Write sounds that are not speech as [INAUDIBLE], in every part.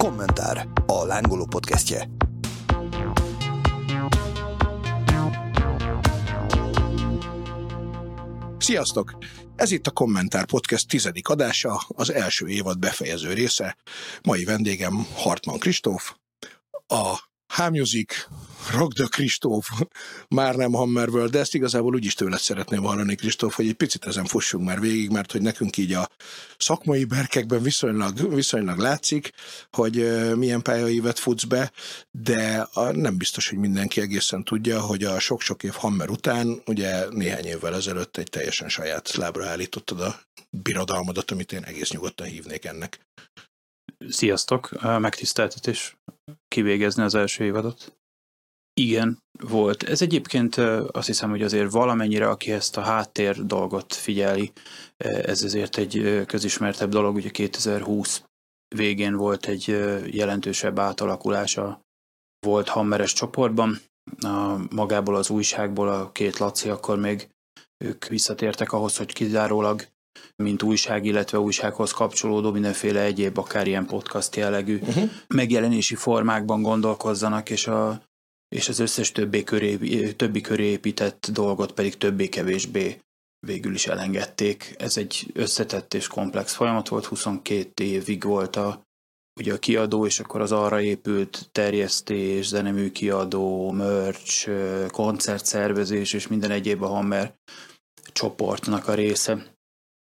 Kommentár, a lángoló podcastje. Sziasztok! Ez itt a Kommentár Podcast tizedik adása, az első évad befejező része. Mai vendégem Hartman Kristóf, a Rock the Kristóf, már nem Hammerworld, de ezt igazából úgyis tőled szeretném hallani, Kristóf, hogy egy picit ezen fussunk már végig, mert hogy nekünk így a szakmai berkekben viszonylag, viszonylag látszik, hogy milyen pályaívet futsz be, de nem biztos, hogy mindenki egészen tudja, hogy a sok-sok év Hammer után, ugye néhány évvel ezelőtt egy teljesen saját lábra állítottad a birodalmadat, amit én egész nyugodtan hívnék ennek. Sziasztok! Megtiszteltetés kivégezni az első évadot. Igen, volt. Ez egyébként azt hiszem, hogy azért valamennyire, aki ezt a háttér dolgot figyeli, ez azért egy közismertebb dolog. Ugye 2020 végén volt egy jelentősebb átalakulása volt Hammeres csoportban. A, magából az újságból a két Laci akkor még ők visszatértek ahhoz, hogy kizárólag mint újság, illetve újsághoz kapcsolódó mindenféle egyéb, akár ilyen podcast jellegű uh-huh. megjelenési formákban gondolkozzanak, és, a, és az összes többé köré, többi köré épített dolgot pedig többé-kevésbé végül is elengedték. Ez egy összetett és komplex folyamat volt, 22 évig volt a, ugye a kiadó, és akkor az arra épült terjesztés, zenemű kiadó, merch, koncertszervezés és minden egyéb a Hammer csoportnak a része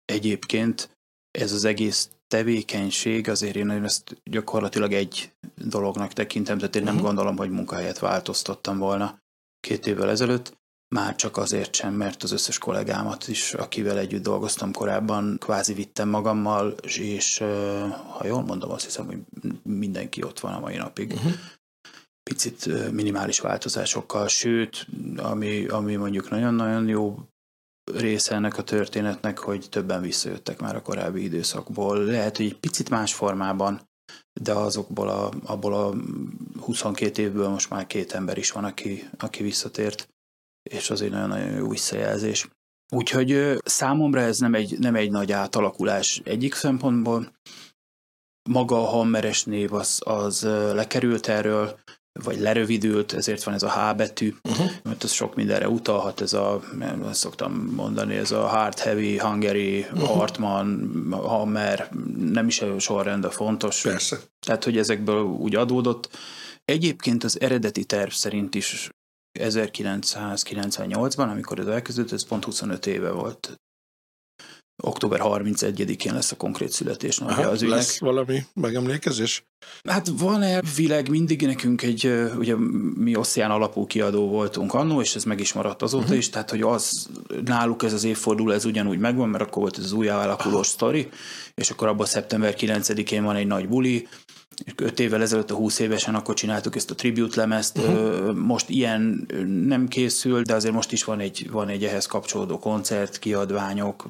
egyébként ez az egész tevékenység, azért én ezt gyakorlatilag egy dolognak tekintem, tehát én nem uh-huh. gondolom, hogy munkahelyet változtattam volna két évvel ezelőtt, már csak azért sem, mert az összes kollégámat is, akivel együtt dolgoztam korábban, kvázi vittem magammal, és ha jól mondom, azt hiszem, hogy mindenki ott van a mai napig. Uh-huh. Picit minimális változásokkal, sőt, ami, ami mondjuk nagyon-nagyon jó része ennek a történetnek, hogy többen visszajöttek már a korábbi időszakból. Lehet, hogy egy picit más formában, de azokból a, abból a 22 évből most már két ember is van, aki, aki visszatért, és az egy nagyon-nagyon jó visszajelzés. Úgyhogy számomra ez nem egy, nem egy nagy átalakulás egyik szempontból. Maga a hammeres név az, az lekerült erről, vagy lerövidült, ezért van ez a H betű, uh-huh. mert ez sok mindenre utalhat, ez a, ezt szoktam mondani, ez a Hard Heavy, Hungary, uh-huh. Hartman, Hammer, nem is a sorrend a fontos. Persze. Tehát, hogy ezekből úgy adódott. Egyébként az eredeti terv szerint is 1998-ban, amikor ez elkezdődött, ez pont 25 éve volt október 31-én lesz a konkrét születésnapja Aha, az ügynek. Lesz valami megemlékezés? Hát van elvileg mindig nekünk egy, ugye mi oszcián alapú kiadó voltunk annó, és ez meg is maradt azóta uh-huh. is, tehát hogy az náluk ez az évforduló, ez ugyanúgy megvan, mert akkor volt ez az új alakulós sztori, és akkor abban szeptember 9-én van egy nagy buli, öt évvel ezelőtt a 20 évesen akkor csináltuk ezt a tribute lemezt, uh-huh. most ilyen nem készül, de azért most is van egy, van egy ehhez kapcsolódó koncert, kiadványok,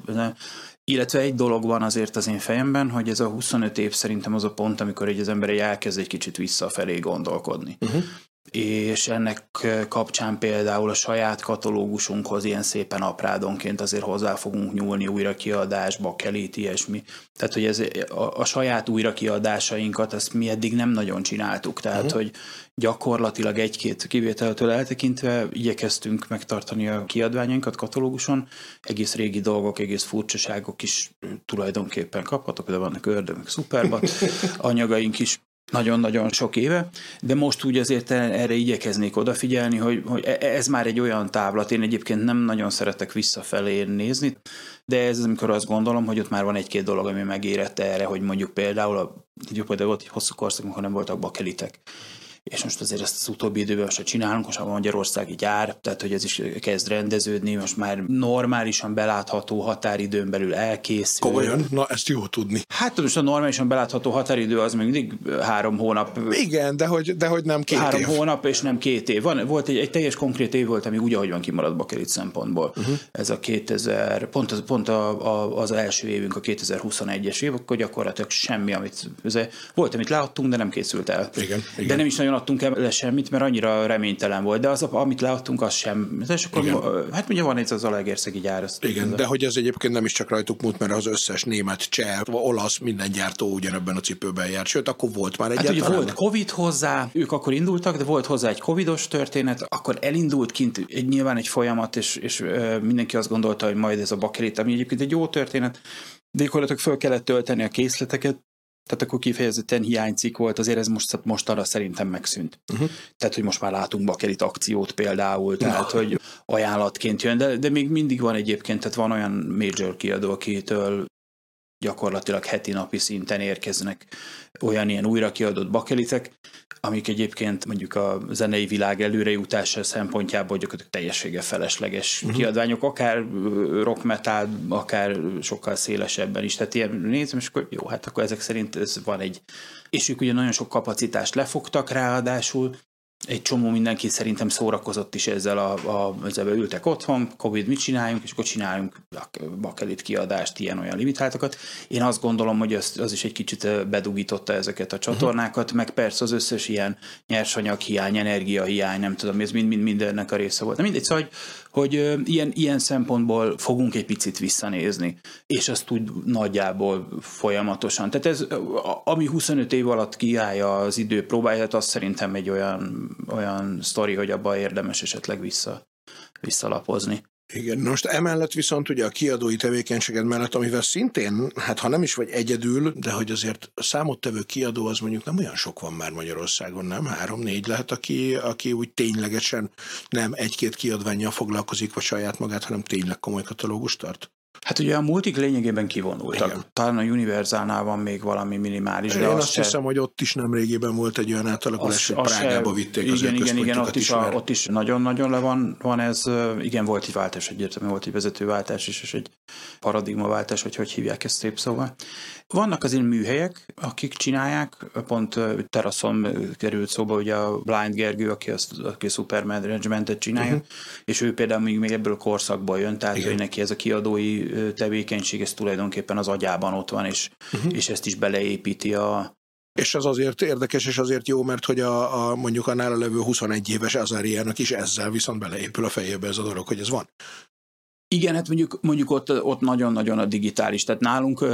illetve egy dolog van azért az én fejemben, hogy ez a 25 év szerintem az a pont, amikor egy az ember elkezd egy kicsit visszafelé gondolkodni. Uh-huh és ennek kapcsán például a saját katalógusunkhoz ilyen szépen aprádonként azért hozzá fogunk nyúlni újra kiadásba, kelét, ilyesmi. Tehát, hogy ez a, a saját újra kiadásainkat, ezt mi eddig nem nagyon csináltuk. Tehát, uh-huh. hogy gyakorlatilag egy-két kivételtől eltekintve igyekeztünk megtartani a kiadványainkat katalóguson. Egész régi dolgok, egész furcsaságok is tulajdonképpen kaphatok, de vannak ördögök, szuperbat, [LAUGHS] anyagaink is nagyon-nagyon sok éve, de most úgy azért erre igyekeznék odafigyelni, hogy, hogy e, ez már egy olyan távlat, én egyébként nem nagyon szeretek visszafelé nézni, de ez az, amikor azt gondolom, hogy ott már van egy-két dolog, ami megérette erre, hogy mondjuk például, a, például volt egy hosszú korszak, amikor nem voltak bakelitek, és most azért ezt az utóbbi időben most csinálunk, most a Magyarországi gyár, tehát hogy ez is kezd rendeződni, most már normálisan belátható határidőn belül elkészül. Komolyan? Na, ezt jó tudni. Hát most a normálisan belátható határidő az még mindig három hónap. Igen, de hogy, de hogy nem két három év. hónap és nem két év. Van, volt egy, egy teljes konkrét év volt, ami úgy, ahogy van kimarad Bakelit szempontból. Uh-huh. Ez a 2000, pont, az, pont a, a, az első évünk a 2021-es év, akkor gyakorlatilag semmi, amit, volt, amit láttunk, de nem készült el. Igen, igen. De nem is nagyon adtunk el semmit, mert annyira reménytelen volt, de az, amit leadtunk, az sem. És akkor, Igen. hát ugye van ez az Alegerszegi gyár. Azt Igen, de hogy ez egyébként nem is csak rajtuk múlt, mert az összes német, cseh, olasz, minden gyártó ugyanebben a cipőben járt. Sőt, akkor volt már egy hát ugye volt Covid hozzá, ők akkor indultak, de volt hozzá egy Covidos történet, akkor elindult kint egy, nyilván egy folyamat, és, és mindenki azt gondolta, hogy majd ez a bakelit, ami egyébként egy jó történet, de gyakorlatilag föl kellett tölteni a készleteket, tehát akkor kifejezetten hiánycik volt, azért ez most, most arra szerintem megszűnt. Uh-huh. Tehát, hogy most már látunk bakelit akciót például, tehát, hogy ajánlatként jön, de, de még mindig van egyébként, tehát van olyan major kiadó, akitől gyakorlatilag heti napi szinten érkeznek olyan ilyen újra kiadott bakelitek, amik egyébként mondjuk a zenei világ előrejutása szempontjából gyakorlatilag teljessége felesleges uh-huh. kiadványok, akár rock metal, akár sokkal szélesebben is. Tehát ilyen nézem, és akkor jó, hát akkor ezek szerint ez van egy, és ők ugye nagyon sok kapacitást lefogtak ráadásul, egy csomó mindenki szerintem szórakozott is ezzel, a, a, ezzel ültek otthon, Covid mit csináljunk, és akkor csináljunk bakelit kiadást, ilyen-olyan limitáltakat. Én azt gondolom, hogy az, az is egy kicsit bedugította ezeket a csatornákat, uh-huh. meg persze az összes ilyen nyersanyag hiány, energia hiány, nem tudom, ez mind-mind mindennek a része volt. De mindegy, szóval, hogy hogy ilyen, ilyen szempontból fogunk egy picit visszanézni, és azt úgy nagyjából folyamatosan. Tehát ez, ami 25 év alatt kiállja az idő próbáját, az szerintem egy olyan, olyan sztori, hogy abba érdemes esetleg vissza, visszalapozni. Igen, most emellett viszont ugye a kiadói tevékenységed mellett, amivel szintén, hát ha nem is vagy egyedül, de hogy azért számottevő kiadó az mondjuk nem olyan sok van már Magyarországon, nem? Három-négy lehet, aki, aki úgy ténylegesen nem egy-két kiadványjal foglalkozik, vagy saját magát, hanem tényleg komoly katalógust tart? Hát ugye a multik lényegében kivonultak. Igen. Talán a Universalnál van még valami minimális. De Én azt se... hiszem, hogy ott is nem régében volt egy olyan átalakulás, hogy Prágába vitték igen, az Igen, igen, igen, ott is, a, ott is nagyon-nagyon le van, van ez. Igen, volt egy váltás, egyértelműen volt egy vezetőváltás is, és egy paradigmaváltás, vagy hogy hívják ezt szép szóval. Vannak azért műhelyek, akik csinálják, pont teraszon került szóba ugye a Blind Gergő, aki, azt, aki a Super Managementet csinálja, uh-huh. és ő például még, még ebből a korszakból jön, tehát Igen. neki ez a kiadói tevékenység, ez tulajdonképpen az agyában ott van, és, uh-huh. és ezt is beleépíti a, és az azért érdekes, és azért jó, mert hogy a, a mondjuk a nála levő 21 éves Azáriának is ezzel viszont beleépül a fejébe ez a dolog, hogy ez van. Igen, hát mondjuk, mondjuk ott, ott nagyon-nagyon a digitális, tehát nálunk,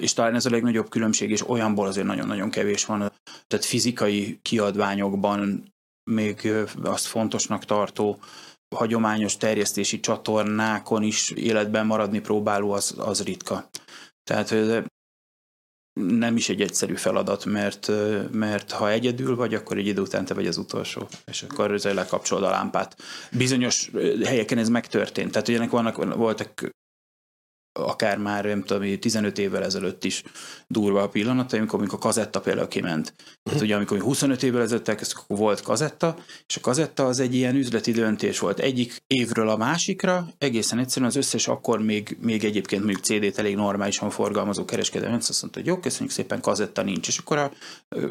és talán ez a legnagyobb különbség, és olyanból azért nagyon-nagyon kevés van, tehát fizikai kiadványokban még azt fontosnak tartó hagyományos terjesztési csatornákon is életben maradni próbáló, az, az ritka. Tehát nem is egy egyszerű feladat, mert, mert ha egyedül vagy, akkor egy idő után te vagy az utolsó, és akkor ezzel lekapcsolod a lámpát. Bizonyos helyeken ez megtörtént. Tehát ugye vannak, voltak akár már, nem tudom, 15 évvel ezelőtt is durva a pillanat, amikor, amikor a kazetta például kiment. Tehát ugye amikor 25 évvel ezelőtt elkezdtük, akkor volt kazetta, és a kazetta az egy ilyen üzleti döntés volt. Egyik évről a másikra, egészen egyszerűen az összes akkor még, még egyébként mondjuk CD-t elég normálisan forgalmazó kereskedelmi, azt mondta, hogy jó, köszönjük szépen, kazetta nincs. És akkor a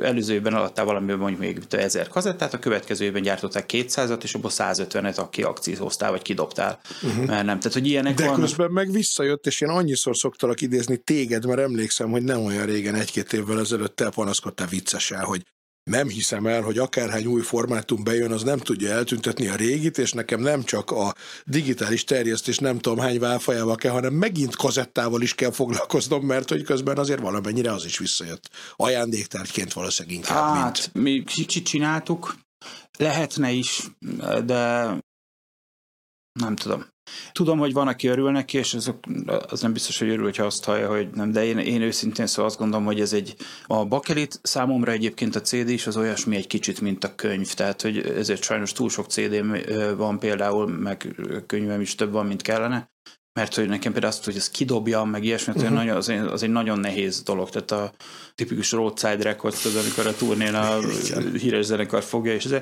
előző évben alattál valami mondjuk még 1000 kazettát, a következő évben gyártották 200-at, és abból 150-et, aki akcióztál, vagy kidobtál. Uh-huh. Mert nem. Tehát, hogy ilyenek De van... közben meg visszajött, és én annyiszor szoktalak idézni téged, mert emlékszem, hogy nem olyan régen, egy-két évvel ezelőtt te panaszkodtál viccesen, hogy nem hiszem el, hogy akárhány új formátum bejön, az nem tudja eltüntetni a régit, és nekem nem csak a digitális terjesztés nem tudom hány válfajával kell, hanem megint kazettával is kell foglalkoznom, mert hogy közben azért valamennyire az is visszajött. Ajándéktárgyként valószínűleg inkább, Hát, mint... mi kicsit csináltuk, lehetne is, de nem tudom. Tudom, hogy van, aki örül neki, és az, az nem biztos, hogy örül, hogyha azt hallja, hogy nem, de én, én őszintén szóval azt gondolom, hogy ez egy, a bakelit számomra egyébként a CD is az olyasmi egy kicsit, mint a könyv, tehát hogy ezért sajnos túl sok CD van például, meg könyvem is több van, mint kellene, mert hogy nekem például azt, hogy ezt kidobjam, meg ilyesmi, uh-huh. nagyon, az, egy, az egy nagyon nehéz dolog, tehát a tipikus roadside record, tudod, amikor a turnén a [LAUGHS] híres zenekar fogja, és ez,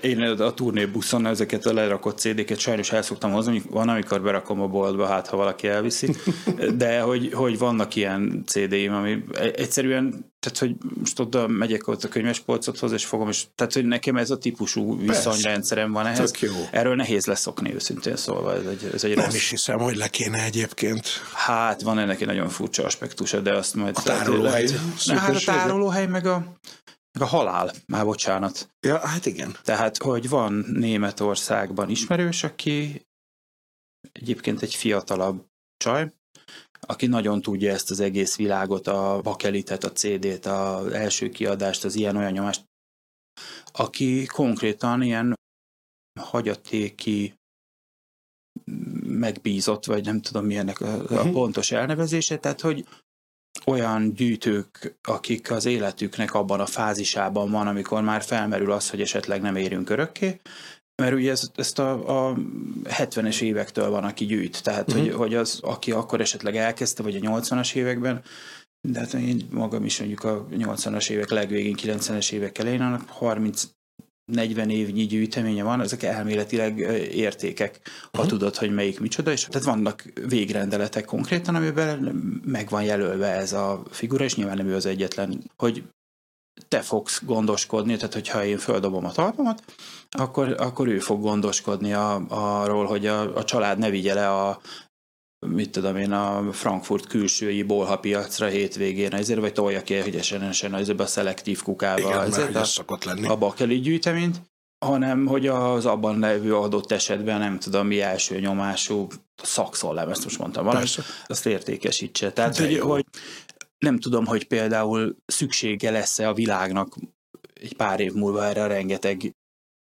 én a turnébuszon ezeket a lerakott CD-ket sajnos el szoktam hozni, van, amikor berakom a boltba, hát ha valaki elviszi, [LAUGHS] de hogy, hogy vannak ilyen CD-im, ami egyszerűen tehát, hogy most oda megyek ott a könyvespolcothoz, és fogom, és tehát, hogy nekem ez a típusú viszonyrendszerem van ehhez. jó. Erről nehéz leszokni, őszintén szólva, ez egy, ez egy Nem rossz. is hiszem, hogy le kéne egyébként. Hát, van ennek egy nagyon furcsa aspektusa, de azt majd... A tárolóhely. Hát a tárolóhely meg a A halál, már bocsánat. Ja, hát igen. Tehát, hogy van Németországban ismerős, aki egyébként egy fiatalabb csaj, aki nagyon tudja ezt az egész világot, a bakelitet, a CD-t, az első kiadást, az ilyen-olyan nyomást, aki konkrétan ilyen hagyatéki megbízott, vagy nem tudom milyennek a, a uh-huh. pontos elnevezése, tehát hogy olyan gyűjtők, akik az életüknek abban a fázisában van, amikor már felmerül az, hogy esetleg nem érünk örökké, mert ugye ez, ezt a, a 70-es évektől van, aki gyűjt, tehát uh-huh. hogy, hogy az, aki akkor esetleg elkezdte, vagy a 80-as években, de hát én magam is mondjuk a 80-as évek legvégén, 90-es évek elején, annak 30 40 évnyi gyűjteménye van, ezek elméletileg értékek, ha uh-huh. tudod, hogy melyik micsoda, és tehát vannak végrendeletek konkrétan, amiben meg van jelölve ez a figura, és nyilván nem ő az egyetlen, hogy te fogsz gondoskodni, tehát hogyha én földobom a talpamat, akkor, akkor ő fog gondoskodni a, arról, hogy a, a család ne vigye le a, mit tudom én, a Frankfurt külsői bolha piacra hétvégén, ezért, vagy tolja ki egyenesen ezért a szelektív kukába Igen, ezért a, szokott lenni. a bakeli gyűjteményt, hanem hogy az abban levő adott esetben nem tudom mi első nyomású szakszol ezt most mondtam valami, Persze. azt értékesítse. Tehát, hogy, hogy nem tudom, hogy például szüksége lesz-e a világnak egy pár év múlva erre a rengeteg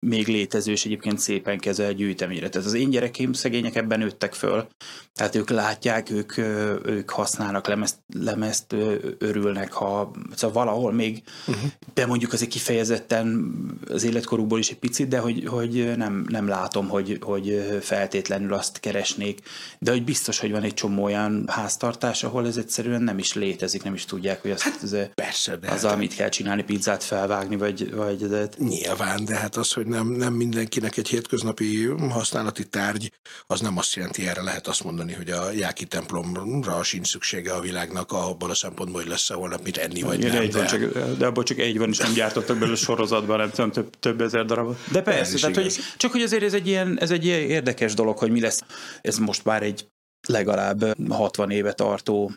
még létező és egyébként szépen kezel gyűjteményre. Tehát az én gyerekeim szegények ebben nőttek föl, tehát ők látják, ők, ők használnak lemezt, lemezt, örülnek, ha szóval valahol még uh-huh. de mondjuk azért kifejezetten az életkorukból is egy picit, de hogy, hogy nem, nem látom, hogy, hogy feltétlenül azt keresnék, de hogy biztos, hogy van egy csomó olyan háztartás, ahol ez egyszerűen nem is létezik, nem is tudják, hogy azt hát, az, persze, de azzal hát, mit kell csinálni, pizzát felvágni, vagy, vagy de... Nyilván, de hát az, hogy nem, nem mindenkinek egy hétköznapi használati tárgy, az nem azt jelenti, erre lehet azt mondani, hogy a Jáki templomra sincs szüksége a világnak abban a szempontból, hogy lesz-e holnap mit enni, vagy Igen, nem. Egy de... Van, csak, de abból csak egy van, és nem gyártottak belőle sorozatban, nem tudom, több, több ezer darabot. De persze, tehát, hogy, csak hogy azért ez egy, ilyen, ez egy ilyen érdekes dolog, hogy mi lesz. Ez most már egy legalább 60 éve tartó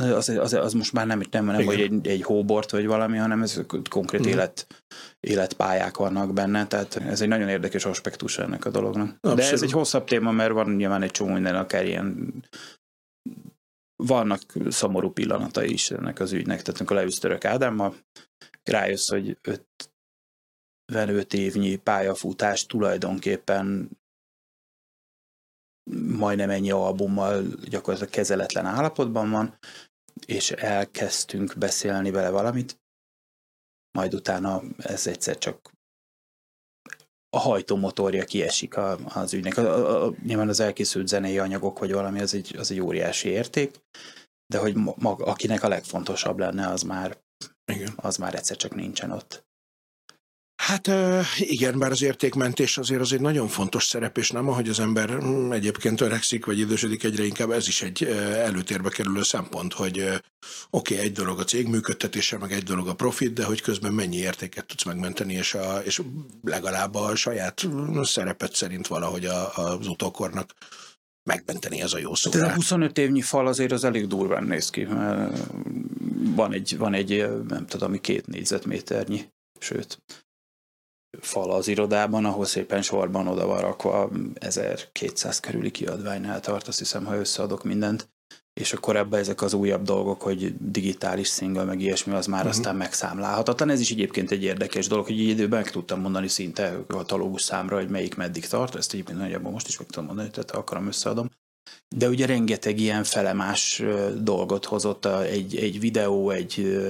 az, az, az most már nem, nem, nem hogy egy, egy hóbort vagy valami, hanem ez konkrét mm. élet, életpályák vannak benne, tehát ez egy nagyon érdekes aspektus ennek a dolognak. Abszolút. De ez egy hosszabb téma, mert van nyilván egy csomó minden, akár ilyen vannak szomorú pillanatai is ennek az ügynek, tehát amikor leülsz Török Ádámmal, rájössz, hogy 55 évnyi pályafutás tulajdonképpen majdnem ennyi albummal gyakorlatilag kezeletlen állapotban van, és elkezdtünk beszélni vele valamit, majd utána ez egyszer csak a hajtómotorja kiesik az ügynek. A, a, a, nyilván az elkészült zenei anyagok, vagy valami, az egy, az egy óriási érték, de hogy mag, akinek a legfontosabb lenne, az már, Igen. az már egyszer csak nincsen ott. Hát igen, bár az értékmentés azért az egy nagyon fontos szerep, és nem ahogy az ember hm, egyébként öregszik, vagy idősödik egyre inkább, ez is egy előtérbe kerülő szempont, hogy oké, okay, egy dolog a cég működtetése, meg egy dolog a profit, de hogy közben mennyi értéket tudsz megmenteni, és, a, és legalább a saját szerepet szerint valahogy a, az utókornak megmenteni ez a jó szó. Hát ez a 25 évnyi fal azért az elég durván néz ki. Van egy, van egy nem tudom, két négyzetméternyi, sőt, fal az irodában, ahol szépen sorban oda van rakva 1200 körüli kiadványnál tart, azt hiszem, ha összeadok mindent. És akkor ebbe ezek az újabb dolgok, hogy digitális single, meg ilyesmi, az már uh-huh. aztán megszámlálhatatlan. Ez is egyébként egy érdekes dolog, hogy egy időben meg tudtam mondani szinte a katalógus számra, hogy melyik meddig tart. Ezt egyébként nagyjából most is meg tudom mondani, tehát akarom összeadom. De ugye rengeteg ilyen felemás dolgot hozott, egy, egy videó, egy,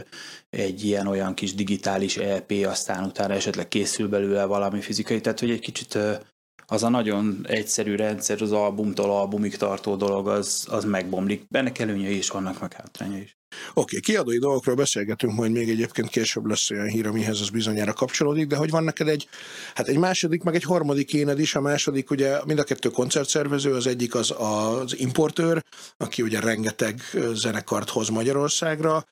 egy ilyen olyan kis digitális EP, aztán utána esetleg készül belőle valami fizikai, tehát hogy egy kicsit az a nagyon egyszerű rendszer, az albumtól albumig tartó dolog, az, az megbomlik. Ennek előnyei is vannak, meg hátrányai is. Oké, okay, kiadói dolgokról beszélgetünk, majd még egyébként később lesz olyan hír, amihez az bizonyára kapcsolódik, de hogy van neked egy, hát egy második, meg egy harmadik éned is, a második ugye mind a kettő koncertszervező, az egyik az az importőr, aki ugye rengeteg zenekart hoz Magyarországra,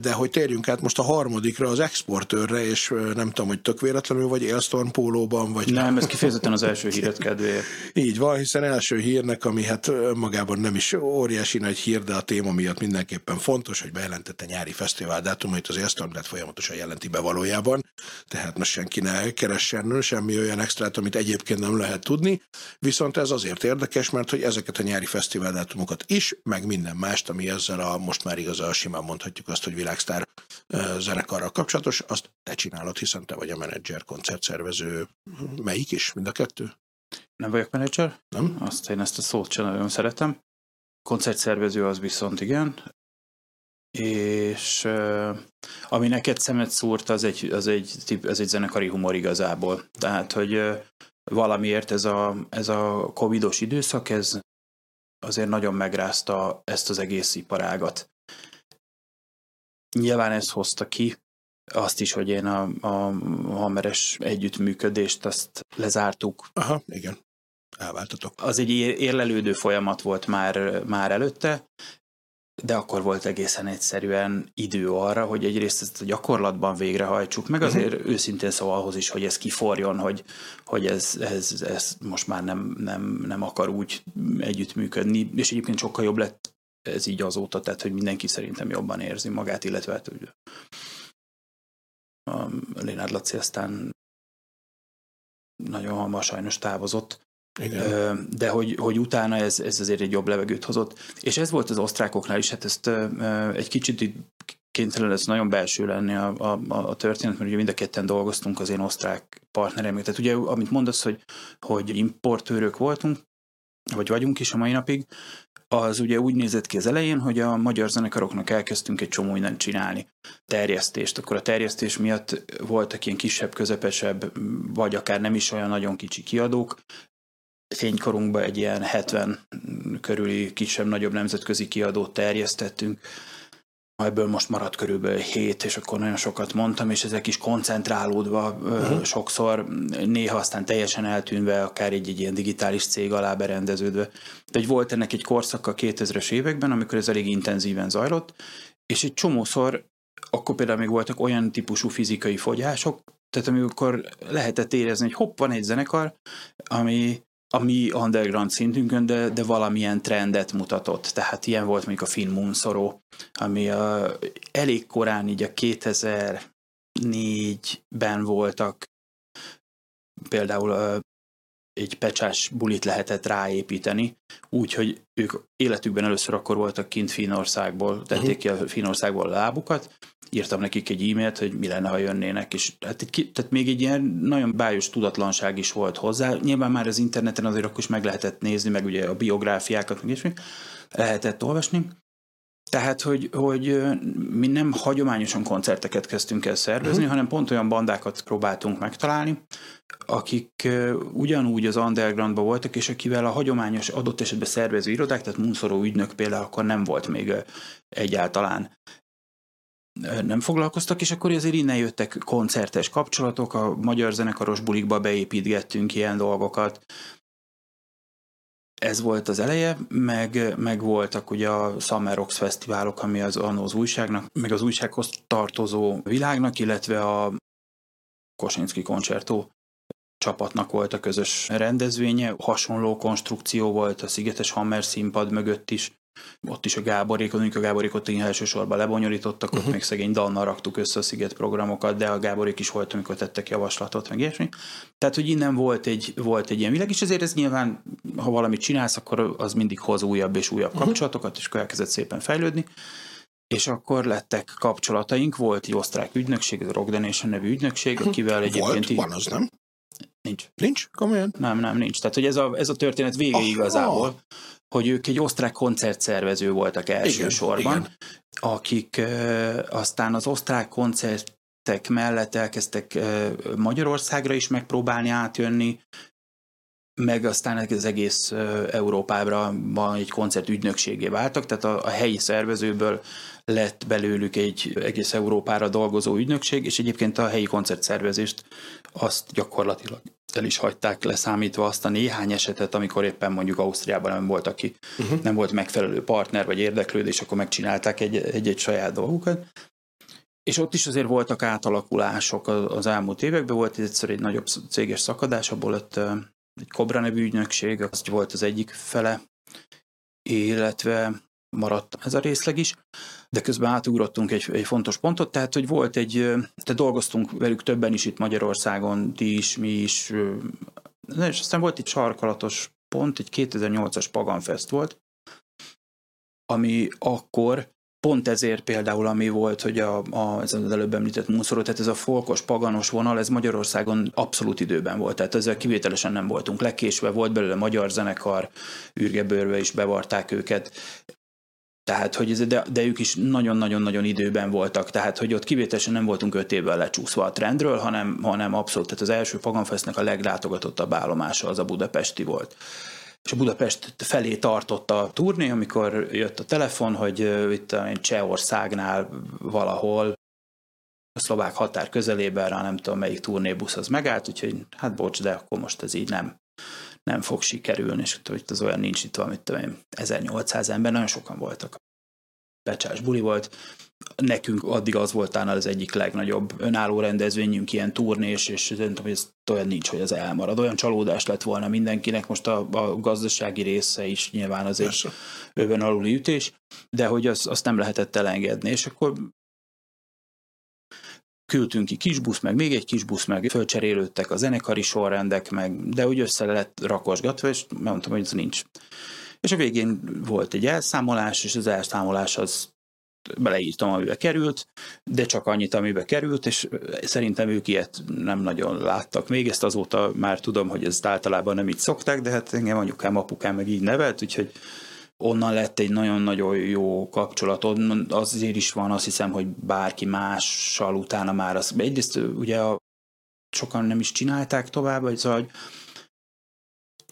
De hogy térjünk át most a harmadikra, az exportőrre, és nem tudom, hogy tök véletlenül vagy Elstorm pólóban, vagy... Nem, ez kifejezetten az első híret kedvéért. [LAUGHS] Így van, hiszen első hírnek, ami hát magában nem is óriási nagy hír, de a téma miatt mindenképpen fontos, hogy bejelentette nyári fesztivál dátumait, az Elstorm lett folyamatosan jelenti be valójában, tehát most senki ne keressen semmi olyan extrát, amit egyébként nem lehet tudni, viszont ez azért érdekes, mert hogy ezeket a nyári fesztivál dátumokat is, meg minden mást, ami ezzel a most már igazán simán mondhatjuk azt, hogy világsztár zenekarral kapcsolatos, azt te csinálod, hiszen te vagy a menedzser, koncertszervező. Melyik is? Mind a kettő? Nem vagyok menedzser? Nem? Azt én ezt a szót sem nagyon szeretem. Koncertszervező az viszont igen. És ami neked szemet szúrt, az egy, az egy, az egy zenekari humor igazából. Tehát, hogy valamiért ez a, ez a covidos időszak, ez azért nagyon megrázta ezt az egész iparágat. Nyilván ez hozta ki azt is, hogy én a, a hameres együttműködést azt lezártuk. Aha, igen. Elváltatok. Az egy érlelődő folyamat volt már, már előtte, de akkor volt egészen egyszerűen idő arra, hogy egyrészt ezt a gyakorlatban végrehajtsuk, meg mhm. azért uh-huh. őszintén szóval ahhoz is, hogy ez kiforjon, hogy, hogy ez, ez, ez most már nem, nem, nem akar úgy együttműködni, és egyébként sokkal jobb lett ez így azóta, tehát hogy mindenki szerintem jobban érzi magát, illetve hát hogy a Lénárd Laci aztán nagyon hamar sajnos távozott, igen. De hogy, hogy utána ez, ez azért egy jobb levegőt hozott. És ez volt az osztrákoknál is, hát ezt egy kicsit kénytelen ez nagyon belső lenni a, a, a történet, mert ugye mind a ketten dolgoztunk az én osztrák partnerem. Tehát ugye, amit mondasz, hogy, hogy importőrök voltunk, vagy vagyunk is a mai napig, az ugye úgy nézett ki az elején, hogy a magyar zenekaroknak elkezdtünk egy csomó mindent csinálni. Terjesztést. Akkor a terjesztés miatt voltak ilyen kisebb, közepesebb, vagy akár nem is olyan nagyon kicsi kiadók, fénykorunkban egy ilyen 70 körüli kisebb-nagyobb nemzetközi kiadót terjesztettünk, ebből most maradt körülbelül 7, és akkor nagyon sokat mondtam, és ezek is koncentrálódva uh-huh. sokszor, néha aztán teljesen eltűnve, akár egy, egy ilyen digitális cég alá berendeződve. De hogy volt ennek egy korszaka 2000-es években, amikor ez elég intenzíven zajlott, és egy csomószor, akkor például még voltak olyan típusú fizikai fogyások, tehát amikor lehetett érezni, hogy hopp, van egy zenekar, ami a mi underground szintünkön, de, de valamilyen trendet mutatott. Tehát ilyen volt mondjuk a Finn Moonsoró, ami a, elég korán így a 2004-ben voltak például egy pecsás bulit lehetett ráépíteni, úgyhogy ők életükben először akkor voltak kint Finnországból, tették ki a Finnországból a lábukat, írtam nekik egy e-mailt, hogy mi lenne, ha jönnének, és hát egy, tehát még egy ilyen nagyon bájos tudatlanság is volt hozzá. Nyilván már az interneten azért akkor is meg lehetett nézni, meg ugye a biográfiákat, meg mi lehetett olvasni. Tehát, hogy, hogy mi nem hagyományosan koncerteket kezdtünk el szervezni, uh-huh. hanem pont olyan bandákat próbáltunk megtalálni, akik ugyanúgy az undergroundban voltak, és akivel a hagyományos adott esetben szervező irodák, tehát Munszoró ügynök például akkor nem volt még egyáltalán nem foglalkoztak, és akkor azért innen jöttek koncertes kapcsolatok, a magyar zenekaros bulikba beépítgettünk ilyen dolgokat. Ez volt az eleje, meg, meg voltak ugye a Summer Rocks fesztiválok, ami az annó az újságnak, meg az újsághoz tartozó világnak, illetve a Kosinski koncertó csapatnak volt a közös rendezvénye. Hasonló konstrukció volt a Szigetes Hammer színpad mögött is, ott is a Gáborékot, mondjuk a Gáborékot én elsősorban lebonyolítottak, uh-huh. ott még szegény Dannal raktuk össze a Sziget programokat, de a Gáborék is volt, amikor tettek javaslatot, meg ilyesmi. Tehát, hogy innen volt egy, volt egy ilyen világ, és ezért ez nyilván, ha valamit csinálsz, akkor az mindig hoz újabb és újabb uh-huh. kapcsolatokat, és akkor elkezdett szépen fejlődni. És akkor lettek kapcsolataink, volt egy osztrák ügynökség, a Rock Donation nevű ügynökség, akivel egyébként... Volt, van az, nem? Nincs. Nincs? Komolyan? Nem, nem, nincs. Tehát, hogy ez a, ez a történet vége oh, igazából. Hogy ők egy osztrák koncertszervező voltak elsősorban, igen, akik uh, aztán az osztrák koncertek mellett elkezdtek Magyarországra is megpróbálni átjönni, meg aztán az egész Európában egy koncert ügynökségé váltak, tehát a, a helyi szervezőből lett belőlük egy egész Európára dolgozó ügynökség, és egyébként a helyi koncertszervezést azt gyakorlatilag el is hagyták leszámítva azt a néhány esetet, amikor éppen mondjuk Ausztriában nem volt, aki uh-huh. nem volt megfelelő partner vagy érdeklődés, akkor megcsinálták egy, egy-egy saját dolgukat. és ott is azért voltak átalakulások az elmúlt években, volt egyszer egy nagyobb céges szakadás, abból lett egy Cobra nevű ügynökség, az volt az egyik fele, illetve maradt ez a részleg is, de közben átugrottunk egy, egy fontos pontot, tehát hogy volt egy, tehát dolgoztunk velük többen is itt Magyarországon, ti is, mi is, és aztán volt egy sarkalatos pont, egy 2008-as Pagan Fest volt, ami akkor pont ezért például, ami volt, hogy a, a, ez az előbb említett Munszoró, tehát ez a folkos, paganos vonal, ez Magyarországon abszolút időben volt, tehát ezzel kivételesen nem voltunk lekésve, volt belőle magyar zenekar, űrgebőrbe is bevarták őket, tehát, hogy ez, de, de ők is nagyon-nagyon-nagyon időben voltak, tehát, hogy ott kivételesen nem voltunk öt évvel lecsúszva a trendről, hanem, hanem abszolút, tehát az első Paganfestnek a leglátogatottabb állomása az a budapesti volt. És a Budapest felé tartott a turné, amikor jött a telefon, hogy itt a Csehországnál valahol a szlovák határ közelében, rá nem tudom melyik turnébusz az megállt, úgyhogy hát bocs, de akkor most ez így nem, nem fog sikerülni, és hogy az olyan nincs itt valamit, tudom én, 1800 ember, nagyon sokan voltak. Becsás buli volt, nekünk addig az volt talán az egyik legnagyobb önálló rendezvényünk, ilyen turnés, és szerintem, hogy ez olyan nincs, hogy az elmarad. Olyan csalódás lett volna mindenkinek, most a, a gazdasági része is nyilván az egy öven aluli ütés, de hogy az, azt nem lehetett elengedni, és akkor küldtünk ki kis busz, meg még egy kis busz, meg fölcserélődtek a zenekari sorrendek, meg, de úgy össze lett rakosgatva, és mondtam, hogy ez nincs. És a végén volt egy elszámolás, és az elszámolás az beleírtam, amibe került, de csak annyit, amibe került, és szerintem ők ilyet nem nagyon láttak. Még ezt azóta már tudom, hogy ezt általában nem így szokták, de hát engem anyukám, apukám meg így nevelt, úgyhogy onnan lett egy nagyon-nagyon jó kapcsolat. Azért is van, azt hiszem, hogy bárki mással utána már az. Egyrészt ugye a, sokan nem is csinálták tovább, vagy szóval,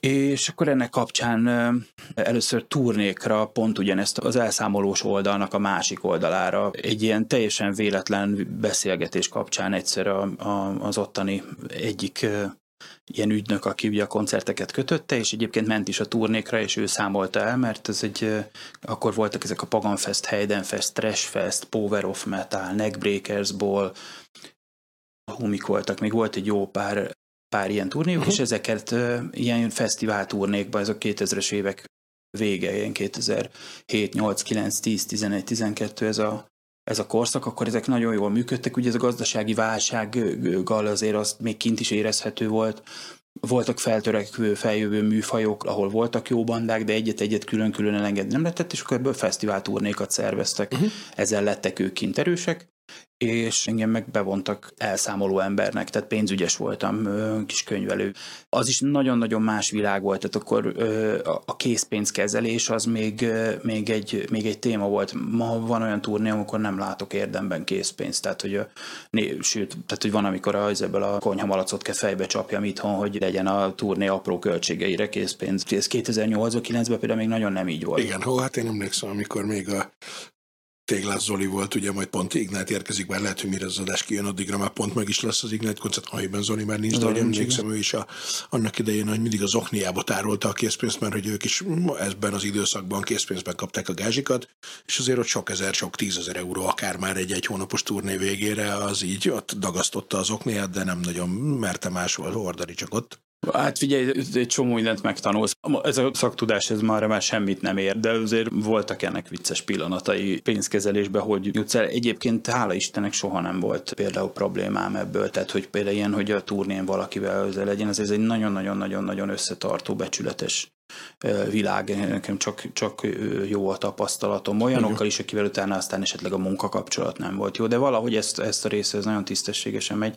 és akkor ennek kapcsán először turnékra pont ugyanezt az elszámolós oldalnak a másik oldalára egy ilyen teljesen véletlen beszélgetés kapcsán egyszer a, a, az ottani egyik ilyen ügynök, aki ugye a koncerteket kötötte, és egyébként ment is a turnékra, és ő számolta el, mert ez egy, akkor voltak ezek a Pagan Fest, Hayden Fest, Trash Fest, Power of Metal, Neckbreakers Ball, hú, mik voltak, még volt egy jó pár pár ilyen turnéjuk, uh-huh. és ezeket ilyen fesztivál turnékban, ez a 2000-es évek vége, ilyen 2007, 8, 9, 10, 11, 12, ez a, ez a korszak, akkor ezek nagyon jól működtek, ugye ez a gazdasági válsággal azért azt még kint is érezhető volt, voltak feltörekvő, feljövő műfajok, ahol voltak jó bandák, de egyet-egyet külön-külön elengedni nem lehetett, és akkor ebből fesztivál turnékat szerveztek. Uh-huh. Ezzel lettek ők kint erősek, és engem meg bevontak elszámoló embernek, tehát pénzügyes voltam, kis könyvelő. Az is nagyon-nagyon más világ volt, tehát akkor a készpénzkezelés az még, még, egy, még egy téma volt. Ma van olyan turné, amikor nem látok érdemben készpénzt, tehát hogy, né, sőt, tehát hogy van, amikor az ebből a konyhamalacot kell fejbe csapjam itthon, hogy legyen a turné apró költségeire készpénz. Ez 2008-9-ben például még nagyon nem így volt. Igen, hó, hát én emlékszem, amikor még a Téglás Zoli volt, ugye majd pont Ignát érkezik, bár lehet, hogy mire az adás kijön, addigra már pont meg is lesz az Ignát koncert, amiben Zoli már nincs, de emlékszem, ő is a, annak idején, hogy mindig az okniába tárolta a készpénzt, mert hogy ők is ebben az időszakban készpénzben kapták a gázsikat, és azért ott sok ezer, sok tízezer euró, akár már egy egy hónapos turné végére, az így ott dagasztotta az okniát, de nem nagyon merte máshol hordani, csak ott. Hát figyelj, egy csomó mindent megtanulsz. Ez a szaktudás, ez már, már semmit nem ér, de azért voltak ennek vicces pillanatai pénzkezelésben, hogy jutsz el. Egyébként hála Istennek soha nem volt például problémám ebből, tehát hogy például ilyen, hogy a turnén valakivel legyen, ez egy nagyon-nagyon-nagyon-nagyon összetartó, becsületes világ, nekem csak, csak jó a tapasztalatom. Olyanokkal is, akivel utána aztán esetleg a munkakapcsolat nem volt jó, de valahogy ezt, ezt a része ez nagyon tisztességesen megy.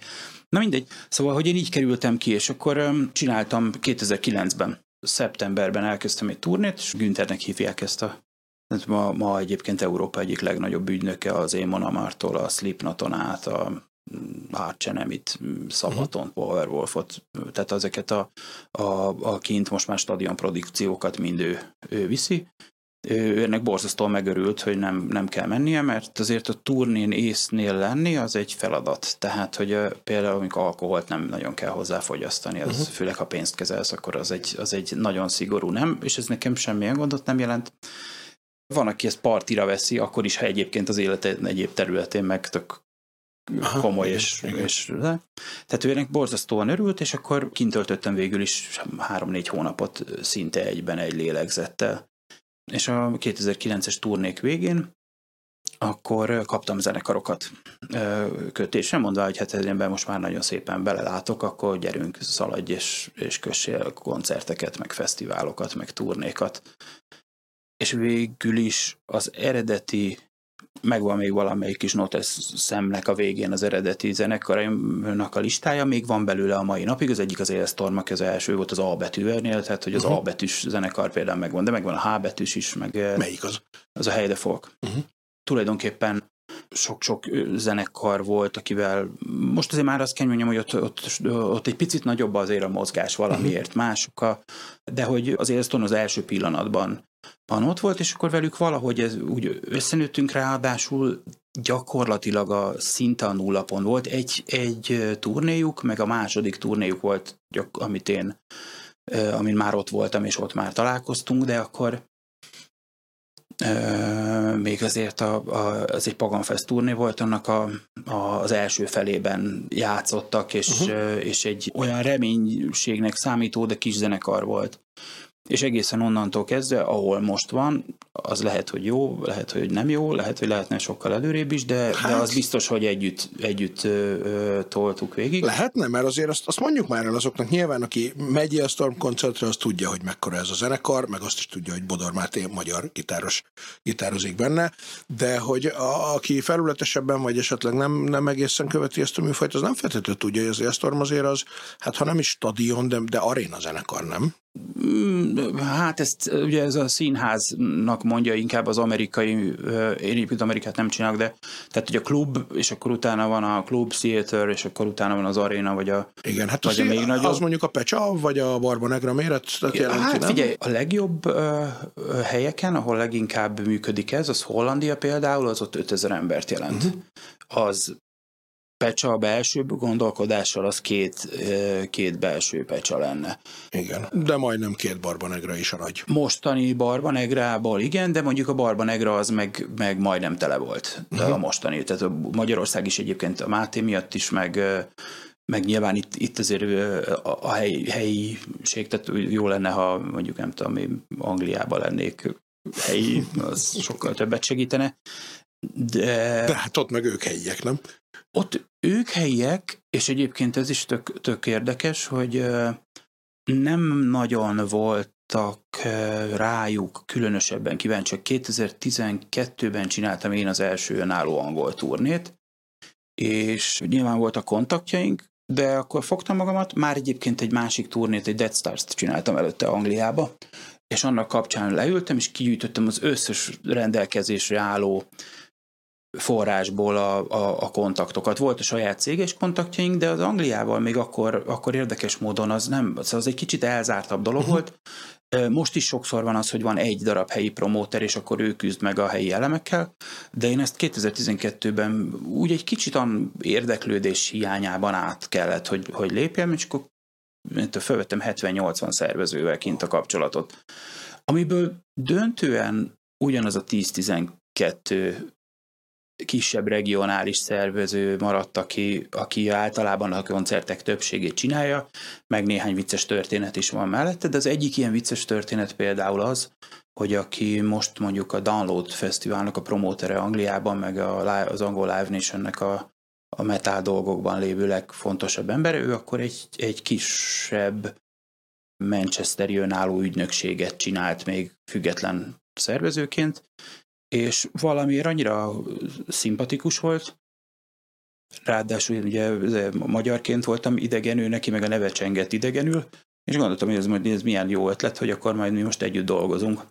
Na mindegy, szóval, hogy én így kerültem ki, és akkor csináltam 2009-ben, szeptemberben elkezdtem egy turnét, és Günternek hívják ezt a Ma, ma egyébként Európa egyik legnagyobb ügynöke az Émon Amartól, a Slipnoton át, a Archenemit, Szabaton, uh-huh. Powerwolfot, tehát ezeket a, a, a kint most már stadion produkciókat mind ő, ő viszi. Ő, ennek borzasztóan megörült, hogy nem, nem kell mennie, mert azért a turnén észnél lenni az egy feladat. Tehát, hogy például amikor alkoholt nem nagyon kell hozzáfogyasztani, az uh-huh. főleg ha pénzt kezelsz, akkor az egy, az egy nagyon szigorú nem, és ez nekem semmilyen gondot nem jelent. Van, aki ezt partira veszi, akkor is, ha egyébként az élete egyéb területén meg tök komoly, igen, és, igen. és tehát ő ennek borzasztóan örült, és akkor kint töltöttem végül is három-négy hónapot szinte egyben egy lélegzettel. És a 2009-es turnék végén akkor kaptam zenekarokat kötésre, mondva, hogy hát ebben most már nagyon szépen belelátok, akkor gyerünk, szaladj és, és kössél koncerteket, meg fesztiválokat, meg turnékat. És végül is az eredeti megvan még valamelyik kis notes szemnek a végén az eredeti zenekarának a listája, még van belőle a mai napig, az egyik az Ailstorm, aki az első volt az A betűvernél, tehát hogy az uh-huh. A betűs zenekar például megvan, de megvan a H betűs is, meg Melyik az? Az a Heide Folk. Uh-huh. Tulajdonképpen sok-sok zenekar volt, akivel most azért már azt kell mondjam, hogy ott, ott, ott egy picit nagyobb azért a mozgás valamiért uh-huh. mások, a, de hogy az Ailstorm az első pillanatban van ott volt, és akkor velük valahogy ez úgy összenőttünk, ráadásul gyakorlatilag a szinte a nullapon volt. Egy, egy turnéjuk, meg a második turnéjuk volt, amit én, amin már ott voltam, és ott már találkoztunk, de akkor még azért a, a, az egy Paganfest turné volt, annak a, a, az első felében játszottak, és, uh-huh. és egy olyan reménységnek számító, de kis zenekar volt és egészen onnantól kezdve, ahol most van, az lehet, hogy jó, lehet, hogy nem jó, lehet, hogy lehetne sokkal előrébb is, de, hát, de az biztos, hogy együtt, együtt ö, ö, toltuk végig. Lehetne, mert azért azt, azt mondjuk már el azoknak nyilván, aki megy a Storm koncertre, az tudja, hogy mekkora ez a zenekar, meg azt is tudja, hogy Bodor Máté magyar gitáros gitározik benne, de hogy a, aki felületesebben, vagy esetleg nem, nem egészen követi ezt a műfajt, az nem feltétlenül tudja, hogy az Storm azért az, hát ha nem is stadion, de, de aréna zenekar, nem? Mm, hát ezt ugye ez a színháznak mondja inkább az amerikai, én egyébként Amerikát nem csinálok, de tehát ugye a klub, és akkor utána van a klub, theater, és akkor utána van az aréna, vagy a Igen, hát vagy az, a még nagyobb. az mondjuk a Pecsa, vagy a Barba Negra méret? Jelenti, hát nem? figyelj, a legjobb uh, helyeken, ahol leginkább működik ez, az Hollandia például, az ott 5000 embert jelent. Uh-huh. Az pecsa a belső gondolkodással, az két, két belső pecsa lenne. Igen, de majdnem két barbanegra is a nagy. Mostani barbanegrából igen, de mondjuk a barbanegra az meg, meg majdnem tele volt uh-huh. a mostani. Tehát a Magyarország is egyébként a Máté miatt is, meg meg nyilván itt, itt azért a, a hely, helyiség, tehát jó lenne, ha mondjuk nem tudom, én Angliában lennék helyi, az sokkal többet segítene. De... de hát ott meg ők helyiek, nem? Ott ők helyiek, és egyébként ez is tök, tök érdekes, hogy nem nagyon voltak rájuk különösebben kíváncsiak. 2012-ben csináltam én az első önálló angol turnét, és nyilván voltak kontaktjaink, de akkor fogtam magamat, már egyébként egy másik turnét, egy Dead Stars-t csináltam előtte Angliába, és annak kapcsán leültem, és kigyűjtöttem az összes rendelkezésre álló forrásból a, a, a kontaktokat. Volt a saját céges kontaktjaink, de az Angliával még akkor, akkor érdekes módon az nem, az egy kicsit elzártabb dolog uh-huh. volt. Most is sokszor van az, hogy van egy darab helyi promóter, és akkor ő küzd meg a helyi elemekkel, de én ezt 2012-ben úgy egy kicsit érdeklődés hiányában át kellett, hogy, hogy lépjem, és akkor felvettem 70-80 szervezővel kint a kapcsolatot. Amiből döntően ugyanaz a 10-12 kisebb regionális szervező maradt, aki, aki általában a koncertek többségét csinálja, meg néhány vicces történet is van mellette, de az egyik ilyen vicces történet például az, hogy aki most mondjuk a Download Fesztiválnak a promótere Angliában, meg a, az Angol Live Nationnek a, a metal dolgokban lévő legfontosabb ember, ő akkor egy, egy kisebb Manchesteri önálló ügynökséget csinált még független szervezőként, és valamiért annyira szimpatikus volt, ráadásul ugye magyarként voltam idegenül, neki meg a neve csengett idegenül, és gondoltam, hogy ez, hogy ez milyen jó ötlet, hogy akkor majd mi most együtt dolgozunk.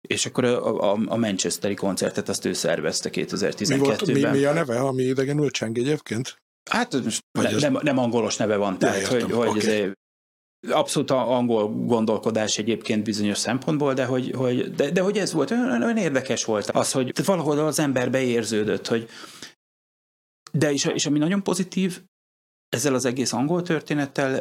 És akkor a, a, a Manchesteri koncertet azt ő szervezte 2012-ben. Mi, volt, mi, mi a neve, ami idegenül cseng egyébként? Hát most ne, nem, nem angolos neve van, tehát ja, hogy, hogy okay abszolút angol gondolkodás egyébként bizonyos szempontból, de hogy, hogy, de, de hogy ez volt, olyan, olyan érdekes volt az, hogy valahol az ember beérződött, hogy de és, és ami nagyon pozitív, ezzel az egész angol történettel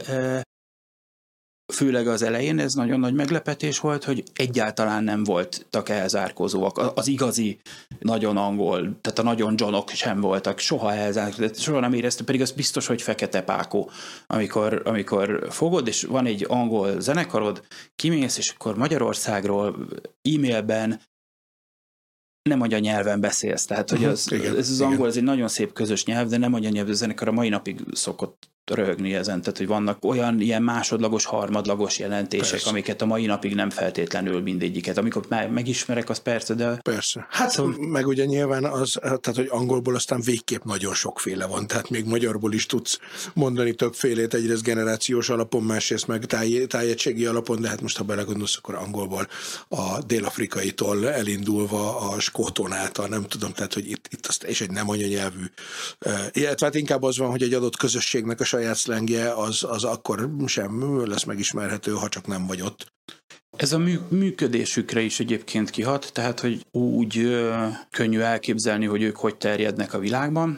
főleg az elején ez nagyon nagy meglepetés volt, hogy egyáltalán nem voltak elzárkózóak. Az igazi, nagyon angol, tehát a nagyon johnok sem voltak, soha elzárkózóak, soha nem érezte, pedig az biztos, hogy fekete pákó. Amikor, amikor fogod, és van egy angol zenekarod, kimész, és akkor Magyarországról e-mailben nem anyanyelven beszélsz. Tehát, hogy mhm, az, igen, ez az angol, igen. ez egy nagyon szép közös nyelv, de nem anyanyelv, a zenekar a mai napig szokott röhögni ezen, tehát hogy vannak olyan ilyen másodlagos, harmadlagos jelentések, persze. amiket a mai napig nem feltétlenül mindegyiket. Amikor megismerek, az persze, de... Persze. Hát szóval... meg ugye nyilván az, tehát hogy angolból aztán végképp nagyon sokféle van, tehát még magyarból is tudsz mondani többfélét, egyrészt generációs alapon, másrészt meg táj, tájegységi alapon, de hát most ha belegondolsz, akkor angolból a dél-afrikaitól elindulva a skóton át, a nem tudom, tehát hogy itt, itt azt, és egy nem anyanyelvű, illetve hát inkább az van, hogy egy adott közösségnek a saját szlengje, az, az akkor sem lesz megismerhető, ha csak nem vagy ott. Ez a működésükre is egyébként kihat, tehát hogy úgy ö, könnyű elképzelni, hogy ők hogy terjednek a világban,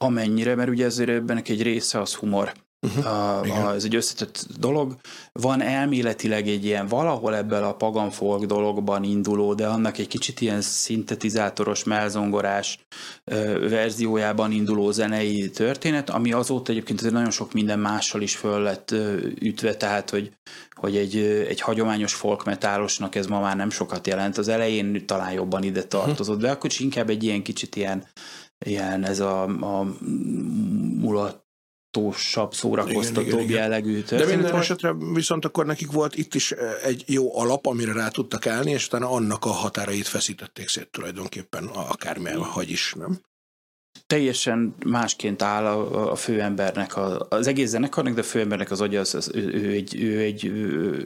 amennyire, mert ugye ezért ebben egy része az humor. Uh-huh. A, a, ez egy összetett dolog. Van elméletileg egy ilyen valahol ebből a pagan folk dologban induló, de annak egy kicsit ilyen szintetizátoros, melzongorás ö, verziójában induló zenei történet, ami azóta egyébként azért nagyon sok minden mással is föl lett ö, ütve, tehát hogy, hogy egy, egy hagyományos folk metálosnak ez ma már nem sokat jelent. Az elején talán jobban ide tartozott, de akkor is inkább egy ilyen kicsit ilyen ilyen ez a, a mulat tósabb, szórakoztatóbb jellegű történet. De minden esetre viszont akkor nekik volt itt is egy jó alap, amire rá tudtak állni, és utána annak a határait feszítették szét tulajdonképpen akármilyen, hogy is, nem? Teljesen másként áll a, a főembernek, a, az egész zenekarnak, de a főembernek az agya, az, az, ő, ő, egy, ő egy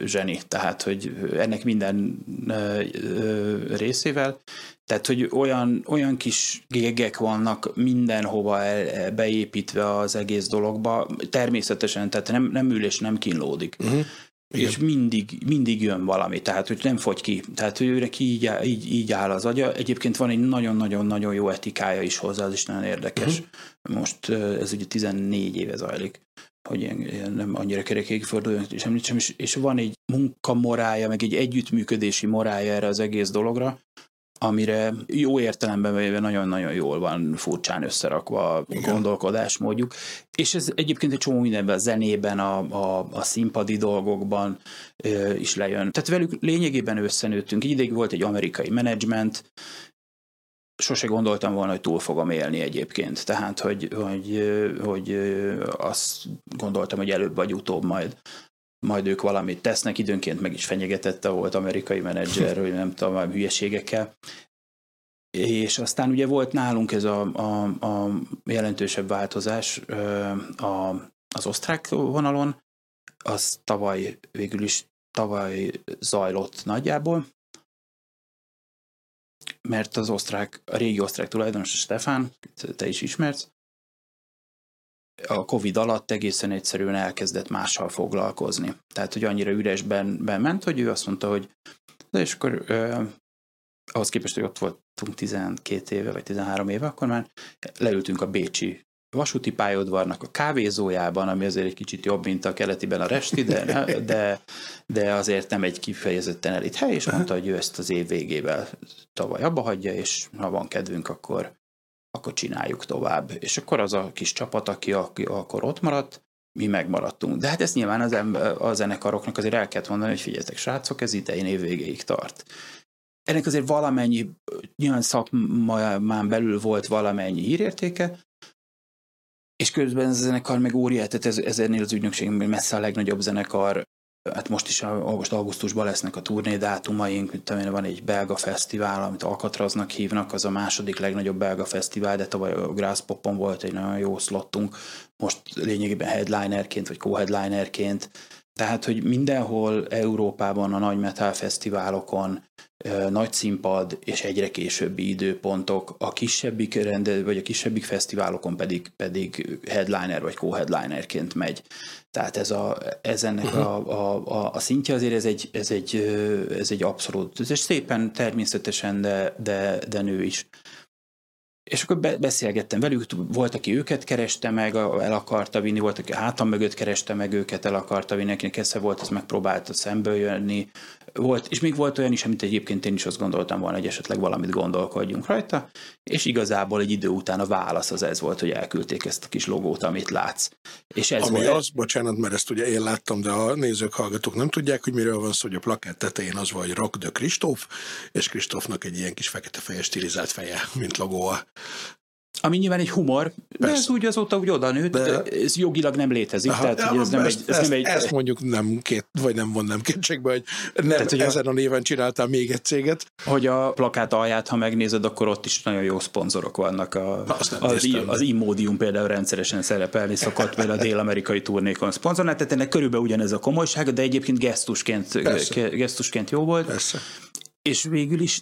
zseni, tehát hogy ennek minden ö, részével, tehát hogy olyan, olyan kis gégek vannak mindenhova el, beépítve az egész dologba, természetesen, tehát nem, nem ül és nem kínlódik. Uh-huh. Igen. és mindig, mindig jön valami, tehát hogy nem fogy ki. Tehát hogy őnek így, így, így áll az agya. Egyébként van egy nagyon-nagyon-nagyon jó etikája is hozzá, az is nagyon érdekes. Uh-huh. Most ez ugye 14 éve zajlik hogy ilyen, ilyen nem annyira kerekéig forduljon, és említsem, és, és van egy munkamorája, meg egy együttműködési morája erre az egész dologra, amire jó értelemben véve nagyon-nagyon jól van furcsán összerakva a Igen. gondolkodásmódjuk. És ez egyébként egy csomó mindenben, a zenében, a, a, a színpadi dolgokban ö, is lejön. Tehát velük lényegében összenőttünk. Egy ideig volt egy amerikai menedzsment, sose gondoltam volna, hogy túl fogom élni egyébként. Tehát, hogy, hogy, hogy azt gondoltam, hogy előbb vagy utóbb majd majd ők valamit tesznek, időnként meg is fenyegetette volt amerikai menedzser, hogy nem tudom, hülyeségekkel. És aztán ugye volt nálunk ez a, a, a jelentősebb változás a, az osztrák vonalon, az tavaly végül is tavaly zajlott nagyjából, mert az osztrák, a régi osztrák tulajdonos, Stefán, te is ismersz, a Covid alatt egészen egyszerűen elkezdett mással foglalkozni. Tehát, hogy annyira üresben ment, hogy ő azt mondta, hogy de és akkor ö, ahhoz képest, hogy ott voltunk 12 éve, vagy 13 éve, akkor már leültünk a Bécsi vasúti pályaudvarnak a kávézójában, ami azért egy kicsit jobb, mint a keletiben a resti, de, de, de azért nem egy kifejezetten elit hely, és mondta, hogy ő ezt az év végével tavaly abba hagyja, és ha van kedvünk, akkor akkor csináljuk tovább. És akkor az a kis csapat, aki, aki akkor ott maradt, mi megmaradtunk. De hát ezt nyilván az em- a zenekaroknak azért el kellett mondani, hogy figyeljetek, srácok, ez idején év végéig tart. Ennek azért valamennyi, nyilván szakmán belül volt valamennyi hírértéke, és közben ez a zenekar meg óriát, tehát ez, ezernél az ügynökség messze a legnagyobb zenekar, hát most is most augusztusban lesznek a turné dátumaink, mint amilyen van egy belga fesztivál, amit Alcatraznak hívnak, az a második legnagyobb belga fesztivál, de tavaly a Grasspopon volt egy nagyon jó slottunk, most lényegében headlinerként vagy co-headlinerként, tehát, hogy mindenhol Európában a nagy metal fesztiválokon nagy színpad és egyre későbbi időpontok, a kisebbik rende, vagy a kisebbik fesztiválokon pedig, pedig headliner vagy co-headlinerként megy. Tehát ez, a, ez ennek uh-huh. a, a, a, a szintje azért ez egy, ez egy, ez egy abszolút, ez szépen természetesen, de, de, de nő is. És akkor be, beszélgettem velük, volt, aki őket kereste meg, el akarta vinni, volt, aki hátam mögött kereste meg őket, el akarta vinni, akinek esze volt, az megpróbálta szemből jönni. Volt, és még volt olyan is, amit egyébként én is azt gondoltam volna, hogy esetleg valamit gondolkodjunk rajta, és igazából egy idő után a válasz az ez volt, hogy elküldték ezt a kis logót, amit látsz. És ez Ami volt, az, bocsánat, mert ezt ugye én láttam, de a nézők, hallgatók nem tudják, hogy miről van szó, hogy a plakát tetején az van, hogy Rock de Kristóf, és Kristófnak egy ilyen kis fekete fejes stilizált feje, mint logó a ami nyilván egy humor, de Persze. ez úgy azóta úgy oda nőtt, De- ez jogilag nem létezik, Aha, tehát hogy ez nem ezt, egy, ez ezt, nem egy ezt mondjuk nem két, vagy nem mondom kétségbe, hogy nem Tehát, hogy a- ezen a néven csináltál még egy céget. hogy a plakát alját, ha megnézed, akkor ott is nagyon jó szponzorok vannak. A, Azt az, néztem. az Immodium például rendszeresen szerepelni szokott, például a dél-amerikai turnékon szponzornál, tehát ennek körülbelül ugyanez a komolysága, de egyébként gesztusként, Persze. ge- gesztusként jó volt, Persze. és végül is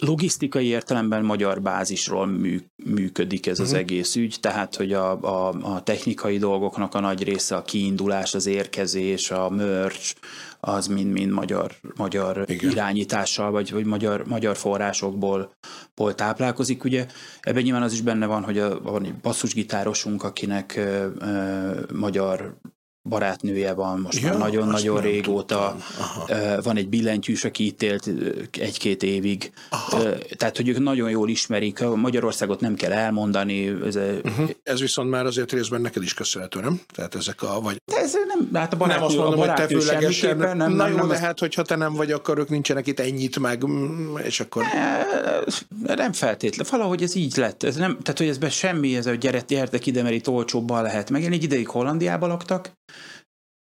logisztikai értelemben magyar bázisról mű, működik ez az Mhm. egész ügy, tehát hogy a, a, a technikai dolgoknak a nagy része, a kiindulás, az érkezés, a merch, az mind-mind magyar, magyar Igen. irányítással, vagy, vagy magyar, magyar forrásokból ból táplálkozik. Ugye ebben nyilván az is benne van, hogy a, van egy basszusgitárosunk, akinek ö, ö, magyar barátnője van most már Ja, nagyon-nagyon azt nem régóta. Van egy billentyűs, aki itt élt egy-két évig. Aha. Tehát, hogy ők nagyon jól ismerik. Magyarországot nem kell elmondani. Ez, Uh-huh. Ez viszont már azért részben neked is köszönhető, nem? Tehát ezek a, vagy ez nem, hát a nem barátnő, azt mondom, a hogy te főlegesen, semmiképpen nem, na nem, jó, nem, de hát, hogyha te nem vagy, akkor ők nincsenek itt ennyit meg, mm, és akkor... Nem feltétlen. Valahogy ez így lett. Ez nem, tehát, hogy ez be semmi, ez a gyere, gyertek ide, mert itt olcsóbban lehet meg. Én egy ideig Hollandiában laktak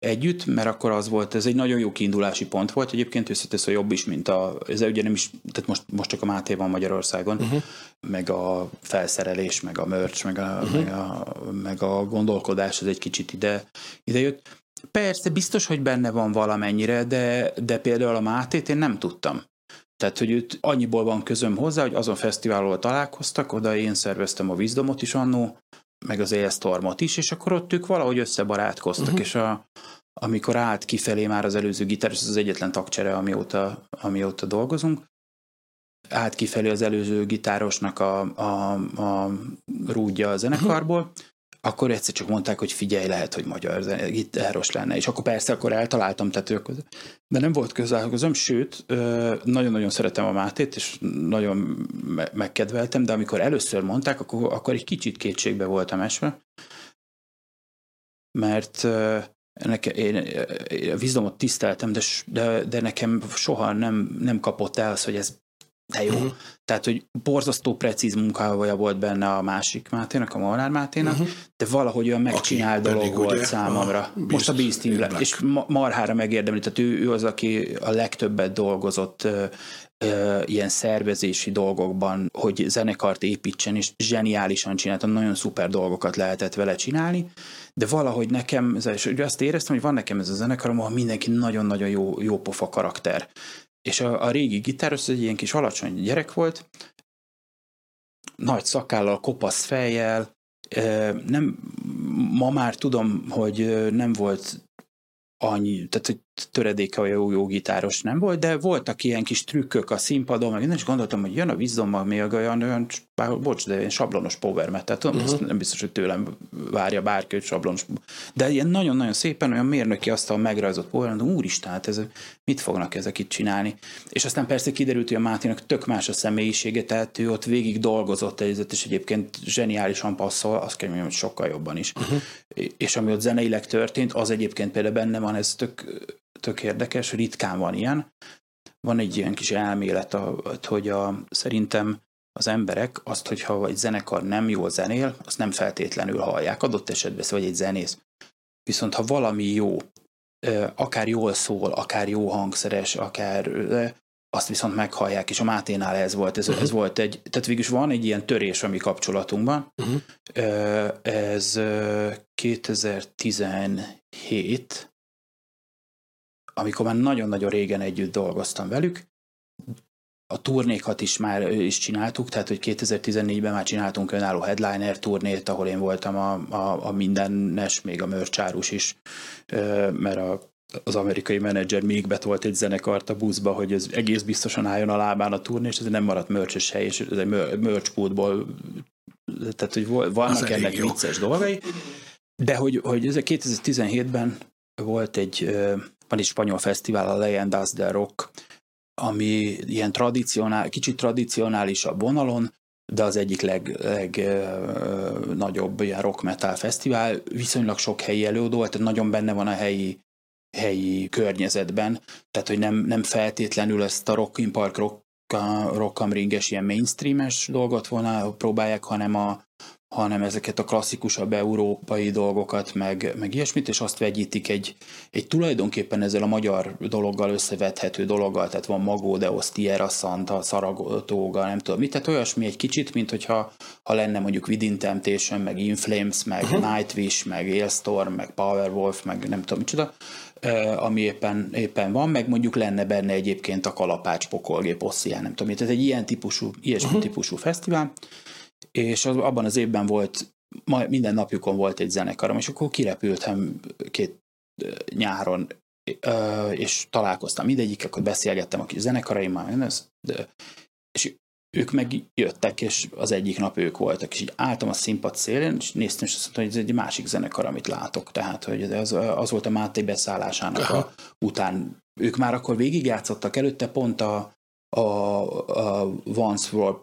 együtt, mert akkor az volt, ez egy nagyon jó kiindulási pont volt. Egyébként összetesz a jobb is, mint a, ez ugye nem is, tehát most, most csak a Máté van Magyarországon, uh-huh. meg a felszerelés, meg a merch, meg a, uh-huh. meg a, meg a gondolkodás, ez egy kicsit ide, ide jött. Persze, biztos, hogy benne van valamennyire, de, de például a Mátét én nem tudtam. Tehát, hogy őt annyiból van közöm hozzá, hogy azon fesztiválon találkoztak, oda én szerveztem a Wisdomot is annó, meg az Ailstormot is, és akkor ott ők valahogy összebarátkoztak, uh-huh. és a, amikor állt kifelé már az előző gitáros, ez az egyetlen tagcsere, amióta, amióta dolgozunk, állt kifelé az előző gitárosnak a, a, a rúdja a zenekarból, akkor egyszer csak mondták, hogy figyelj, lehet, hogy magyar gitáros lenne, és akkor persze, akkor eltaláltam tetők de nem volt közelhozom, sőt, nagyon-nagyon szeretem a Mátét, és nagyon me- megkedveltem, de amikor először mondták, akkor, akkor egy kicsit kétségbe voltam esve, mert ö, neke, én, én a vízdomot tiszteltem, de, de, de nekem soha nem, nem kapott el az, hogy ez de jó. Mhm. Tehát, hogy borzasztó precíz munkája volt benne a másik Máténak, a Molnár Máténak, uh-huh. de valahogy olyan megcsinált pedig dolog volt ugye számomra. a Most a Beast in Black. És ma- marhára megérdemli, tehát ő, ő az, aki a legtöbbet dolgozott ö, ö, ilyen szervezési dolgokban, hogy zenekart építsen, és zseniálisan csináltam, nagyon szuper dolgokat lehetett vele csinálni, de valahogy nekem, és azt éreztem, hogy van nekem ez a zenekarom, ahol mindenki nagyon-nagyon jó, jó pofa karakter. És a, a régi gitáros egy ilyen kis alacsony gyerek volt, nagy szakállal, kopasz fejjel, nem, ma már tudom, hogy nem volt annyi, tehát hogy töredéke olyan jó, jó gitáros nem volt, de voltak ilyen kis trükkök a színpadon, meg én is gondoltam, hogy jön a vízdommal még olyan, olyan bocs, de ilyen sablonos power metal, tudom, uh-huh. nem biztos, hogy tőlem várja bárki, hogy sablonos, de ilyen nagyon-nagyon szépen olyan mérnöki asztal megrajzott power, mondom, úristen, hát ez, mit fognak ezek itt csinálni? És aztán persze kiderült, hogy a Máténak tök más a személyisége, tehát ő ott végig dolgozott egyet, és egyébként zseniálisan passzol, azt kell mondjam, hogy sokkal jobban is. Uh-huh. És ami ott zeneileg történt, az egyébként például benne van, ez tök, tök érdekes, ritkán van ilyen. Van egy ilyen kis elmélet, hogy a, szerintem az emberek azt, hogyha egy zenekar nem jól zenél, azt nem feltétlenül hallják, adott esetben, vagy egy zenész. Viszont ha valami jó, akár jól szól, akár jó hangszeres, akár azt viszont meghallják, és a Máténál ez volt, ez, ez volt egy, tehát végülis van egy ilyen törés a mi kapcsolatunkban, Uh-huh. Ez ö, 2017, amikor már nagyon-nagyon régen együtt dolgoztam velük, a turnékat is már is csináltuk, tehát hogy 2014-ben már csináltunk önálló headliner turnét, ahol én voltam a, a, a mindennes, még a mörcsárus is, mert a az amerikai menedzser még betolt egy zenekart a buszba, hogy ez egész biztosan álljon a lábán a turné, és ez nem maradt mörcsös hely, és ez egy merch tehát hogy vannak az ennek vicces dolgai, de hogy, hogy ez 2017-ben volt egy, van egy spanyol fesztivál, a Leyendas del Rock, ami ilyen tradicionál, kicsit tradicionálisabb vonalon, de az egyik legnagyobb leg, ilyen rock metal fesztivál, viszonylag sok helyi előadó, tehát nagyon benne van a helyi helyi környezetben, tehát hogy nem, nem feltétlenül ezt a Rock in Park rock, rock ringes ilyen mainstreames dolgot volna próbálják, hanem a, hanem ezeket a klasszikusabb európai dolgokat, meg, meg ilyesmit, és azt vegyítik egy, egy tulajdonképpen ezzel a magyar dologgal összevethető dologgal, tehát van Magó, Deos, Tierra Santa, Szaragotóga, nem tudom mit, tehát olyasmi egy kicsit, mint hogyha ha lenne mondjuk Within Temptation, meg Inflames, meg uh-huh. Nightwish, meg Ailstorm, meg Powerwolf, meg nem tudom micsoda, ami éppen, éppen van, meg mondjuk lenne benne egyébként a kalapács pokolgép oszcián, nem tudom, tehát egy ilyen típusú, ilyesmi uh-huh. típusú fesztivál, és az, abban az évben volt, minden napjukon volt egy zenekarom, és akkor kirepültem két nyáron, és találkoztam mindegyik, akkor beszélgettem a kis zenekaraimmal, és ők meg jöttek, és az egyik nap ők voltak, és így álltam a színpad szélén, és néztem, és azt mondtam, hogy ez egy másik zenekar, amit látok. Tehát, hogy az, az volt a Máté beszállásának a, után. Ők már akkor végigjátszottak előtte, pont a, a, a Once Warp,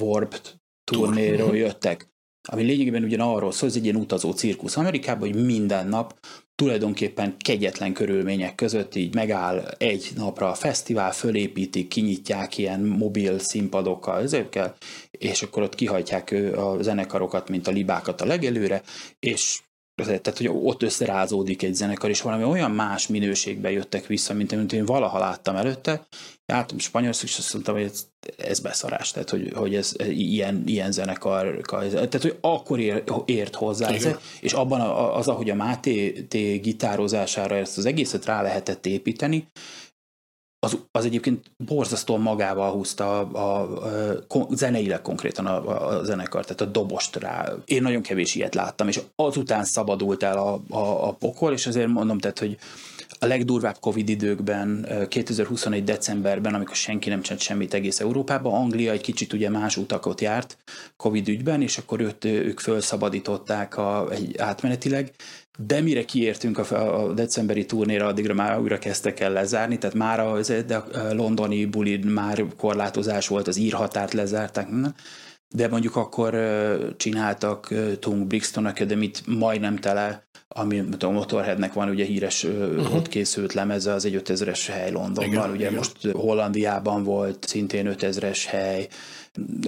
Warped turnéról jöttek, ami lényegében ugyan arról szól, ez egy ilyen utazó cirkusz Amerikában, hogy minden nap tulajdonképpen kegyetlen körülmények között így megáll egy napra a fesztivál, fölépítik, kinyitják ilyen mobil színpadokkal, ezekkel, és akkor ott kihajtják a zenekarokat, mint a libákat a legelőre, és tehát, hogy ott összerázódik egy zenekar, és valami olyan más minőségben jöttek vissza, mint amit én valaha láttam előtte. Jártam Spanyolország, és azt mondtam, hogy ez, ez beszarás, tehát, hogy, hogy ez ilyen, ilyen zenekar, tehát, hogy akkor ér, ért hozzá, ez, és abban az, ahogy a Máté gitározására ezt az egészet rá lehetett építeni, az, az egyébként borzasztóan magával húzta a, a, a zeneileg konkrétan a, a zenekar, tehát a dobost rá. Én nagyon kevés ilyet láttam, és azután szabadult el a, a, a pokol, és azért mondom, tehát, hogy a legdurvább Covid időkben, 2021 decemberben, amikor senki nem csinált semmit egész Európában, Anglia egy kicsit ugye más utakot járt Covid ügyben, és akkor őt, ők felszabadították a, egy átmenetileg, de mire kiértünk a, a decemberi turnéra, addigra már újra kezdtek el lezárni, tehát már a, a londoni bulid már korlátozás volt, az írhatárt lezárták, de mondjuk akkor csináltak Tung Brixton Academy-t majdnem tele, ami a Motorheadnek van ugye híres uh-huh. ott készült lemeze, az egy 5000-es hely Londonban, igen, ugye igen. most Hollandiában volt szintén 5000-es hely,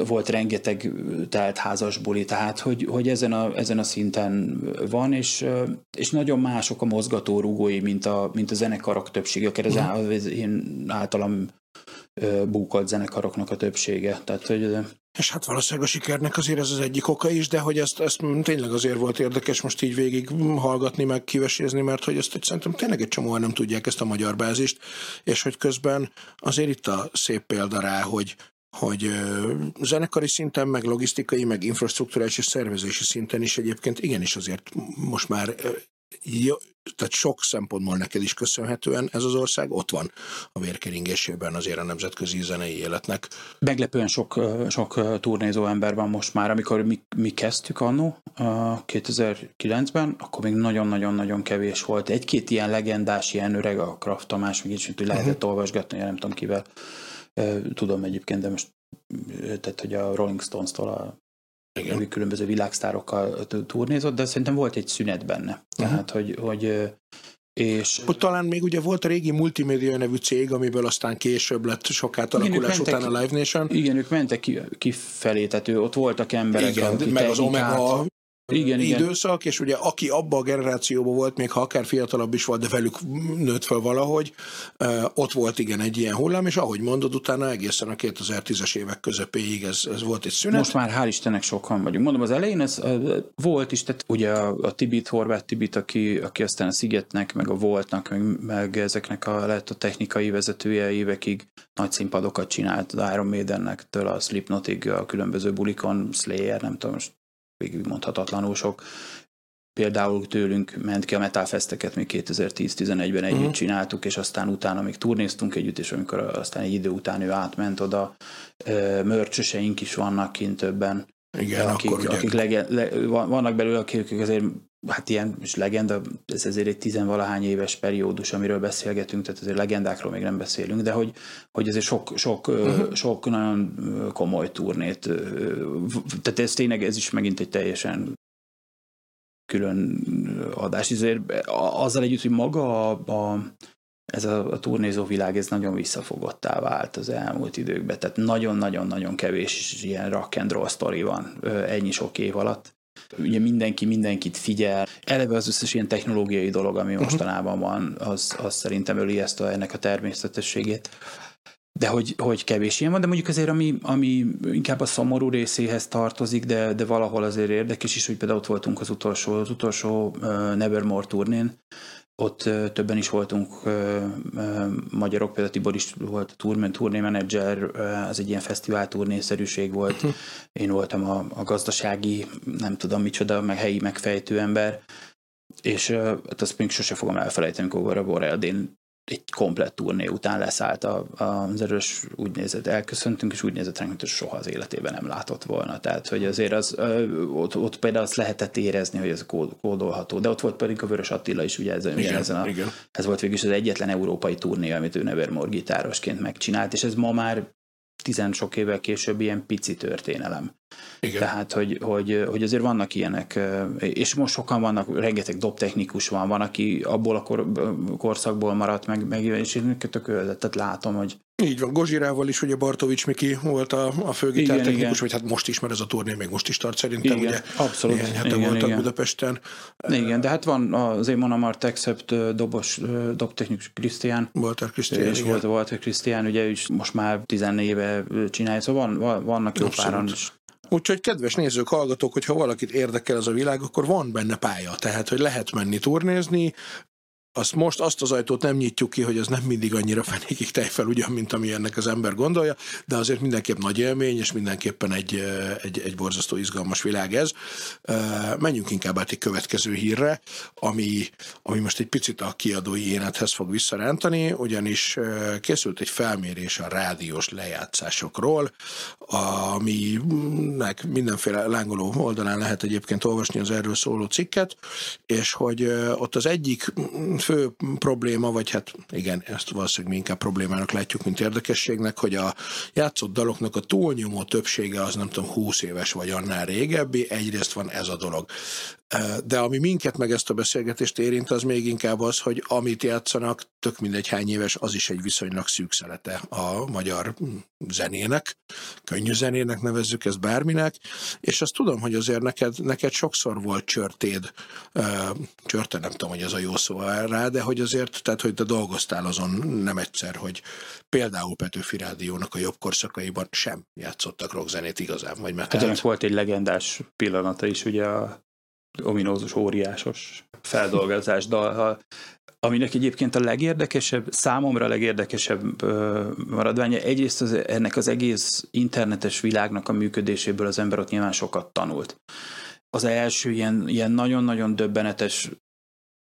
volt rengeteg telt házas buli, tehát hogy, hogy ezen, a, ezen a szinten van, és, és nagyon mások a mozgatórugói, mint a, mint a zenekarok többsége, akár az, uh-huh. az én általam búkolt zenekaroknak a többsége. Tehát, hogy és hát valószínűleg a sikernek azért ez az egyik oka is, de hogy ezt, ezt tényleg azért volt érdekes most így végig hallgatni, meg kivesézni, mert hogy ezt hogy szerintem tényleg egy csomóan nem tudják ezt a magyar bázist, és hogy közben azért itt a szép példa rá, hogy, hogy zenekari szinten, meg logisztikai, meg infrastruktúrális és szervezési szinten is egyébként igenis azért most már jó, tehát sok szempontból neked is köszönhetően ez az ország ott van a vérkeringésében azért a nemzetközi zenei életnek. Meglepően sok, sok turnézó ember van most már, amikor mi, mi kezdtük annó 2009-ben, akkor még nagyon-nagyon-nagyon kevés volt. Egy-két ilyen legendás, ilyen öreg, a Kraft Tamás, még így, hogy lehetett uh-huh. olvasgatni, nem tudom kivel. Tudom egyébként, de most tehát, hogy a Rolling Stones-tól a igen. különböző világsztárokkal turnézott, de szerintem volt egy szünet benne. Uh-huh. Tehát, hogy, hogy és... Ott talán még ugye volt a régi multimédia nevű cég, amiből aztán később lett sok átalakulás igen, után a Live Nation. Igen, ők mentek kifelé, tehát ott voltak emberek, igen, meg az Omega igen, időszak, igen. és ugye aki abba a generációban volt, még ha akár fiatalabb is volt, de velük nőtt fel valahogy, ott volt igen egy ilyen hullám, és ahogy mondod, utána egészen a 2010-es évek közepéig ez, ez volt egy szünet. Most már hál' Istennek sokan vagyunk. Mondom, az elején ez volt is, tehát ugye a, a Tibit, Horváth Tibit, aki, aki aztán a Szigetnek, meg a Voltnak, meg, meg ezeknek a, lett a technikai vezetője évekig nagy színpadokat csinált az Iron Maidennek, től a Slipknotig, a különböző bulikon, Slayer, nem tudom, most végig mondhatatlanul sok. például tőlünk ment ki a Metal Festeket, még 2010-11-ben együtt uh-huh. csináltuk, és aztán utána még turnéztunk együtt, és amikor aztán egy idő után ő átment oda, mörcsöseink is vannak kint többen, igen, akik, akkor ugye... akik lege, le, vannak belőle, akik azért hát ilyen és legenda, ez azért egy tizenvalahány éves periódus, amiről beszélgetünk, tehát azért legendákról még nem beszélünk, de hogy, hogy azért sok, sok, uh-huh. sok nagyon komoly turnét, tehát ez tényleg, ez is megint egy teljesen külön adás. Ezért azzal együtt, hogy maga a, a ez a, a turnézó világ, ez nagyon visszafogottá vált az elmúlt időkben, tehát nagyon-nagyon-nagyon kevés ilyen rock and roll sztori van ennyi sok év alatt. Ugye mindenki mindenkit figyel. Eleve az összes ilyen technológiai dolog, ami uh-huh. mostanában van, az, az szerintem öli ezt a, ennek a természetességét. De hogy, hogy kevés ilyen van, de mondjuk azért, ami, ami inkább a szomorú részéhez tartozik, de, de valahol azért érdekes is, hogy például ott voltunk az utolsó, az utolsó uh, Nevermore turnén, ott többen is voltunk magyarok, például Tibor is volt a tourman, turné menedzser, az egy ilyen fesztivál turnészerűség volt. Én voltam a, a gazdasági, nem tudom micsoda, meg helyi megfejtő ember, és hát azt még sose fogom elfelejteni, amikor a Borrell egy komplett turné után leszállt a, a, az erős, úgy nézett, elköszöntünk, és úgy nézett ránk, hogy soha az életében nem látott volna. Tehát, hogy azért az, ott, ott például azt lehetett érezni, hogy ez kódolható. De ott volt pedig a Vörös Attila is, ugye ezen, igen, ezen a, igen. ez volt végül is az egyetlen európai turné, amit ő Nevermore gitárosként megcsinált, és ez ma már tizen sok évvel később ilyen pici történelem. Igen. Tehát, hogy, hogy, hogy azért vannak ilyenek, és most sokan vannak, rengeteg dobtechnikus van, van, aki abból a kor, korszakból maradt meg, meg és én tök tehát látom, hogy így van, Gozsirával is ugye Bartovics Miki volt a, a főgitártechnikus, vagy hát most is, mert ez a turné még most is tart szerintem, igen, ugye abszolút. Néhány hete igen, voltak igen. Budapesten. Igen, de hát van az én Monamar Texept dobos, dobtechnikus Krisztián. Walter Krisztián, És volt Walter Krisztián, ugye is most már 14 éve csinálja, szóval van, vannak jó páran is Úgyhogy kedves nézők, hallgatók, hogyha valakit érdekel ez a világ, akkor van benne pálya. Tehát, hogy lehet menni turnézni, azt most azt az ajtót nem nyitjuk ki, hogy az nem mindig annyira fenékig tejfel ugyan, mint ami ennek az ember gondolja, de azért mindenképp nagy élmény, és mindenképpen egy, egy, egy borzasztó izgalmas világ ez. Menjünk inkább át egy következő hírre, ami, ami most egy picit a kiadói énethez fog visszarántani, ugyanis készült egy felmérés a rádiós lejátszásokról, aminek mindenféle lángoló oldalán lehet egyébként olvasni az erről szóló cikket, és hogy ott az egyik fő probléma, vagy hát igen, ezt valószínűleg mi inkább problémának látjuk, mint érdekességnek, hogy a játszott daloknak a túlnyomó többsége az nem tudom 20 éves vagy annál régebbi, egyrészt van ez a dolog. De ami minket meg ezt a beszélgetést érint, az még inkább az, hogy amit játszanak, tök mindegy hány éves, az is egy viszonylag szűkszelete a magyar zenének, könnyű zenének nevezzük ezt bárminek, és azt tudom, hogy azért neked, neked sokszor volt csörtéd, csörte nem tudom, hogy ez a jó szó rá, de hogy azért, tehát hogy te dolgoztál azon nem egyszer, hogy például Petőfi Rádiónak a jobb korszakaiban sem játszottak rockzenét igazán, vagy mert hát volt egy legendás pillanata is, ugye a ominózus, óriásos feldolgozás dal, aminek egyébként a legérdekesebb, számomra a legérdekesebb maradványa, egyrészt az, ennek az egész internetes világnak a működéséből az ember ott nyilván sokat tanult. Az első ilyen nagyon-nagyon döbbenetes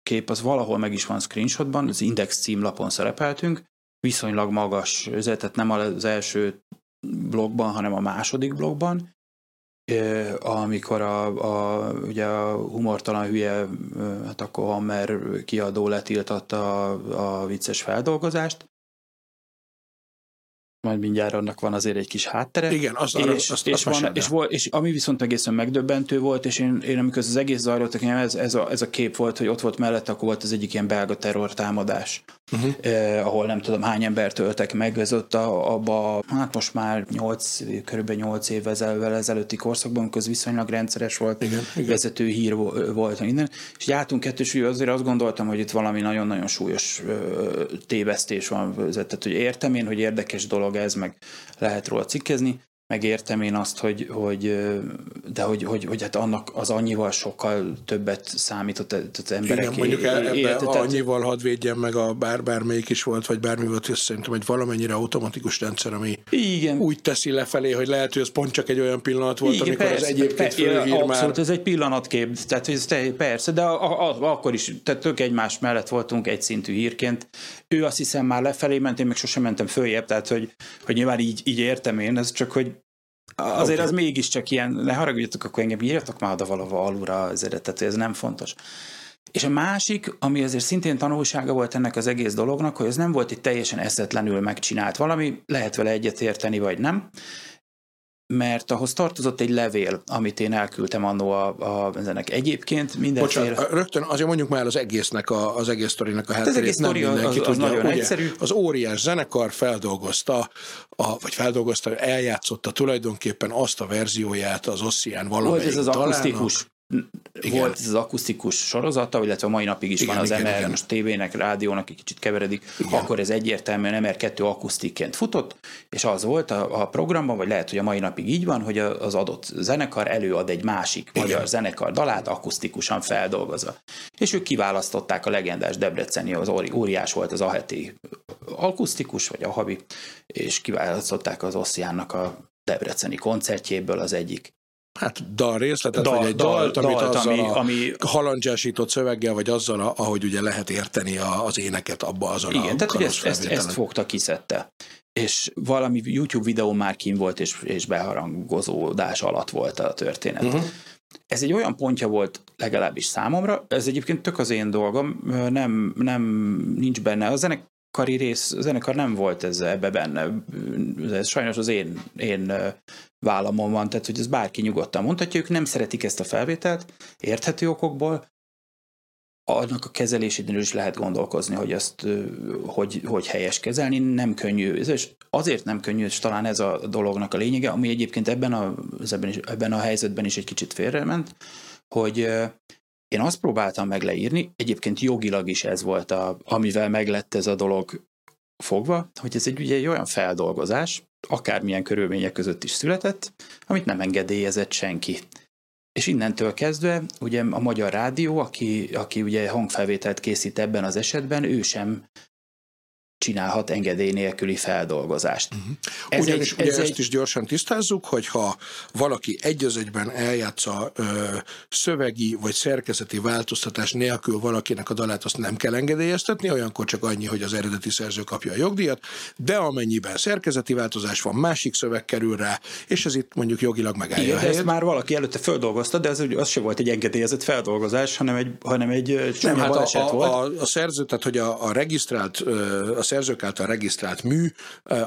kép, az valahol meg is van screenshotban, az Index címlapon szerepeltünk, viszonylag magas, tehát nem az első blogban, hanem a második blogban, amikor a, a, ugye a humortalan hülye, hát akkor Hammer kiadó letiltatta a, a vicces feldolgozást, majd mindjárt annak van azért egy kis háttere. Igen, azt, és, arra, és, azt, és, azt van, és, volt, és ami viszont egészen megdöbbentő volt, és én, én amikor az egész zajlott, ez, ez, a, ez a kép volt, hogy ott volt mellett, akkor volt az egyik ilyen belga terror támadás, uh-huh. eh, ahol nem tudom hány embert öltek meg, ez ott a, abba, hát most már 8, körülbelül 8 évvel ezelőtti korszakban, köz viszonylag rendszeres volt, igen, vezető igen. hír volt minden, és jártunk kettős, azért azt gondoltam, hogy itt valami nagyon-nagyon súlyos ö, tévesztés van, tehát hogy értem én, hogy érdekes dolog ez, meg lehet róla cikkezni, megértem én azt, hogy, hogy de hogy, hogy, hogy hát annak az annyival sokkal többet számított az emberek. Igen, mondjuk el, ebbe tehát, annyival hadd védjen meg a bár, bármelyik is volt, vagy bármi volt, és szerintem egy valamennyire automatikus rendszer, ami igen. úgy teszi lefelé, hogy lehet, hogy ez pont csak egy olyan pillanat volt, igen, amikor persze, az egyébként fölhír már. Abszolút, ez egy pillanatkép, tehát ez te, persze, de a, a, akkor is, tehát tök egymás mellett voltunk egy szintű hírként. Ő azt hiszem már lefelé ment, én meg sosem mentem följebb, tehát hogy, hogy nyilván így, így értem én, ez csak, hogy Azért okay. az mégiscsak ilyen, ne haragudjatok, akkor engem írjatok már oda valahol alulra az eredet, ez nem fontos. És a másik, ami azért szintén tanulsága volt ennek az egész dolognak, hogy ez nem volt itt teljesen eszetlenül megcsinált valami, lehet vele egyetérteni, vagy nem, mert ahhoz tartozott egy levél, amit én elküldtem annó a, a, ennek egyébként mindenféle... Bocsánat, rögtön azért mondjuk már az egésznek, a, az egész sztorinak a hátterét. Az egész sztori az, az, az nagyon ugye, egyszerű. Az óriás zenekar feldolgozta, a, vagy feldolgozta, eljátszotta tulajdonképpen azt a verzióját az Ossian valamelyik Volt ez az akusztikus igen. volt ez az akusztikus sorozata, illetve a mai napig is igen, van az igen, MR, igen. most tévének, rádiónak egy kicsit keveredik, igen. akkor ez egyértelműen MR2 akusztikként futott, és az volt a, a programban, vagy lehet, hogy a mai napig így van, hogy az adott zenekar előad egy másik igen. magyar zenekar dalát akusztikusan feldolgozva. És ők kiválasztották a legendás Debreceni, az óriás volt az Aheti akusztikus, vagy a Habi, és kiválasztották az Ossiánnak a Debreceni koncertjéből az egyik hát dal részletet, dal, vagy egy dal, dalt, amit dalt, azzal ami, a ami... halandzsásított szöveggel, vagy azzal, a, ahogy ugye lehet érteni a, az éneket abba azon Igen, a tehát ezt, ezt, ezt fogta, kiszedte. És valami YouTube videó már kim volt, és, és beharangozódás alatt volt a történet. Uh-huh. Ez egy olyan pontja volt legalábbis számomra, ez egyébként tök az én dolgom, nem, nem nincs benne. A zenek, zenekari rész, a zenekar nem volt ez ebbe benne. Ez sajnos az én, én vállamon van, tehát hogy ez bárki nyugodtan mondhatja, ők nem szeretik ezt a felvételt, érthető okokból, annak a kezelésénél is lehet gondolkozni, hogy ezt hogy, hogy helyes kezelni, nem könnyű, és azért nem könnyű, és talán ez a dolognak a lényege, ami egyébként ebben a, ebben, is, ebben a helyzetben is egy kicsit félrement, hogy én azt próbáltam meg leírni, egyébként jogilag is ez volt, a, amivel meglett ez a dolog fogva, hogy ez egy, ugye egy olyan feldolgozás, akármilyen körülmények között is született, amit nem engedélyezett senki. És innentől kezdve ugye a Magyar Rádió, aki, aki ugye hangfelvételt készít ebben az esetben, ő sem csinálhat engedély nélküli feldolgozást. Uh-huh. Ez Ugyanis egy, ez ugye egy... ezt is gyorsan tisztázzuk, hogyha valaki egy az egyben eljátsza ö, szövegi vagy szerkezeti változtatás nélkül valakinek a dalát, azt nem kell engedélyeztetni, olyankor csak annyi, hogy az eredeti szerző kapja a jogdíjat, de amennyiben szerkezeti változás van, másik szöveg kerül rá, és ez itt mondjuk jogilag megállja Igen, a ezt már valaki előtte feldolgozta, de ez az se volt egy engedélyezett feldolgozás, hanem egy, hanem egy nem, hát a, a, volt. A, a szerző, tehát hogy a, a regisztrált, a szerzők által regisztrált mű,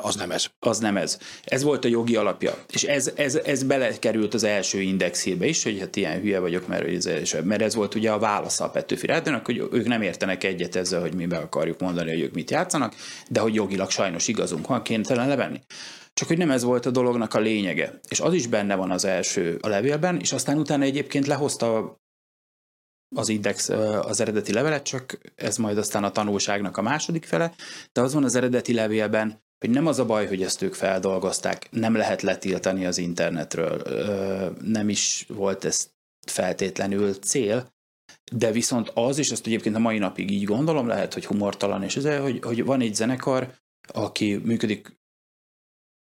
az nem ez. Az nem ez. Ez volt a jogi alapja. És ez, ez, ez belekerült az első indexírbe is, hogy hát ilyen hülye vagyok, mert ez, mert ez volt ugye a válasz a Petőfi Rádiónak, hogy ők nem értenek egyet ezzel, hogy mi be akarjuk mondani, hogy ők mit játszanak, de hogy jogilag sajnos igazunk van, kénytelen levenni. Csak hogy nem ez volt a dolognak a lényege. És az is benne van az első a levélben, és aztán utána egyébként lehozta az index az eredeti levelet, csak ez majd aztán a tanulságnak a második fele, de az van az eredeti levélben, hogy nem az a baj, hogy ezt ők feldolgozták, nem lehet letiltani az internetről, nem is volt ez feltétlenül cél, de viszont az, és ezt egyébként a mai napig így gondolom, lehet, hogy humortalan, és ez, hogy, hogy van egy zenekar, aki működik,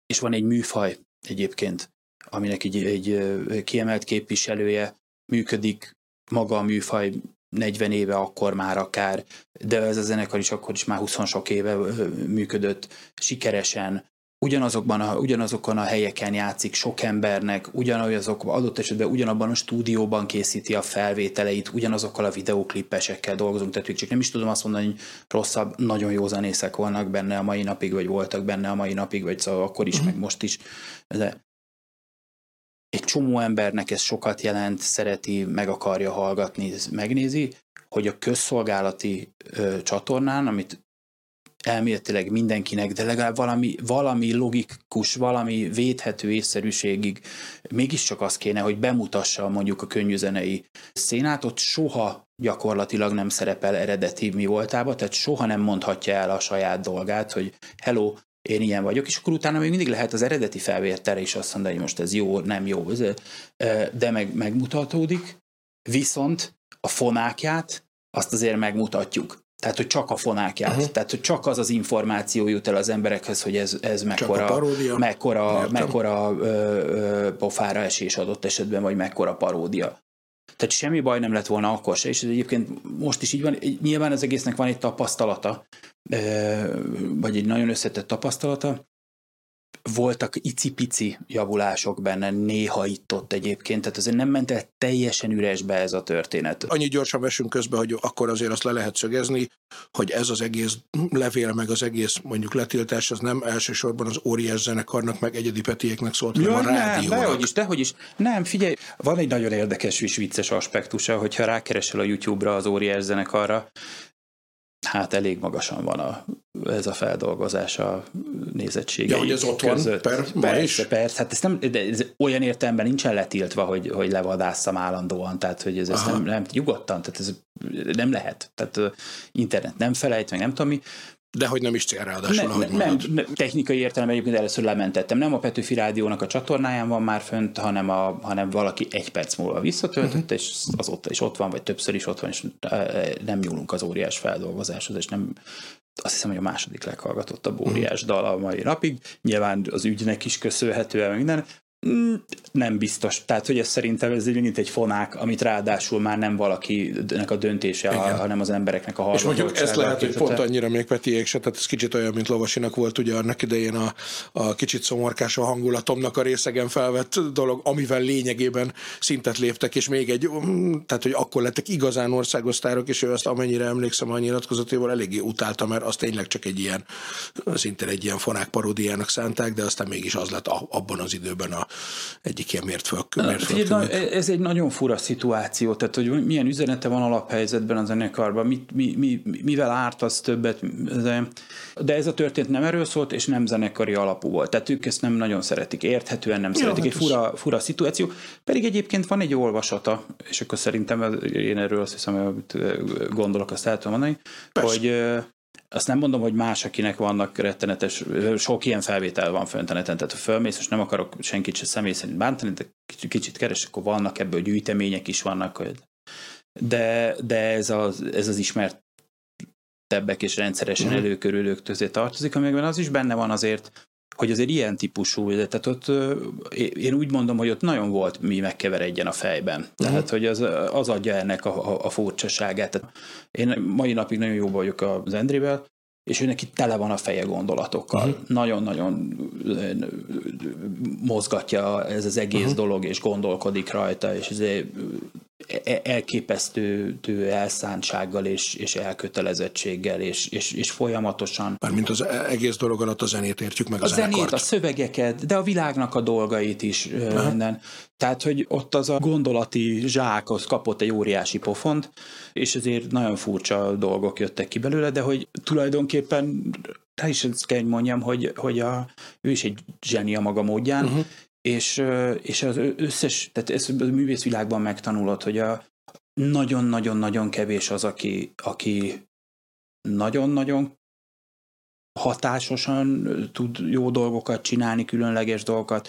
és van egy műfaj egyébként, aminek egy, egy kiemelt képviselője működik maga a műfaj 40 éve akkor már akár, de ez a zenekar is akkor is már 20 sok éve működött sikeresen, ugyanazokban a, ugyanazokon a helyeken játszik sok embernek, ugyanazok, adott esetben ugyanabban a stúdióban készíti a felvételeit, ugyanazokkal a videóklippesekkel dolgozunk, tehát csak nem is tudom azt mondani, hogy rosszabb, nagyon jó zenészek vannak benne a mai napig, vagy voltak benne a mai napig, vagy szóval akkor is, uh-huh. meg most is, de egy csomó embernek ez sokat jelent, szereti, meg akarja hallgatni, megnézi, hogy a közszolgálati ö, csatornán, amit elméletileg mindenkinek, de legalább valami, valami logikus, valami védhető észszerűségig mégiscsak az kéne, hogy bemutassa mondjuk a könnyűzenei szénát, ott soha gyakorlatilag nem szerepel eredeti mi voltába, tehát soha nem mondhatja el a saját dolgát, hogy hello, én ilyen vagyok, és akkor utána még mindig lehet az eredeti felvételre is azt mondani, hogy most ez jó, nem jó, de meg, megmutatódik, viszont a fonákját azt azért megmutatjuk. Tehát, hogy csak a fonákját, uh-huh. tehát, hogy csak az az információ jut el az emberekhez, hogy ez, ez mekkora, mekkora, mekkora ö, ö, pofára esés adott esetben, vagy mekkora paródia. Tehát semmi baj nem lett volna akkor se, és ez egyébként most is így van. Nyilván az egésznek van egy tapasztalata, vagy egy nagyon összetett tapasztalata, voltak icipici javulások benne, néha itt-ott egyébként, tehát azért nem ment el teljesen üresbe ez a történet. Annyi gyorsan vesünk közbe, hogy akkor azért azt le lehet szögezni, hogy ez az egész levél, meg az egész mondjuk letiltás, az nem elsősorban az óriás zenekarnak, meg egyedi petieknek szólt, hanem ja, a rádiónak. Dehogy is, dehogy is. Nem, figyelj, van egy nagyon érdekes és vicces aspektusa, hogyha rákeresel a YouTube-ra az óriás zenekarra, hát elég magasan van a, ez a feldolgozás a nézettsége. Ja, hogy ez ott között. van, per, persze, is. persze, hát ez nem, de ez olyan értelemben nincsen letiltva, hogy, hogy levadásszam állandóan, tehát hogy ez, ez nem, nem, nyugodtan, tehát ez nem lehet, tehát internet nem felejt, meg nem tudom mi, de hogy nem is cél ráadásul, ne, ahogy nem, nem, technikai értelemben egyébként először lementettem. Nem a Petőfi Rádiónak a csatornáján van már fönt, hanem, a, hanem valaki egy perc múlva visszatöltött, uh-huh. és azóta is ott van, vagy többször is ott van, és nem nyúlunk az óriás feldolgozáshoz, és nem azt hiszem, hogy a második leghallgatottabb óriás dal a mai napig. Nyilván az ügynek is köszönhetően minden, nem biztos. Tehát, hogy ez szerintem ez mint egy fonák, amit ráadásul már nem valakinek a döntése, Igen. hanem az embereknek a És mondjuk ezt lehet, hogy pont annyira még Petiék se, tehát ez kicsit olyan, mint Lovasinak volt ugye annak idején a, a kicsit szomorkás a hangulatomnak a részegen felvett dolog, amivel lényegében szintet léptek, és még egy, mm, tehát hogy akkor lettek igazán országosztárok, és ő azt amennyire emlékszem a nyilatkozatéval eléggé utálta, mert az tényleg csak egy ilyen, szinte egy ilyen fonák paródiának szánták, de aztán mégis az lett abban az időben a egyik ilyen mért föl. Mért föl ez egy nagyon fura szituáció, tehát hogy milyen üzenete van alaphelyzetben a zenekarban, mit, mi, mi, mivel árt az többet, de ez a történet nem erről szólt, és nem zenekari alapú volt. Tehát ők ezt nem nagyon szeretik, érthetően nem szeretik. Ja, hát egy fura, fura szituáció. Pedig egyébként van egy olvasata, és akkor szerintem én erről azt hiszem, hogy gondolok, azt el tudom mondani, Persze. hogy azt nem mondom, hogy más, akinek vannak rettenetes, sok ilyen felvétel van fönt a neten, tehát ha fölmész, és nem akarok senkit se személy szerint bántani, de kicsit, kicsit keres, akkor vannak ebből gyűjtemények is vannak, de, de ez, az, ez az ismert tebbek és rendszeresen uh-huh. előkörülők közé tartozik, amikben az is benne van azért, hogy azért ilyen típusú, tehát ott én úgy mondom, hogy ott nagyon volt mi megkeveredjen a fejben. Uh-huh. Tehát, hogy az, az adja ennek a, a, a furcsaságát. Tehát én mai napig nagyon jó vagyok az Endrivel, és ő neki tele van a feje gondolatokkal. Uh-huh. Nagyon-nagyon mozgatja ez az egész uh-huh. dolog, és gondolkodik rajta, és elképesztő elszántsággal és, és elkötelezettséggel, és, és, és folyamatosan. Mármint az egész dolog alatt a zenét értjük meg a, a zenét, a szövegeket, de a világnak a dolgait is Aha. minden. Tehát, hogy ott az a gondolati zsákhoz kapott egy óriási pofont, és ezért nagyon furcsa dolgok jöttek ki belőle, de hogy tulajdonképpen te is ezt kell, hogy mondjam, hogy, hogy a, ő is egy zseni a maga módján, uh-huh és, és az összes, tehát ezt a művészvilágban megtanulod, hogy a nagyon-nagyon-nagyon kevés az, aki, aki nagyon-nagyon hatásosan tud jó dolgokat csinálni, különleges dolgokat,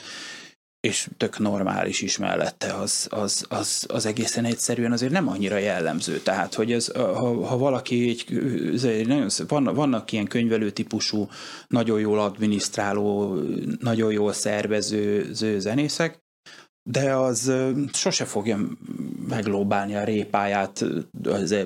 és tök normális is mellette, az, az, az, az egészen egyszerűen azért nem annyira jellemző. Tehát, hogy ez, ha, ha valaki egy, nagyon, vannak, vannak ilyen könyvelő típusú, nagyon jól adminisztráló, nagyon jól szervező zenészek, de az sose fogja meglóbálni a répáját,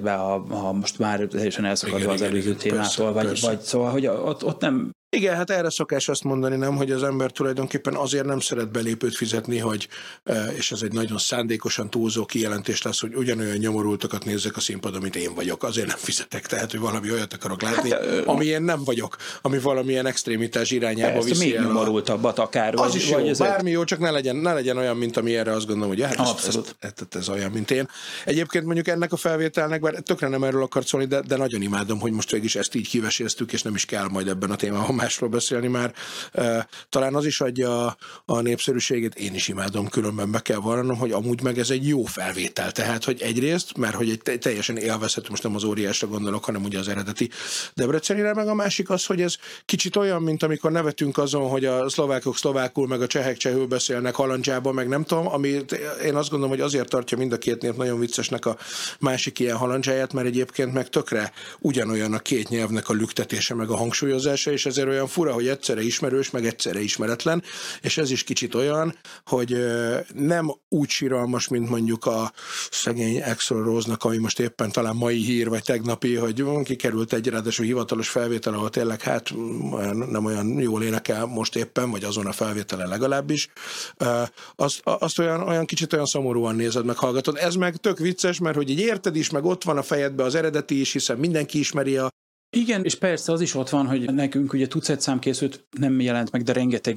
ha, most már teljesen elszakadva az előző igen, témától, persze, vagy, persze. vagy szóval, hogy ott, ott nem igen, hát erre szokás azt mondani, nem, hogy az ember tulajdonképpen azért nem szeret belépőt fizetni, hogy, e, és ez egy nagyon szándékosan túlzó kijelentés lesz, hogy ugyanolyan nyomorultakat nézzek a színpadon, mint én vagyok. Azért nem fizetek, tehát, hogy valami olyat akarok látni, hát, ami én nem vagyok, ami valamilyen extrémitás irányába persze, viszi még el. nyomorultabbat akár. Az vagy, is jó, vagy bármi jó, csak ne legyen, ne legyen olyan, mint ami erre azt gondolom, hogy hát Abszolút. Ez, ez, ez, olyan, mint én. Egyébként mondjuk ennek a felvételnek, bár tökre nem erről akart szólni, de, de nagyon imádom, hogy most végig is ezt így kiveséztük, és nem is kell majd ebben a témában másról beszélni már. Talán az is adja a népszerűségét, én is imádom, különben be kell vallanom, hogy amúgy meg ez egy jó felvétel. Tehát, hogy egyrészt, mert hogy egy teljesen élvezhető, most nem az óriásra gondolok, hanem ugye az eredeti Debrecenire, meg a másik az, hogy ez kicsit olyan, mint amikor nevetünk azon, hogy a szlovákok szlovákul, meg a csehek csehül beszélnek halandzsába, meg nem tudom, ami én azt gondolom, hogy azért tartja mind a két nép nagyon viccesnek a másik ilyen halandzsáját, mert egyébként meg tökre ugyanolyan a két nyelvnek a lüktetése, meg a hangsúlyozása, és ezért olyan fura, hogy egyszerre ismerős, meg egyszerre ismeretlen, és ez is kicsit olyan, hogy nem úgy síralmas, mint mondjuk a szegény Axel Rose-nak, ami most éppen talán mai hír, vagy tegnapi, hogy kikerült egy ráadásul hivatalos felvétel, ahol tényleg hát nem olyan jól énekel most éppen, vagy azon a felvételen legalábbis, azt, azt olyan, olyan kicsit olyan szomorúan nézed, meg hallgatod. Ez meg tök vicces, mert hogy így érted is, meg ott van a fejedbe az eredeti is, hiszen mindenki ismeri a igen, és persze az is ott van, hogy nekünk ugye tucat szám készült, nem jelent meg, de rengeteg,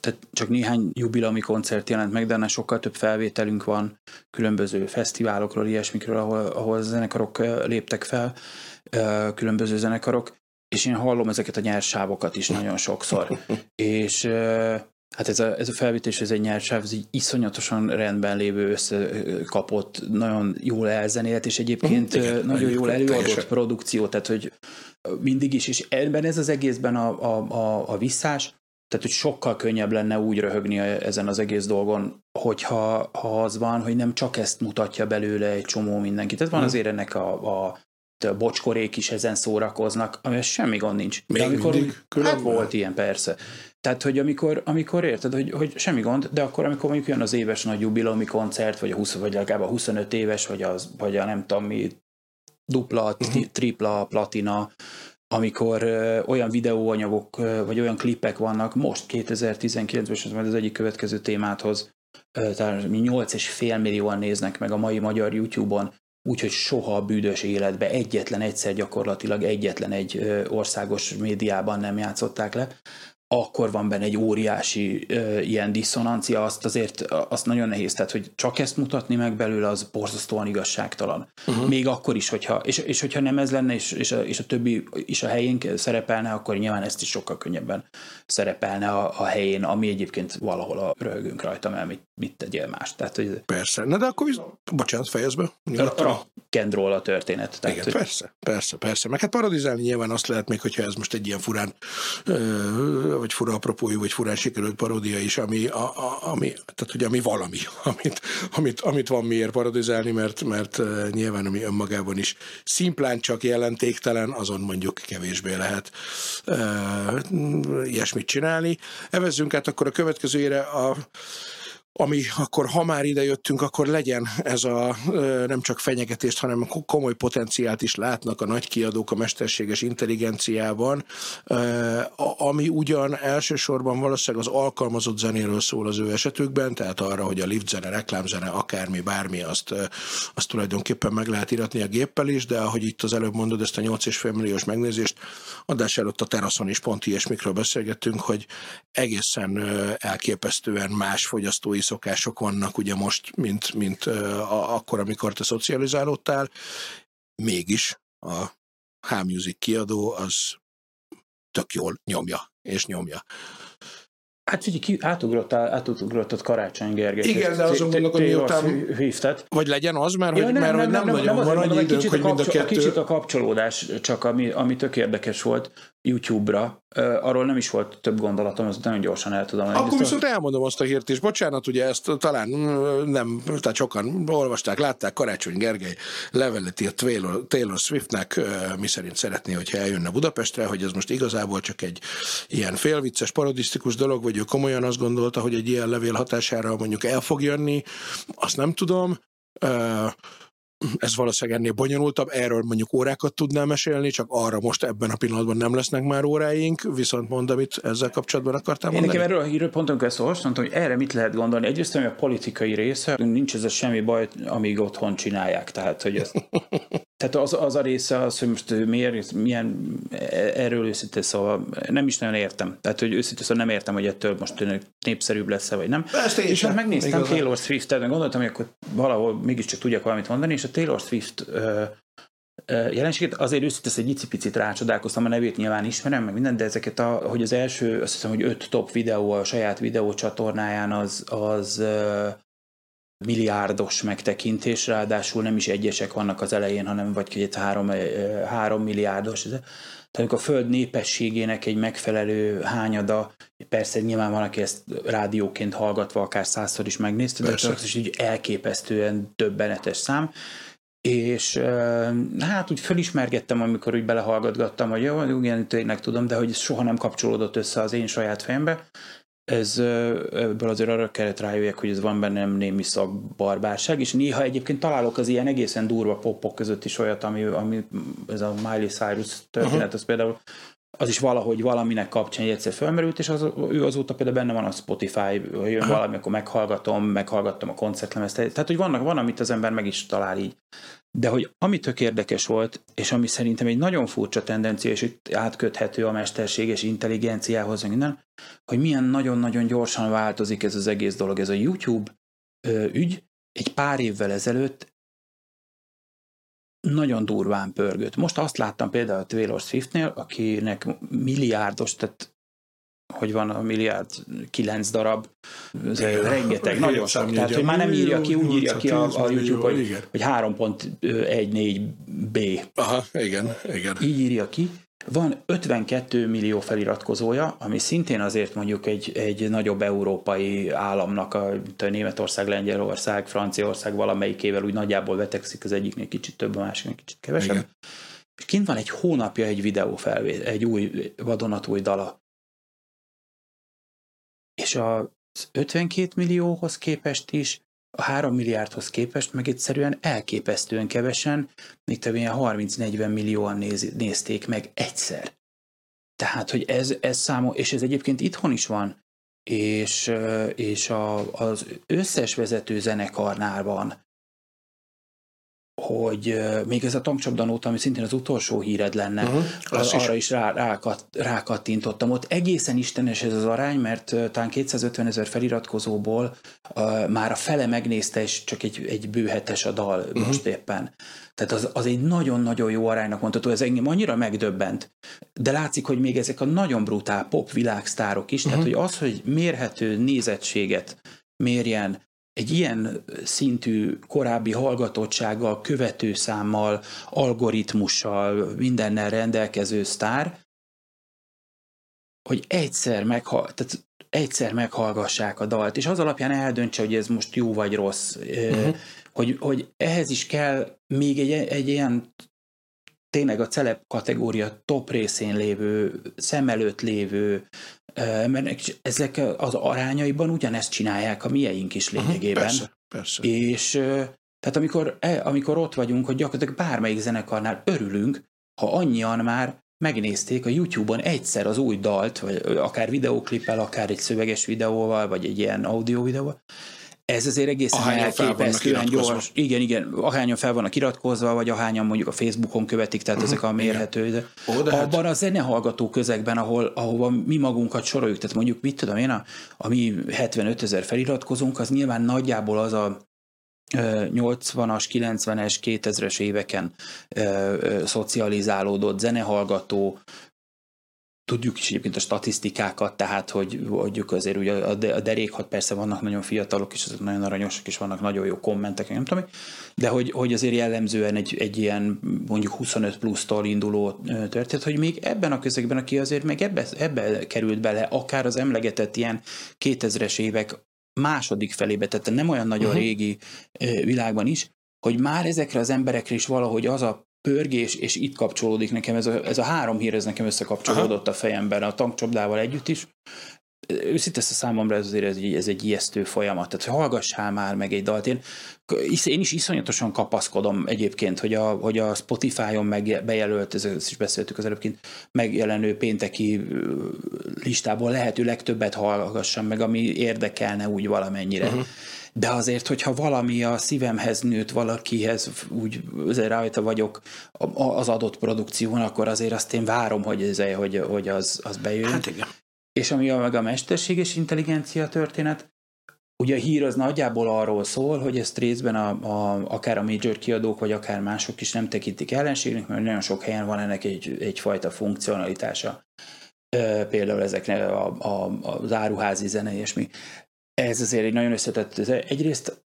tehát csak néhány jubilami koncert jelent meg, de ennek sokkal több felvételünk van különböző fesztiválokról, ilyesmikről, ahol, ahol zenekarok léptek fel, különböző zenekarok, és én hallom ezeket a nyersávokat is nagyon sokszor. [LAUGHS] és Hát ez a, ez a felvétés, ez egy nyersáv, ez egy iszonyatosan rendben lévő összekapott, nagyon jól elzenélt, és egyébként uh-huh, nagyon jól előadott teljesen. produkció, tehát hogy mindig is, és ebben ez az egészben a, a, a, a visszás, tehát, hogy sokkal könnyebb lenne úgy röhögni ezen az egész dolgon, hogyha ha az van, hogy nem csak ezt mutatja belőle egy csomó mindenki. Tehát van hmm. azért ennek a, a a bocskorék is ezen szórakoznak, amivel semmi gond nincs. Még de amikor mindig úgy, hát volt ilyen, persze. Tehát, hogy amikor, amikor érted, hogy, hogy semmi gond, de akkor, amikor mondjuk jön az éves nagy jubileumi koncert, vagy a 20, vagy legalább a 25 éves, vagy, az, vagy a nem tudom mi, dupla, uh-huh. tripla, platina, amikor ö, olyan videóanyagok, ö, vagy olyan klipek vannak, most 2019-ben, és ez majd az egyik következő témáthoz, tehát 8,5 millióan néznek meg a mai magyar YouTube-on, úgyhogy soha a bűdös életbe egyetlen egyszer gyakorlatilag egyetlen egy országos médiában nem játszották le, akkor van benne egy óriási ö, ilyen diszonancia, azt azért azt nagyon nehéz, tehát hogy csak ezt mutatni meg belőle, az borzasztóan igazságtalan. Uh-huh. Még akkor is, hogyha, és, és hogyha nem ez lenne, és, és, a, és a többi is a helyén szerepelne, akkor nyilván ezt is sokkal könnyebben szerepelne a, a helyén, ami egyébként valahol a röhögünk rajta, mert mit, mit tegyél más. Tehát, hogy persze, na de akkor visz... bocsánat, fejezd be. Kendról a történet. Tehát, Igen, hogy... persze, persze, persze. Meg hát paradizálni nyilván azt lehet még, hogyha ez most egy ilyen furán vagy fura apropójú, vagy furán sikerült paródia is, ami, a, a, ami, tehát, hogy ami valami, [LAUGHS] amit, amit, amit van miért parodizálni, mert, mert nyilván ami önmagában is szimplán csak jelentéktelen, azon mondjuk kevésbé lehet ilyesmit csinálni. Evezzünk át akkor a következőjére a ami akkor, ha már ide jöttünk, akkor legyen ez a nem csak fenyegetést, hanem komoly potenciált is látnak a nagy kiadók a mesterséges intelligenciában, ami ugyan elsősorban valószínűleg az alkalmazott zenéről szól az ő esetükben, tehát arra, hogy a liftzene, reklámzene, akármi, bármi, azt, azt tulajdonképpen meg lehet iratni a géppel is, de ahogy itt az előbb mondod, ezt a 8,5 milliós megnézést, adás előtt a teraszon is pont ilyesmikről beszélgettünk, hogy egészen elképesztően más fogyasztói szokások vannak ugye most, mint, mint a, akkor, amikor te szocializálódtál, mégis a H-Music kiadó az tök jól nyomja, és nyomja. Hát figyelj, ki, átugrottál, átugrottad Karácsony Gergely. Igen, de azon gondolok, hogy miután... Hívtad. Vagy legyen az, mert, ja, hogy, nem, mert nem, nem, nem, nagyon nem, van annyi időnk, hogy mind a kettő... Kicsit a kapcsolódás, csak ami, ami tök érdekes volt YouTube-ra, arról nem is volt több gondolatom, ezt nagyon gyorsan el tudom. Akkor viszont elmondom azt a hírt is. Bocsánat, ugye ezt talán nem, tehát sokan olvasták, látták, Karácsony Gergely leveleti a Taylor, Taylor Swiftnek, mi szerint szeretné, hogyha eljönne Budapestre, hogy ez most igazából csak egy ilyen félvicces, parodisztikus dolog, vagy ő komolyan azt gondolta, hogy egy ilyen levél hatására mondjuk el fog jönni, azt nem tudom ez valószínűleg ennél bonyolultabb, erről mondjuk órákat tudnám mesélni, csak arra most ebben a pillanatban nem lesznek már óráink, viszont mondd, amit ezzel kapcsolatban akartam mondani. Én nekem erről a hírről pont amikor ezt olvastam, hogy erre mit lehet gondolni. Egyrészt, hogy a politikai része, nincs ez a semmi baj, amíg otthon csinálják. Tehát, hogy ez, [LAUGHS] tehát az, az, a része az, hogy most miért, milyen erről őszintén szóval nem is nagyon értem. Tehát, hogy őszintén szóval nem értem, hogy ettől most népszerűbb lesz-e, vagy nem. Ezt és hát megnéztem Taylor Swift-et, gondoltam, hogy akkor valahol mégiscsak tudjak valamit mondani, és a Taylor Swift jelenséget. Azért őszintén egy icipicit rácsodálkoztam, a nevét nyilván ismerem, meg minden, de ezeket, a, hogy az első, azt hiszem, hogy öt top videó a saját videócsatornáján az, az milliárdos megtekintés, ráadásul nem is egyesek vannak az elején, hanem vagy két három, három milliárdos. Tehát a föld népességének egy megfelelő hányada, persze nyilván van, aki ezt rádióként hallgatva akár százszor is megnézte, de az is elképesztően döbbenetes szám, és hát úgy felismergettem, amikor úgy belehallgatgattam, hogy jó, igen, tényleg tudom, de hogy soha nem kapcsolódott össze az én saját fejembe, ez ebből azért arra kellett rájöjjek, hogy ez van bennem némi szakbarbárság, és néha egyébként találok az ilyen egészen durva popok között is olyat, ami, ami ez a Miley Cyrus történet, uh-huh. az például az is valahogy valaminek kapcsán egyszer felmerült, és az, ő azóta például benne van a Spotify, hogy jön valami, akkor meghallgatom, meghallgattam a koncertlemezt. Tehát, hogy vannak, van, amit az ember meg is talál így. De hogy ami tök érdekes volt, és ami szerintem egy nagyon furcsa tendencia, és itt átköthető a mesterséges intelligenciához, minden, hogy milyen nagyon-nagyon gyorsan változik ez az egész dolog. Ez a YouTube ö, ügy egy pár évvel ezelőtt nagyon durván pörgött. Most azt láttam például a Taylor Swiftnél, akinek milliárdos, tehát hogy van a milliárd kilenc darab, ez rengeteg, [LAUGHS] nagyon sok. Tehát, hogy már nem írja ki, úgy írja ki a, a YouTube, hogy, hogy 3.14 B. Aha, igen, igen. Így írja ki. Van 52 millió feliratkozója, ami szintén azért mondjuk egy, egy nagyobb európai államnak, a, a Németország, Lengyelország, Franciaország valamelyikével úgy nagyjából vetekszik, az egyiknél kicsit több, a másiknél kicsit kevesebb. Igen. És kint van egy hónapja egy videó felvét, egy új vadonatúj dala. És az 52 millióhoz képest is a 3 milliárdhoz képest meg egyszerűen elképesztően kevesen, még több ilyen 30-40 millióan néz, nézték meg egyszer. Tehát, hogy ez, ez számol, és ez egyébként itthon is van, és, és a, az összes vezető zenekarnál van, hogy még ez a tankcsapdanót, ami szintén az utolsó híred lenne, uh-huh, az arra is, is rá, rákat, rákattintottam. Ott egészen istenes ez az arány, mert talán 250 ezer feliratkozóból uh, már a fele megnézte, és csak egy, egy bőhetes a dal uh-huh. most éppen. Tehát az, az egy nagyon-nagyon jó aránynak mondható, ez engem annyira megdöbbent. De látszik, hogy még ezek a nagyon brutál pop világsztárok is, uh-huh. tehát hogy az, hogy mérhető nézettséget mérjen egy ilyen szintű korábbi hallgatottsággal, követőszámmal, algoritmussal, mindennel rendelkező sztár, hogy egyszer, meghal, tehát egyszer meghallgassák a dalt, és az alapján eldöntse, hogy ez most jó vagy rossz. Uh-huh. Hogy, hogy ehhez is kell még egy, egy ilyen tényleg a celeb kategória top részén lévő, szem előtt lévő mert ezek az arányaiban ugyanezt csinálják a mieink is lényegében. Aha, persze, persze. És tehát amikor, e, amikor ott vagyunk, hogy gyakorlatilag bármelyik zenekarnál örülünk, ha annyian már megnézték a YouTube-on egyszer az új dalt, vagy akár videóklippel, akár egy szöveges videóval, vagy egy ilyen audio videóval, ez azért egészen ahányan elképesztően gyors. Igen, igen, ahányan fel vannak iratkozva, vagy ahányan mondjuk a Facebookon követik, tehát uh-huh, ezek a mérhető. De Ó, de abban hát... a zenehallgató közegben, ahol, ahova mi magunkat soroljuk, tehát mondjuk mit tudom én, a, a mi 75 ezer feliratkozónk, az nyilván nagyjából az a 80-as, 90-es, 2000-es éveken ö, ö, szocializálódott zenehallgató, Tudjuk is egyébként a statisztikákat, tehát hogy mondjuk azért ugye a derékhat persze vannak nagyon fiatalok, és azok nagyon aranyosak, és vannak nagyon jó kommentek, nem tudom, de hogy, hogy azért jellemzően egy, egy ilyen mondjuk 25 plusztól induló történet, hogy még ebben a közegben, aki azért még ebbe, ebbe került bele, akár az emlegetett ilyen 2000-es évek második felébe, tehát nem olyan nagyon uh-huh. régi világban is, hogy már ezekre az emberekre is valahogy az a pörgés, és itt kapcsolódik nekem, ez a, ez a három hír, ez nekem összekapcsolódott Aha. a fejemben a tankcsapdával együtt is. Őszinte a számomra ez azért ez, ez egy ijesztő folyamat, tehát hogy hallgassál már meg egy dalt. Én, én is iszonyatosan kapaszkodom egyébként, hogy a, hogy a Spotify-on meg bejelölt, ezt is beszéltük az előbbként, megjelenő pénteki listából lehető legtöbbet hallgassam meg, ami érdekelne úgy valamennyire. Uh-huh de azért, hogyha valami a szívemhez nőtt valakihez, úgy azért rajta vagyok az adott produkción, akkor azért azt én várom, hogy, ez, hogy, hogy az, az bejön. Hát igen. És ami a, meg a mesterséges intelligencia történet, Ugye a hír az nagyjából arról szól, hogy ezt részben a, a, akár a major kiadók, vagy akár mások is nem tekintik ellenségnek, mert nagyon sok helyen van ennek egy, egyfajta funkcionalitása. Például ezeknek a, a, az áruházi zene és mi. Ez azért egy nagyon összetett. Egyrészt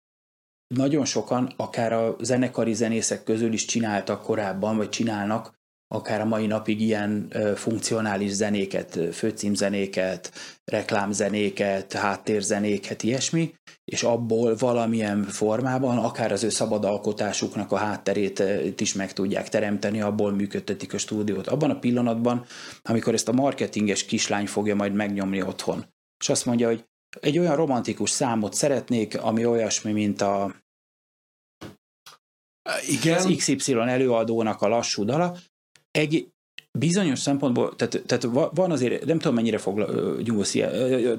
nagyon sokan, akár a zenekari zenészek közül is csináltak korábban, vagy csinálnak akár a mai napig ilyen funkcionális zenéket, főcímzenéket, reklámzenéket, háttérzenéket, ilyesmi, és abból valamilyen formában, akár az ő szabad alkotásuknak a hátterét is meg tudják teremteni, abból működtetik a stúdiót. Abban a pillanatban, amikor ezt a marketinges kislány fogja majd megnyomni otthon, és azt mondja, hogy egy olyan romantikus számot szeretnék, ami olyasmi, mint a igen. az XY előadónak a lassú dala, egy, bizonyos szempontból, tehát, tehát van azért, nem tudom mennyire fogla, nyúlsz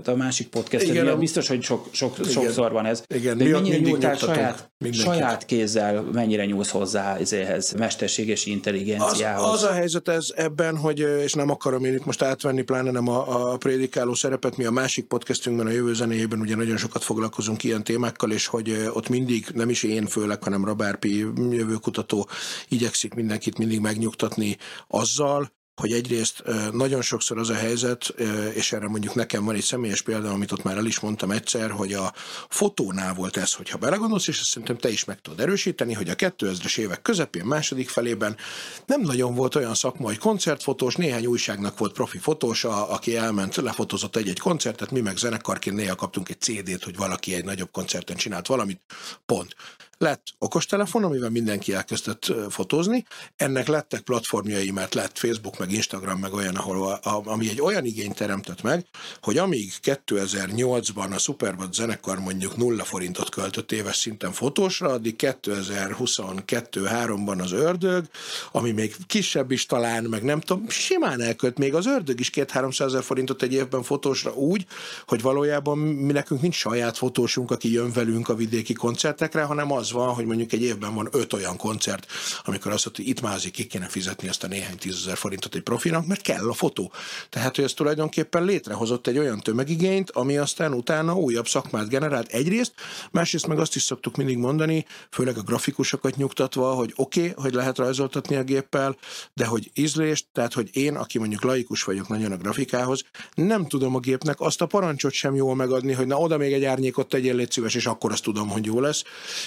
a másik podcast, igen, ilyen, biztos, hogy sok, sok, igen, sokszor van ez, igen, de mennyire nyúltál saját, saját kézzel, mennyire nyúlsz hozzá ezéhez, mesterséges intelligenciához? Az, az a helyzet ez ebben, hogy, és nem akarom én itt most átvenni, pláne nem a, a prédikáló szerepet, mi a másik podcastünkben, a jövő zenéjében ugye nagyon sokat foglalkozunk ilyen témákkal, és hogy ott mindig, nem is én főleg, hanem Rabárpi jövőkutató igyekszik mindenkit mindig megnyugtatni azzal, hogy egyrészt nagyon sokszor az a helyzet, és erre mondjuk nekem van egy személyes példa, amit ott már el is mondtam egyszer, hogy a fotónál volt ez, hogyha belegondolsz, és ezt szerintem te is meg tudod erősíteni, hogy a 2000-es évek közepén, második felében nem nagyon volt olyan szakma, koncertfotós, néhány újságnak volt profi fotós, aki elment, lefotózott egy-egy koncertet, mi meg zenekarként néha kaptunk egy CD-t, hogy valaki egy nagyobb koncerten csinált valamit, pont. Lett okostelefon, amivel mindenki elkezdett fotózni, ennek lettek platformjai, mert lett Facebook, meg Instagram, meg olyan, ahol, a, ami egy olyan igényt teremtett meg, hogy amíg 2008-ban a Superbad zenekar mondjuk nulla forintot költött éves szinten fotósra, addig 2022-3-ban az ördög, ami még kisebb is talán, meg nem tudom, simán elkölt, még az ördög is 2-300 ezer forintot egy évben fotósra úgy, hogy valójában mi nekünk nincs saját fotósunk, aki jön velünk a vidéki koncertekre, hanem az van, hogy mondjuk egy évben van öt olyan koncert, amikor azt mondja, hogy itt azért ki kéne fizetni ezt a néhány tízezer forintot egy profinak, mert kell a fotó. Tehát, hogy ez tulajdonképpen létrehozott egy olyan tömegigényt, ami aztán utána újabb szakmát generált egyrészt, másrészt meg azt is szoktuk mindig mondani, főleg a grafikusokat nyugtatva, hogy oké, okay, hogy lehet rajzoltatni a géppel, de hogy ízlést, tehát hogy én, aki mondjuk laikus vagyok nagyon a grafikához, nem tudom a gépnek azt a parancsot sem jól megadni, hogy na oda még egy árnyékot tegyél, légy szíves, és akkor azt tudom, hogy jó lesz.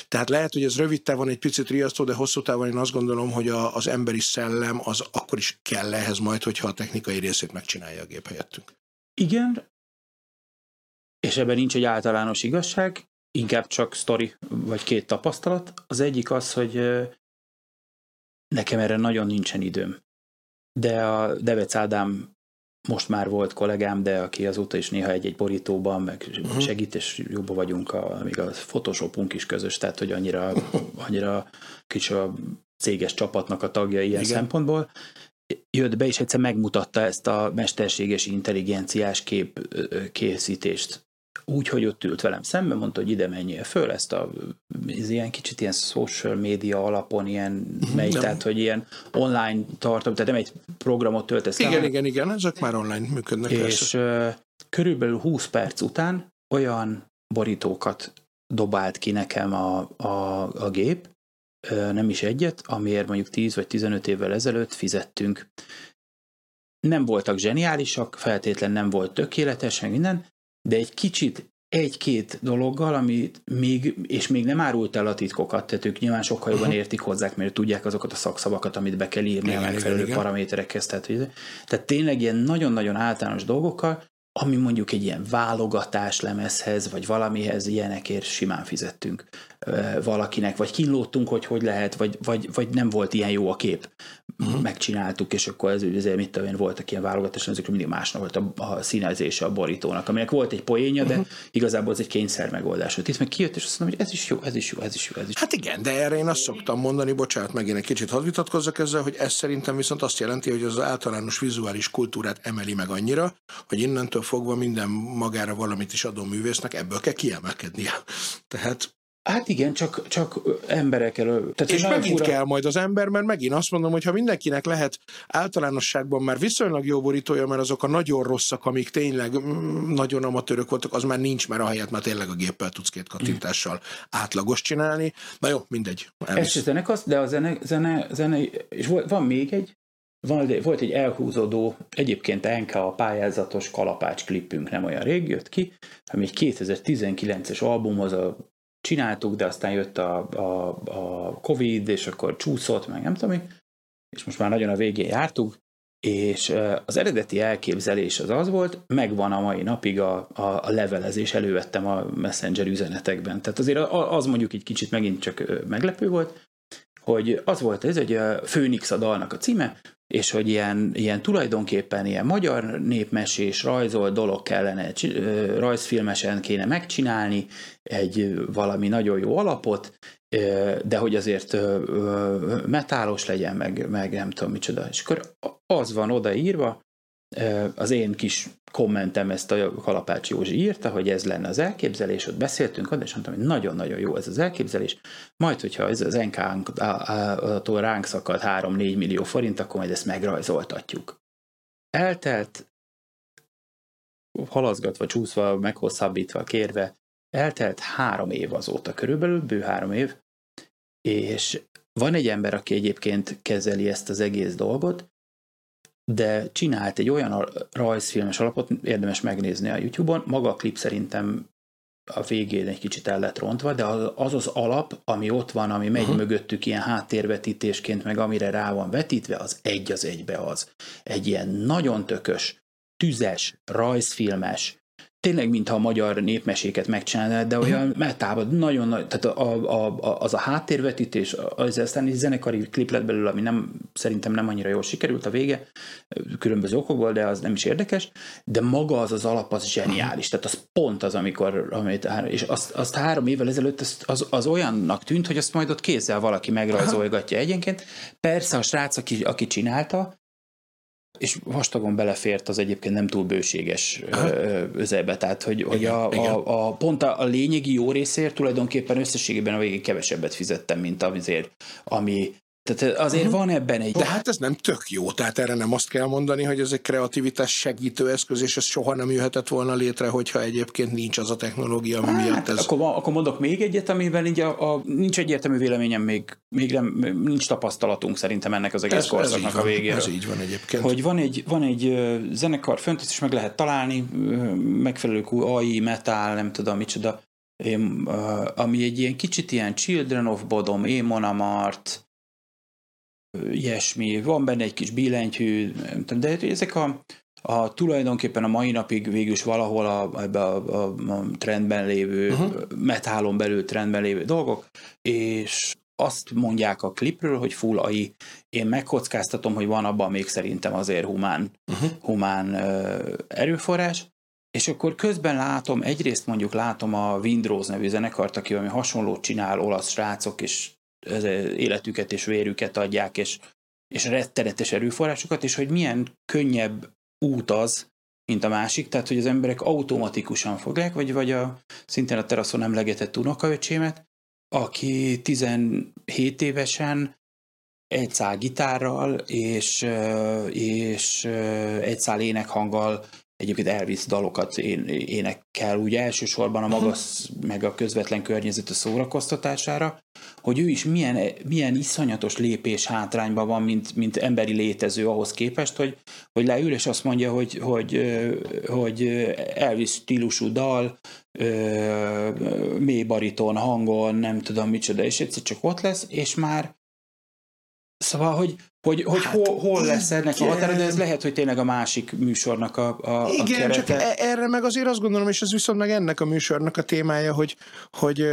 Tehát lehet, hogy ez rövid távon egy picit riasztó, de hosszú távon én azt gondolom, hogy a, az emberi szellem az akkor is kell ehhez majd, hogyha a technikai részét megcsinálja a gép helyettünk. Igen, és ebben nincs egy általános igazság, inkább csak sztori, vagy két tapasztalat. Az egyik az, hogy nekem erre nagyon nincsen időm. De a Devec Ádám most már volt kollégám, de aki azóta is néha egy-egy borítóban, meg uh-huh. segít, és jobban vagyunk, a, még a Photoshopunk is közös, tehát hogy annyira, [LAUGHS] annyira kicsi a céges csapatnak a tagja ilyen Igen. szempontból. Jött be, és egyszer megmutatta ezt a mesterséges intelligenciás kép készítést úgy, hogy ott ült velem szemben, mondta, hogy ide menjél föl, ezt a ez ilyen kicsit ilyen social media alapon, ilyen mhm, megy, tehát hogy ilyen online tartom, tehát nem egy programot töltesz Igen, el, igen, igen, ezek már online működnek. És persze. körülbelül 20 perc után olyan borítókat dobált ki nekem a, a, a gép, nem is egyet, amiért mondjuk 10 vagy 15 évvel ezelőtt fizettünk. Nem voltak zseniálisak, feltétlen nem volt tökéletes, meg minden, de egy kicsit egy-két dologgal, amit még, és még nem árult el a titkokat, tehát ők nyilván sokkal jobban uh-huh. értik hozzák, mert tudják azokat a szakszavakat, amit be kell írni igen, a megfelelő igen, paraméterekhez. Tehát, tehát tényleg ilyen nagyon-nagyon általános dolgokkal, ami mondjuk egy ilyen válogatás lemezhez, vagy valamihez ilyenekért simán fizettünk valakinek, vagy kínlódtunk, hogy hogy lehet, vagy, vagy, vagy nem volt ilyen jó a kép. Uh-huh. Megcsináltuk, és akkor ez ugye, mit tudom én, voltak ilyen válogatás, ezek mindig másnak volt a, a színezése a borítónak, aminek volt egy poénja, de uh-huh. igazából ez egy kényszer megoldás. Itt meg kijött, és azt mondom, hogy ez is jó, ez is jó, ez is jó, ez is jó. Hát igen, de erre én azt szoktam mondani, bocsánat, megint egy kicsit hadd vitatkozzak ezzel, hogy ez szerintem viszont azt jelenti, hogy az általános vizuális kultúrát emeli meg annyira, hogy innentől fogva minden magára valamit is adó művésznek ebből kell kiemelkednie. [LAUGHS] Tehát Hát igen, csak, csak emberek elő. Tehát és megint fura... kell majd az ember, mert megint azt mondom, hogy ha mindenkinek lehet általánosságban már viszonylag jó borítója, mert azok a nagyon rosszak, amik tényleg mm, nagyon amatőrök voltak, az már nincs, mert a helyet már tényleg a géppel tudsz két kattintással átlagos csinálni. Na jó, mindegy. Ez se zenek az, de a zene, zene, zene és van még egy, van, volt egy elhúzódó, egyébként NK a pályázatos kalapács klipünk nem olyan rég jött ki, ami egy 2019-es albumhoz a csináltuk, de aztán jött a, a, a Covid, és akkor csúszott, meg nem tudom mi, és most már nagyon a végén jártuk, és az eredeti elképzelés az az volt, megvan a mai napig a, a, a levelezés, elővettem a Messenger üzenetekben. Tehát azért az mondjuk egy kicsit megint csak meglepő volt, hogy az volt ez, hogy a Főnix a dalnak a címe, és hogy ilyen, ilyen tulajdonképpen ilyen magyar népmesés, rajzol dolog kellene, rajzfilmesen kéne megcsinálni, egy valami nagyon jó alapot, de hogy azért metálos legyen, meg, meg nem tudom micsoda. És akkor az van odaírva, az én kis kommentem ezt a Kalapács Józsi írta, hogy ez lenne az elképzelés, ott beszéltünk, és mondtam, hogy nagyon-nagyon jó ez az elképzelés, majd, hogyha ez az NK-tól ránk szakad 3-4 millió forint, akkor majd ezt megrajzoltatjuk. Eltelt, halazgatva, csúszva, meghosszabbítva, kérve, eltelt három év azóta körülbelül, bő három év, és van egy ember, aki egyébként kezeli ezt az egész dolgot, de csinált egy olyan rajzfilmes alapot, érdemes megnézni a YouTube-on, maga a klip szerintem a végén egy kicsit el lett rontva, de az az alap, ami ott van, ami megy uh-huh. mögöttük ilyen háttérvetítésként, meg amire rá van vetítve, az egy az egybe az. Egy ilyen nagyon tökös, tüzes, rajzfilmes, tényleg, mintha a magyar népmeséket megcsinálnád, de olyan uh-huh. metában nagyon nagy, tehát a, a, a, az a háttérvetítés, az aztán egy zenekari klip lett belőle, ami nem, szerintem nem annyira jól sikerült a vége, különböző okokból, de az nem is érdekes, de maga az az alap, az zseniális, tehát az pont az, amikor, amit, és azt, azt három évvel ezelőtt az, az, az olyannak tűnt, hogy azt majd ott kézzel valaki megrajzolgatja egyenként. Persze a srác, aki, aki csinálta, és vastagon belefért az egyébként nem túl bőséges özebe, tehát hogy, igen, hogy a, igen. a, a, pont a, a lényegi jó részért tulajdonképpen összességében a végén kevesebbet fizettem, mint azért, ami tehát azért uh-huh. van ebben egy... De hát ez nem tök jó, tehát erre nem azt kell mondani, hogy ez egy kreativitás segítő eszköz, és ez soha nem jöhetett volna létre, hogyha egyébként nincs az a technológia, ami hát, miatt ez... Akkor, akkor mondok még egyet, amiben így a, a, nincs egyértelmű véleményem, még, még nem, nincs tapasztalatunk szerintem ennek az egész ez, korszaknak ez a végéről. Ez így van egyébként. Hogy van egy, van egy zenekar fönt, és meg lehet találni, megfelelő AI, metal, nem tudom micsoda, ami egy ilyen kicsit ilyen Children of Bodom, Émon Amart, ilyesmi, van benne egy kis billentyű, de ezek a, a tulajdonképpen a mai napig végül is valahol a, ebbe a, a, a trendben lévő, uh-huh. metálon belül trendben lévő dolgok, és azt mondják a klipről, hogy full AI. Én megkockáztatom, hogy van abban még szerintem azért humán, uh-huh. humán uh, erőforrás, és akkor közben látom, egyrészt mondjuk látom a Windrose nevű zenekart, aki valami hasonlót csinál, olasz srácok, és életüket és vérüket adják, és, és rettenetes erőforrásokat, és hogy milyen könnyebb út az, mint a másik, tehát hogy az emberek automatikusan fogják, vagy, vagy a szintén a teraszon emlegetett unokaöcsémet, aki 17 évesen egy szál gitárral és, és egy szál énekhanggal egyébként Elvis dalokat énekel úgy elsősorban a magas, meg a közvetlen környezet a szórakoztatása, hogy ő is milyen, milyen iszonyatos lépés hátrányban van, mint, mint emberi létező ahhoz képest, hogy, hogy leül és azt mondja, hogy, hogy, hogy Elvis stílusú dal, mély bariton hangon, nem tudom micsoda, és egyszer csak ott lesz, és már Szóval, hogy, hogy, hogy hát, hol, hol lesz ennek a határa, de ez lehet, hogy tényleg a másik műsornak a, a, igen, a kerete. csak e- erre meg azért azt gondolom, és ez viszont meg ennek a műsornak a témája, hogy, hogy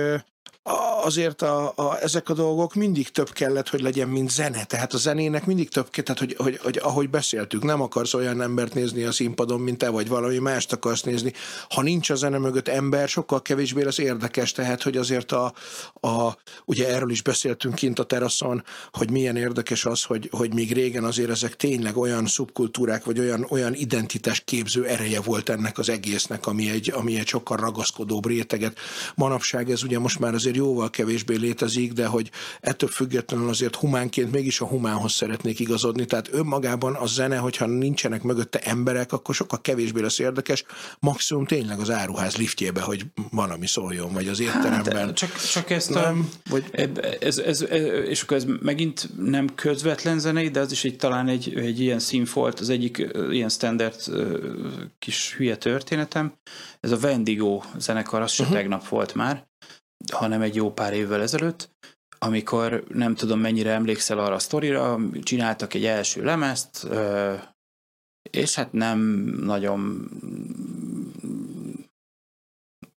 azért a, a, ezek a dolgok mindig több kellett, hogy legyen, mint zene. Tehát a zenének mindig több tehát hogy, hogy, hogy ahogy beszéltük, nem akarsz olyan embert nézni a színpadon, mint te, vagy valami mást akarsz nézni. Ha nincs a zene mögött ember, sokkal kevésbé lesz érdekes, tehát hogy azért a, a ugye erről is beszéltünk kint a teraszon, hogy milyen érdekes az, hogy, hogy még régen azért ezek tényleg olyan szubkultúrák, vagy olyan, olyan identitás képző ereje volt ennek az egésznek, ami egy, ami egy sokkal ragaszkodóbb réteget. Manapság ez ugye most már azért azért jóval kevésbé létezik, de hogy ettől függetlenül azért humánként mégis a humánhoz szeretnék igazodni. Tehát önmagában a zene, hogyha nincsenek mögötte emberek, akkor sokkal kevésbé lesz érdekes. Maximum tényleg az áruház liftjébe, hogy valami szóljon, vagy az étteremben. Hát, csak, csak ezt nem, a, vagy... Ez, ez, ez, és akkor ez megint nem közvetlen zenei, de az is egy, talán egy, egy ilyen színfolt, az egyik ilyen standard kis hülye történetem. Ez a Wendigo zenekar, az uh-huh. tegnap volt már, hanem egy jó pár évvel ezelőtt, amikor nem tudom mennyire emlékszel arra a sztorira, csináltak egy első lemezt, és hát nem nagyon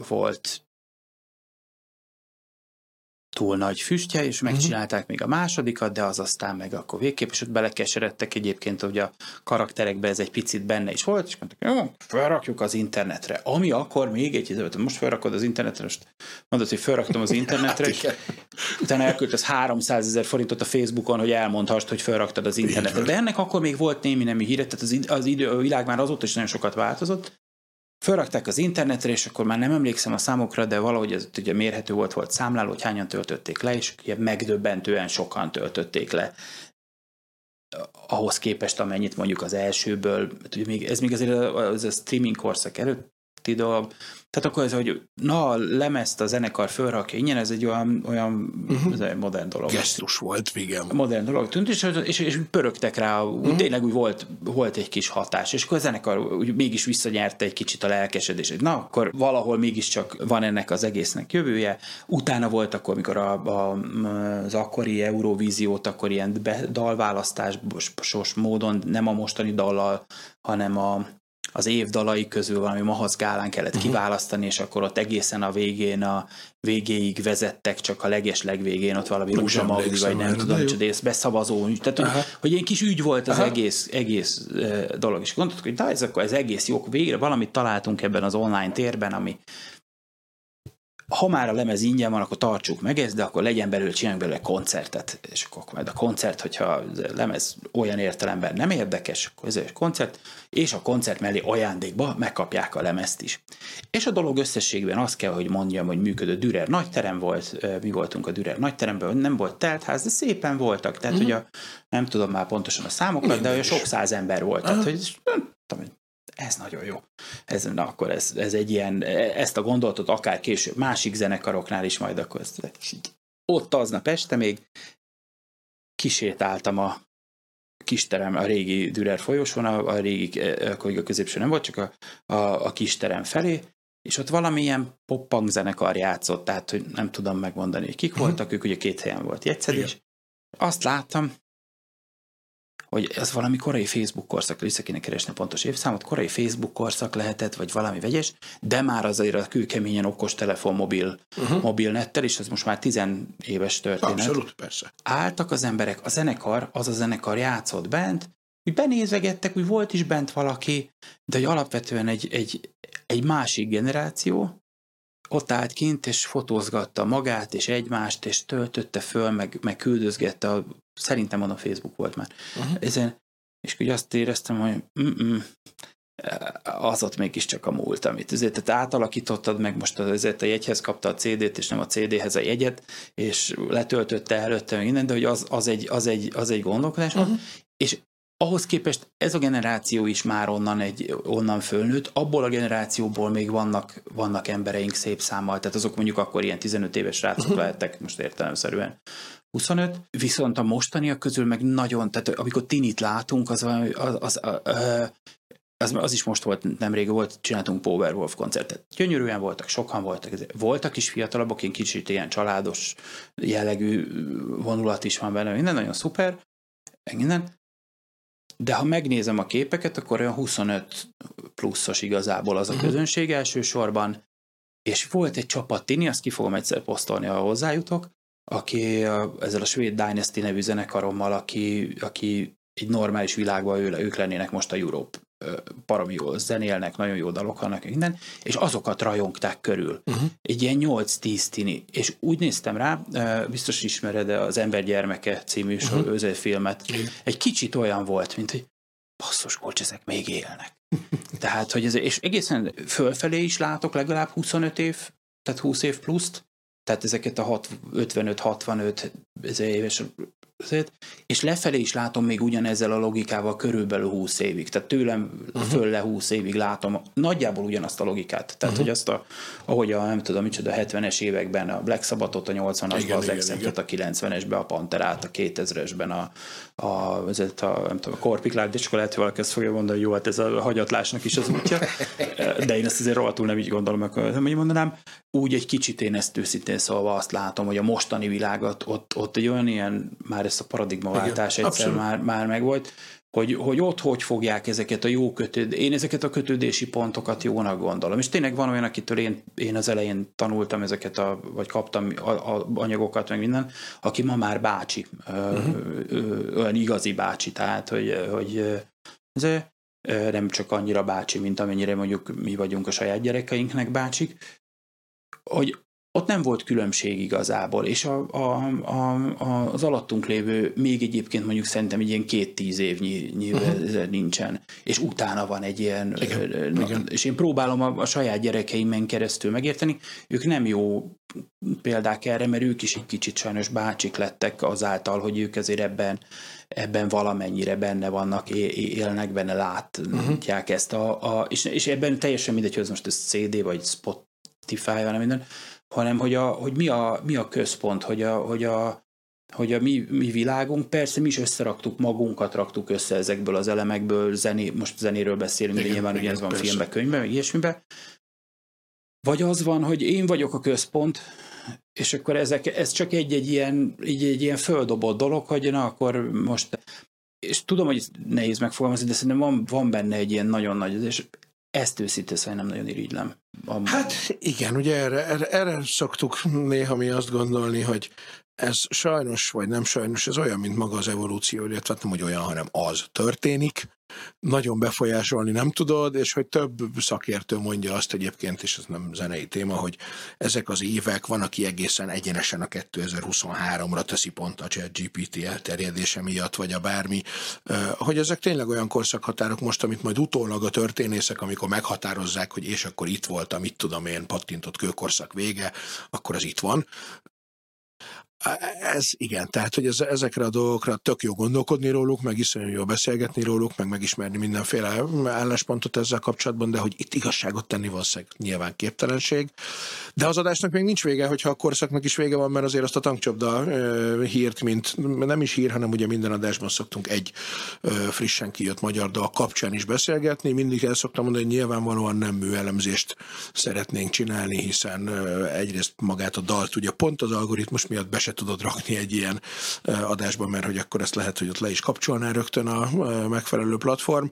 volt túl nagy füstje, és megcsinálták uh-huh. még a másodikat, de az aztán meg akkor végképp, és ott belekeseredtek egyébként, hogy a karakterekbe ez egy picit benne is volt, és mondták, jó, felrakjuk az internetre. Ami akkor még egy, most felrakod az internetre, most mondod, hogy felraktam az [LAUGHS] internetre, és utána elküldtesz 300 ezer forintot a Facebookon, hogy elmondhast, hogy felraktad az internetre. De ennek akkor még volt némi nemű híre, tehát az, az idő, a világ már azóta is nagyon sokat változott, Fölrakták az internetre, és akkor már nem emlékszem a számokra, de valahogy ez ugye mérhető volt, volt számláló, hogy hányan töltötték le, és ugye megdöbbentően sokan töltötték le. Ahhoz képest, amennyit mondjuk az elsőből, ez még azért az a streaming korszak előtti dolog, tehát akkor ez, hogy na, lemezt a zenekar fölrakja ingyen, ez egy olyan, olyan uh-huh. ez egy modern dolog. Gesztus volt, igen. Modern dolog tűnt, és, és, és pörögtek rá, uh-huh. tényleg úgy volt, volt egy kis hatás, és akkor a zenekar úgy mégis visszanyerte egy kicsit a lelkesedését. Na, akkor valahol mégiscsak van ennek az egésznek jövője. Utána volt akkor, amikor a, a, az akkori Eurovíziót akkor ilyen dalválasztásos módon, nem a mostani dallal, hanem a az év dalai közül valami Mahasz Gálán kellett uh-huh. kiválasztani, és akkor ott egészen a végén, a végéig vezettek, csak a leges legvégén ott valami Rúzsa Magdi, vagy nem tudom, hogy ezt beszavazó. Tehát, hogy, hogy egy kis ügy volt az Aha. egész, egész uh, dolog. És gondoltuk, hogy de ez akkor ez egész jó, végre valamit találtunk ebben az online térben, ami, ha már a lemez ingyen van, akkor tartsuk meg ezt, de akkor legyen belőle, csináljunk belőle koncertet. És akkor majd a koncert, hogyha a lemez olyan értelemben nem érdekes, akkor ez egy koncert, és a koncert mellé ajándékba megkapják a lemezt is. És a dolog összességben azt kell, hogy mondjam, hogy működő Dürer nagyterem volt, mi voltunk a Dürer nagyteremben, nem volt teltház, de szépen voltak, tehát mm. hogy a, nem tudom már pontosan a számokat, de olyan sok száz ember volt, tehát hogy ez nagyon jó. Ez, na, akkor ez, ez egy ilyen, ezt a gondolatot akár később másik zenekaroknál is majd akkor ezt, ott aznap este még kisétáltam a kisterem, a régi Dürer folyosón, a, a régi, akkor a középső nem volt, csak a, a, a kisterem felé, és ott valamilyen poppang zenekar játszott, tehát hogy nem tudom megmondani, hogy kik uh-huh. voltak, ők ugye két helyen volt jegyszedés. Azt láttam, hogy ez valami korai Facebook korszak, vissza kéne keresni a pontos évszámot, korai Facebook korszak lehetett, vagy valami vegyes, de már azért a kőkeményen okos telefon mobil, uh-huh. mobilnettel, és ez most már tizen éves történet. Abszolút, persze. Álltak az emberek, a zenekar, az a zenekar játszott bent, úgy benézegettek, úgy volt is bent valaki, de hogy alapvetően egy, egy, egy másik generáció, ott állt kint, és fotózgatta magát, és egymást, és töltötte föl, meg, meg küldözgette, a, szerintem a Facebook volt már. Uh-huh. Ezen, és úgy azt éreztem, hogy mm-mm, az ott mégiscsak a múlt, amit ezért tehát átalakítottad meg most ezért a jegyhez kapta a CD-t, és nem a CD-hez a jegyet, és letöltötte előtte minden, de hogy az, az, egy, az, egy, az egy gondolkodás, uh-huh. és ahhoz képest ez a generáció is már onnan, egy, onnan fölnőtt, abból a generációból még vannak, vannak embereink szép számmal, tehát azok mondjuk akkor ilyen 15 éves rácok uh-huh. lehettek, most értelemszerűen 25, viszont a mostaniak közül meg nagyon, tehát amikor tinit látunk, az, az, az, az, az is most volt, nemrég volt, csináltunk Powerwolf koncertet. Gyönyörűen voltak, sokan voltak. Voltak is fiatalabbak, én kicsit ilyen családos jellegű vonulat is van benne, minden nagyon szuper, minden, de ha megnézem a képeket, akkor olyan 25 pluszos igazából az a mhm. közönség elsősorban, és volt egy csapat Tini, azt ki fogom egyszer posztolni, ha hozzájutok, aki ezzel a svéd Dynasty nevű zenekarommal, aki, aki egy normális világban ő, ők lennének most a Europe baromi jól zenélnek, nagyon jó dalok vannak, minden, és azokat rajongták körül. Uh-huh. Egy ilyen 8-10 tini. És úgy néztem rá, biztos ismered az Ember gyermeke című uh-huh. filmet, uh-huh. egy kicsit olyan volt, mint hogy basszus, bocs, ezek még élnek. [LAUGHS] Tehát, hogy ez, és egészen fölfelé is látok legalább 25 év, tehát 20 év pluszt, tehát ezeket a 55-65 éves és lefelé is látom még ugyanezzel a logikával körülbelül 20 évig. Tehát tőlem uh-huh. föl le 20 évig látom nagyjából ugyanazt a logikát. Tehát, uh-huh. hogy azt a, ahogy a, nem tudom, micsoda, 70-es években a Black Sabbathot, a 80-asban, az x a 90-esben, a Panterát, a 2000-esben, a, a, a, a, nem tudom, a Korpiklát, és akkor lehet, hogy valaki ezt fogja mondani, hogy jó, hát ez a hagyatlásnak is az útja. [LAUGHS] De én ezt azért rohadtul nem így gondolom, akkor nem így mondanám. Úgy egy kicsit én ezt őszintén szólva azt látom, hogy a mostani világot ott, ott egy olyan ilyen, már ezt a paradigmaváltás Igen, egyszer már, már megvolt, hogy, hogy ott hogy fogják ezeket a jó kötőd, én ezeket a kötődési pontokat jónak gondolom. És tényleg van olyan, akitől én, én az elején tanultam ezeket, a, vagy kaptam a, a anyagokat, meg minden, aki ma már bácsi, uh-huh. olyan igazi bácsi, tehát, hogy, hogy ez nem csak annyira bácsi, mint amennyire mondjuk mi vagyunk a saját gyerekeinknek bácsik, hogy ott nem volt különbség igazából, és a, a, a, a, az alattunk lévő még egyébként mondjuk szerintem egy ilyen két-tíz évnyi uh-huh. nincsen, és utána van egy ilyen, igen, na, igen. és én próbálom a, a saját gyerekeimen keresztül megérteni, ők nem jó példák erre, mert ők is egy kicsit sajnos bácsik lettek azáltal, hogy ők azért ebben ebben valamennyire benne vannak, élnek benne, látják uh-huh. ezt a, a és, és ebben teljesen mindegy, hogy ez most ez CD vagy Spotify, vagy minden, hanem hogy, a, hogy mi, a, mi a központ, hogy a, hogy a, hogy a mi, mi világunk, persze mi is összeraktuk magunkat, raktuk össze ezekből az elemekből, zené, most zenéről beszélünk, igen, de nyilván igen, ugye ez van persze. filmben, könyvben, ilyesmiben. Vagy az van, hogy én vagyok a központ, és akkor ezek, ez csak egy-egy ilyen, egy, egy ilyen földobott dolog, hogy na akkor most, és tudom, hogy nehéz megfogalmazni, de szerintem van, van benne egy ilyen nagyon nagy, és ezt őszintén szóval nem nagyon irigylem. A... Hát igen, ugye erre, erre, erre szoktuk néha mi azt gondolni, hogy ez sajnos, vagy nem sajnos, ez olyan, mint maga az evolúció, illetve hát nem, hogy olyan, hanem az történik, nagyon befolyásolni nem tudod, és hogy több szakértő mondja azt egyébként, és ez nem zenei téma, hogy ezek az évek, van, aki egészen egyenesen a 2023-ra teszi pont a ChatGPT elterjedése miatt, vagy a bármi, hogy ezek tényleg olyan korszakhatárok most, amit majd utólag a történészek, amikor meghatározzák, hogy és akkor itt volt a mit tudom én, pattintott kőkorszak vége, akkor az itt van. Ez igen, tehát hogy ez, ezekre a dolgokra tök jó gondolkodni róluk, meg iszonyú jó beszélgetni róluk, meg megismerni mindenféle álláspontot ezzel kapcsolatban, de hogy itt igazságot tenni valószínűleg nyilván képtelenség. De az adásnak még nincs vége, hogyha a korszaknak is vége van, mert azért azt a tankcsapda hírt, mint nem is hír, hanem ugye minden adásban szoktunk egy frissen kijött magyar dal kapcsán is beszélgetni. Mindig el szoktam mondani, hogy nyilvánvalóan nem műelemzést szeretnénk csinálni, hiszen egyrészt magát a dalt ugye pont az algoritmus miatt be tudod rakni egy ilyen adásban, mert hogy akkor ezt lehet, hogy ott le is kapcsolná rögtön a megfelelő platform,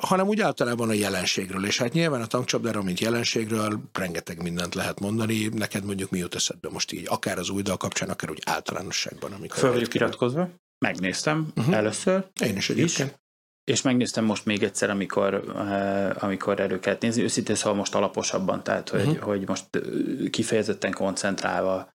hanem úgy általában a jelenségről. És hát nyilván a tankcsapdára, mint jelenségről rengeteg mindent lehet mondani. Neked mondjuk mi jut eszedbe most így, akár az új dal kapcsán, akár úgy általánosságban. Amikor Föl vagyok iratkozva, megnéztem uh-huh. először. Én is egyébként. Is. És megnéztem most még egyszer, amikor, amikor elő kellett nézni. Őszintén szóval most alaposabban, tehát hogy, uh-huh. hogy most kifejezetten koncentrálva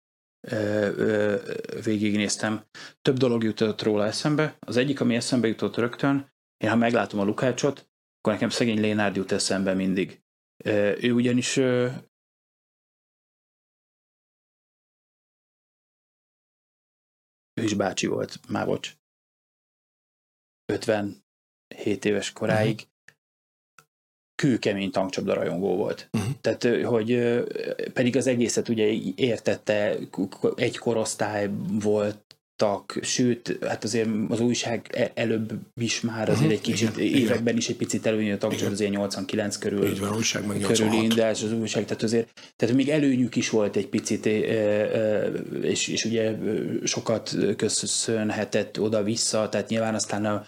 végignéztem. Több dolog jutott róla eszembe. Az egyik, ami eszembe jutott rögtön, én ha meglátom a Lukácsot, akkor nekem szegény Lénárd jut eszembe mindig. Ő ugyanis ő is bácsi volt, már bocs. 57 éves koráig. Kőkemény tankcsapda rajongó volt. Uh-huh. Tehát, hogy pedig az egészet ugye értette, egy korosztály volt, sőt, hát azért az újság e-, előbb is már azért uh-huh. egy kicsit, igen, években igen. is egy picit előnyű a tankcsapda, azért 89 körül. Így van, újság meg körül de az újság, tehát azért, tehát még előnyük is volt egy picit, és, és ugye sokat köszönhetett oda-vissza, tehát nyilván aztán a,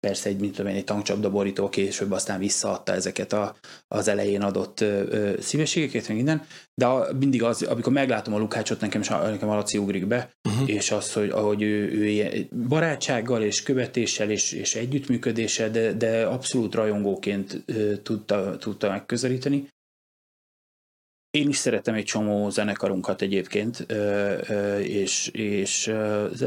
persze egy, mint tudom én, egy tankcsapda borító később aztán visszaadta ezeket a, az elején adott ö, ö, szívességeket, meg minden, de a, mindig az, amikor meglátom a Lukácsot, nekem, nekem a Laci ugrik be, uh-huh. és az, hogy ahogy ő, ő ilyen barátsággal és követéssel és, és együttműködéssel, de, de abszolút rajongóként ö, tudta, tudta megközelíteni, én is szeretem egy csomó zenekarunkat egyébként, és, és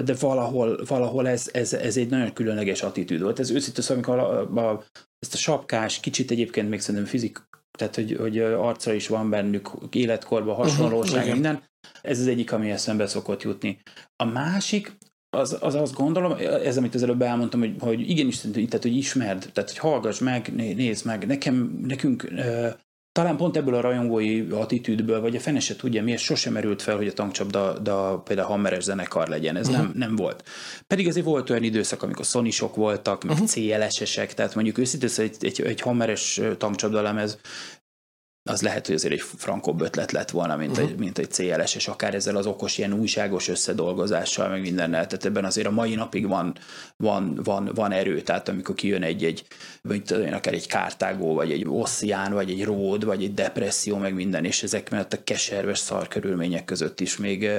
de valahol, valahol ez, ez, ez egy nagyon különleges attitűd volt. Ez őszintén szóval, amikor a, a, ezt a sapkás, kicsit egyébként még szerintem fizik, tehát hogy, hogy arcra is van bennük életkorban hasonlóság, uh-huh, minden. Ez az egyik, ami eszembe szokott jutni. A másik, az, az azt gondolom, ez amit az előbb elmondtam, hogy, hogy igenis, tehát hogy ismerd, tehát hogy hallgass meg, nézd meg, nekem, nekünk talán pont ebből a rajongói attitűdből, vagy a fene se tudja, miért sosem merült fel, hogy a tankcsapda da, például hammeres zenekar legyen. Ez uh-huh. nem, nem volt. Pedig azért volt olyan időszak, amikor sony voltak, meg uh-huh. CLS-esek, tehát mondjuk őszintén egy, egy, egy hammeres tankcsapda lemez az lehet, hogy azért egy frankóbb ötlet lett volna, mint, uh-huh. egy, mint egy CLS, és akár ezzel az okos, ilyen újságos összedolgozással, meg mindennel. Tehát ebben azért a mai napig van, van, van, van erő. Tehát amikor kijön egy, egy vagy tudom, akár egy kártágó, vagy egy osszián, vagy egy ród, vagy egy depresszió, meg minden, és ezek mellett a keserves szar körülmények között is még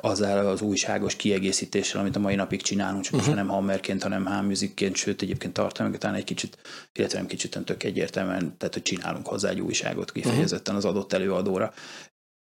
azzal az újságos kiegészítéssel, amit a mai napig csinálunk, csak uh-huh. most nem hammerként, hanem háműzikként, sőt egyébként tartom, talán egy kicsit, illetve nem kicsit tök egyértelműen, tehát hogy csinálunk hozzá egy újságot kifejezetten az adott előadóra.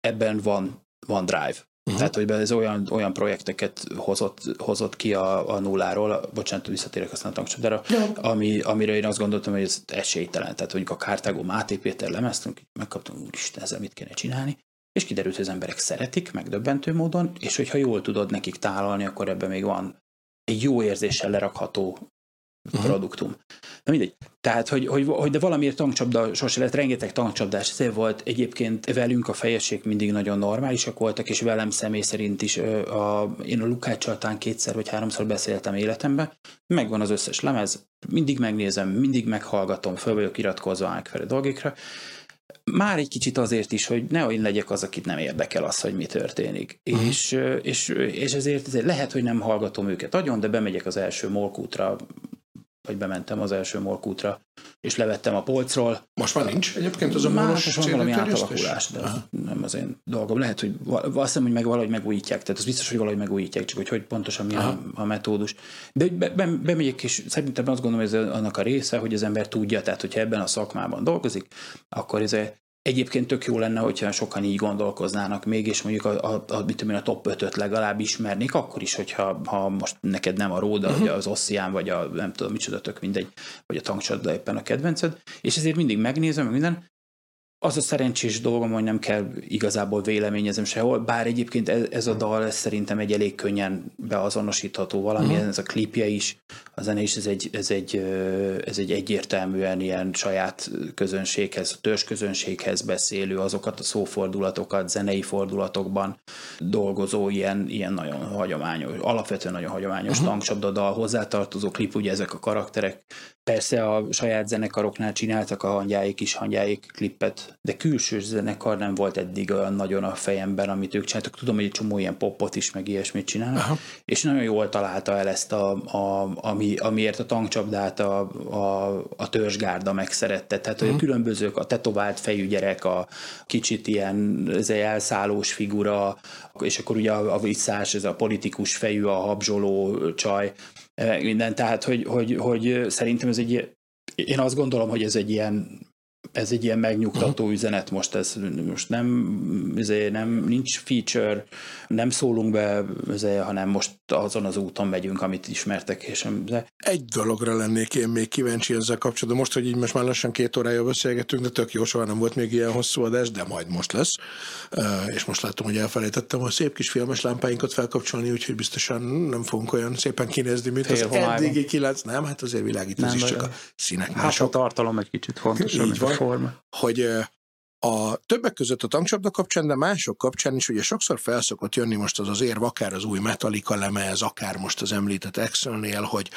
Ebben van, van drive. Uh-huh. Tehát, hogy ez olyan, olyan projekteket hozott, hozott ki a, a nulláról, bocsánat, visszatérek aztán a tankcsapdára, ami, amire én azt gondoltam, hogy ez esélytelen. Tehát, hogy a Kártágó Máté Péter lemeztünk, megkaptunk, úristen, ezzel mit kéne csinálni, és kiderült, hogy az emberek szeretik, megdöbbentő módon, és hogyha jól tudod nekik tálalni, akkor ebben még van egy jó érzéssel lerakható uh-huh. produktum. Na mindegy. Tehát, hogy, hogy, hogy de valamiért tankcsapda sose lett, rengeteg tankcsapdás ez volt. Egyébként velünk a fejesség mindig nagyon normálisak voltak, és velem személy szerint is a, én a Lukáccsal talán kétszer vagy háromszor beszéltem életemben. Megvan az összes lemez, mindig megnézem, mindig meghallgatom, föl vagyok iratkozva megfelelő dolgokra, már egy kicsit azért is, hogy ne én legyek az, akit nem érdekel az, hogy mi történik. Uh-huh. És, és, és ezért, ezért lehet, hogy nem hallgatom őket agyon, de bemegyek az első molkútra, vagy bementem az első molkútra, és levettem a polcról. Most már nincs egyébként az a moros van valami átalakulás, de Aha. nem az én dolgom. Lehet, hogy azt hiszem, hogy meg valahogy megújítják, tehát az biztos, hogy valahogy megújítják, csak hogy, hogy pontosan mi a, a, metódus. De be, be, bemegyek, és szerintem azt gondolom, hogy ez annak a része, hogy az ember tudja, tehát hogyha ebben a szakmában dolgozik, akkor ez Egyébként tök jó lenne, hogyha sokan így gondolkoznának még, és mondjuk a, a, a, mit tudom, a top 5-öt legalább ismernék, akkor is, hogyha ha most neked nem a Róda, uh-huh. vagy az Ossian, vagy a nem tudom micsoda, tök mindegy, vagy a tankcsatda éppen a kedvenced, és ezért mindig megnézem, minden, az a szerencsés dolgom, hogy nem kell igazából véleményezem sehol, bár egyébként ez, a dal szerintem egy elég könnyen beazonosítható valami, uh-huh. ez a klipje is, a zene is, ez egy, ez egy, ez egy egyértelműen ilyen saját közönséghez, törzs közönséghez beszélő, azokat a szófordulatokat, zenei fordulatokban dolgozó ilyen, ilyen nagyon hagyományos, alapvetően nagyon hagyományos uh-huh. tankcsapda dal, hozzátartozó klip, ugye ezek a karakterek Persze a saját zenekaroknál csináltak a hangyáik is hangyáik klippet, de külső zenekar nem volt eddig olyan nagyon a fejemben, amit ők csináltak. Tudom, hogy egy csomó ilyen popot is, meg ilyesmit csinálnak, Aha. és nagyon jól találta el ezt, a, a, ami, amiért a tankcsapdát a, a, a törzsgárda megszerette. Tehát, hogy a mhm. különbözők, a tetovált fejű gyerek, a kicsit ilyen ez egy elszállós figura, és akkor ugye a, a visszás, ez a politikus fejű, a habzsoló csaj, minden, tehát hogy, hogy, hogy szerintem ez egy, én azt gondolom, hogy ez egy ilyen ez egy ilyen megnyugtató uh-huh. üzenet most, ez most nem, ezért nem, nincs feature, nem szólunk be, ezért, hanem most azon az úton megyünk, amit ismertek. És de... Egy dologra lennék én még kíváncsi ezzel kapcsolatban. Most, hogy így most már lassan két órája beszélgetünk, de tök jó, soha nem volt még ilyen hosszú adás, de majd most lesz. És most látom, hogy elfelejtettem a szép kis filmes lámpáinkat felkapcsolni, úgyhogy biztosan nem fogunk olyan szépen kinézni, mint Fél az eddigi kilenc. Nem, hát azért világít, ez is csak a színek mások. Hát a tartalom egy kicsit fontos. Így van forma. Hogy a többek között a tankcsapda kapcsán, de mások kapcsán is ugye sokszor felszokott jönni most az az érv, akár az új Metallica lemez, akár most az említett Axel-nél, hogy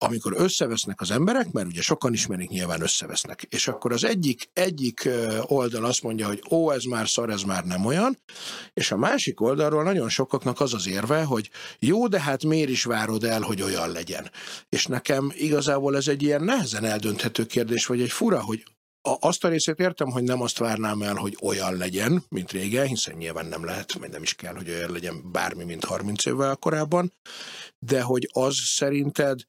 amikor összevesznek az emberek, mert ugye sokan ismerik, nyilván összevesznek, és akkor az egyik, egyik oldal azt mondja, hogy ó, ez már szar, ez már nem olyan, és a másik oldalról nagyon sokaknak az az érve, hogy jó, de hát miért is várod el, hogy olyan legyen. És nekem igazából ez egy ilyen nehezen eldönthető kérdés, vagy egy fura, hogy azt a részét értem, hogy nem azt várnám el, hogy olyan legyen, mint régen, hiszen nyilván nem lehet, vagy nem is kell, hogy olyan legyen bármi, mint 30 évvel korábban, de hogy az szerinted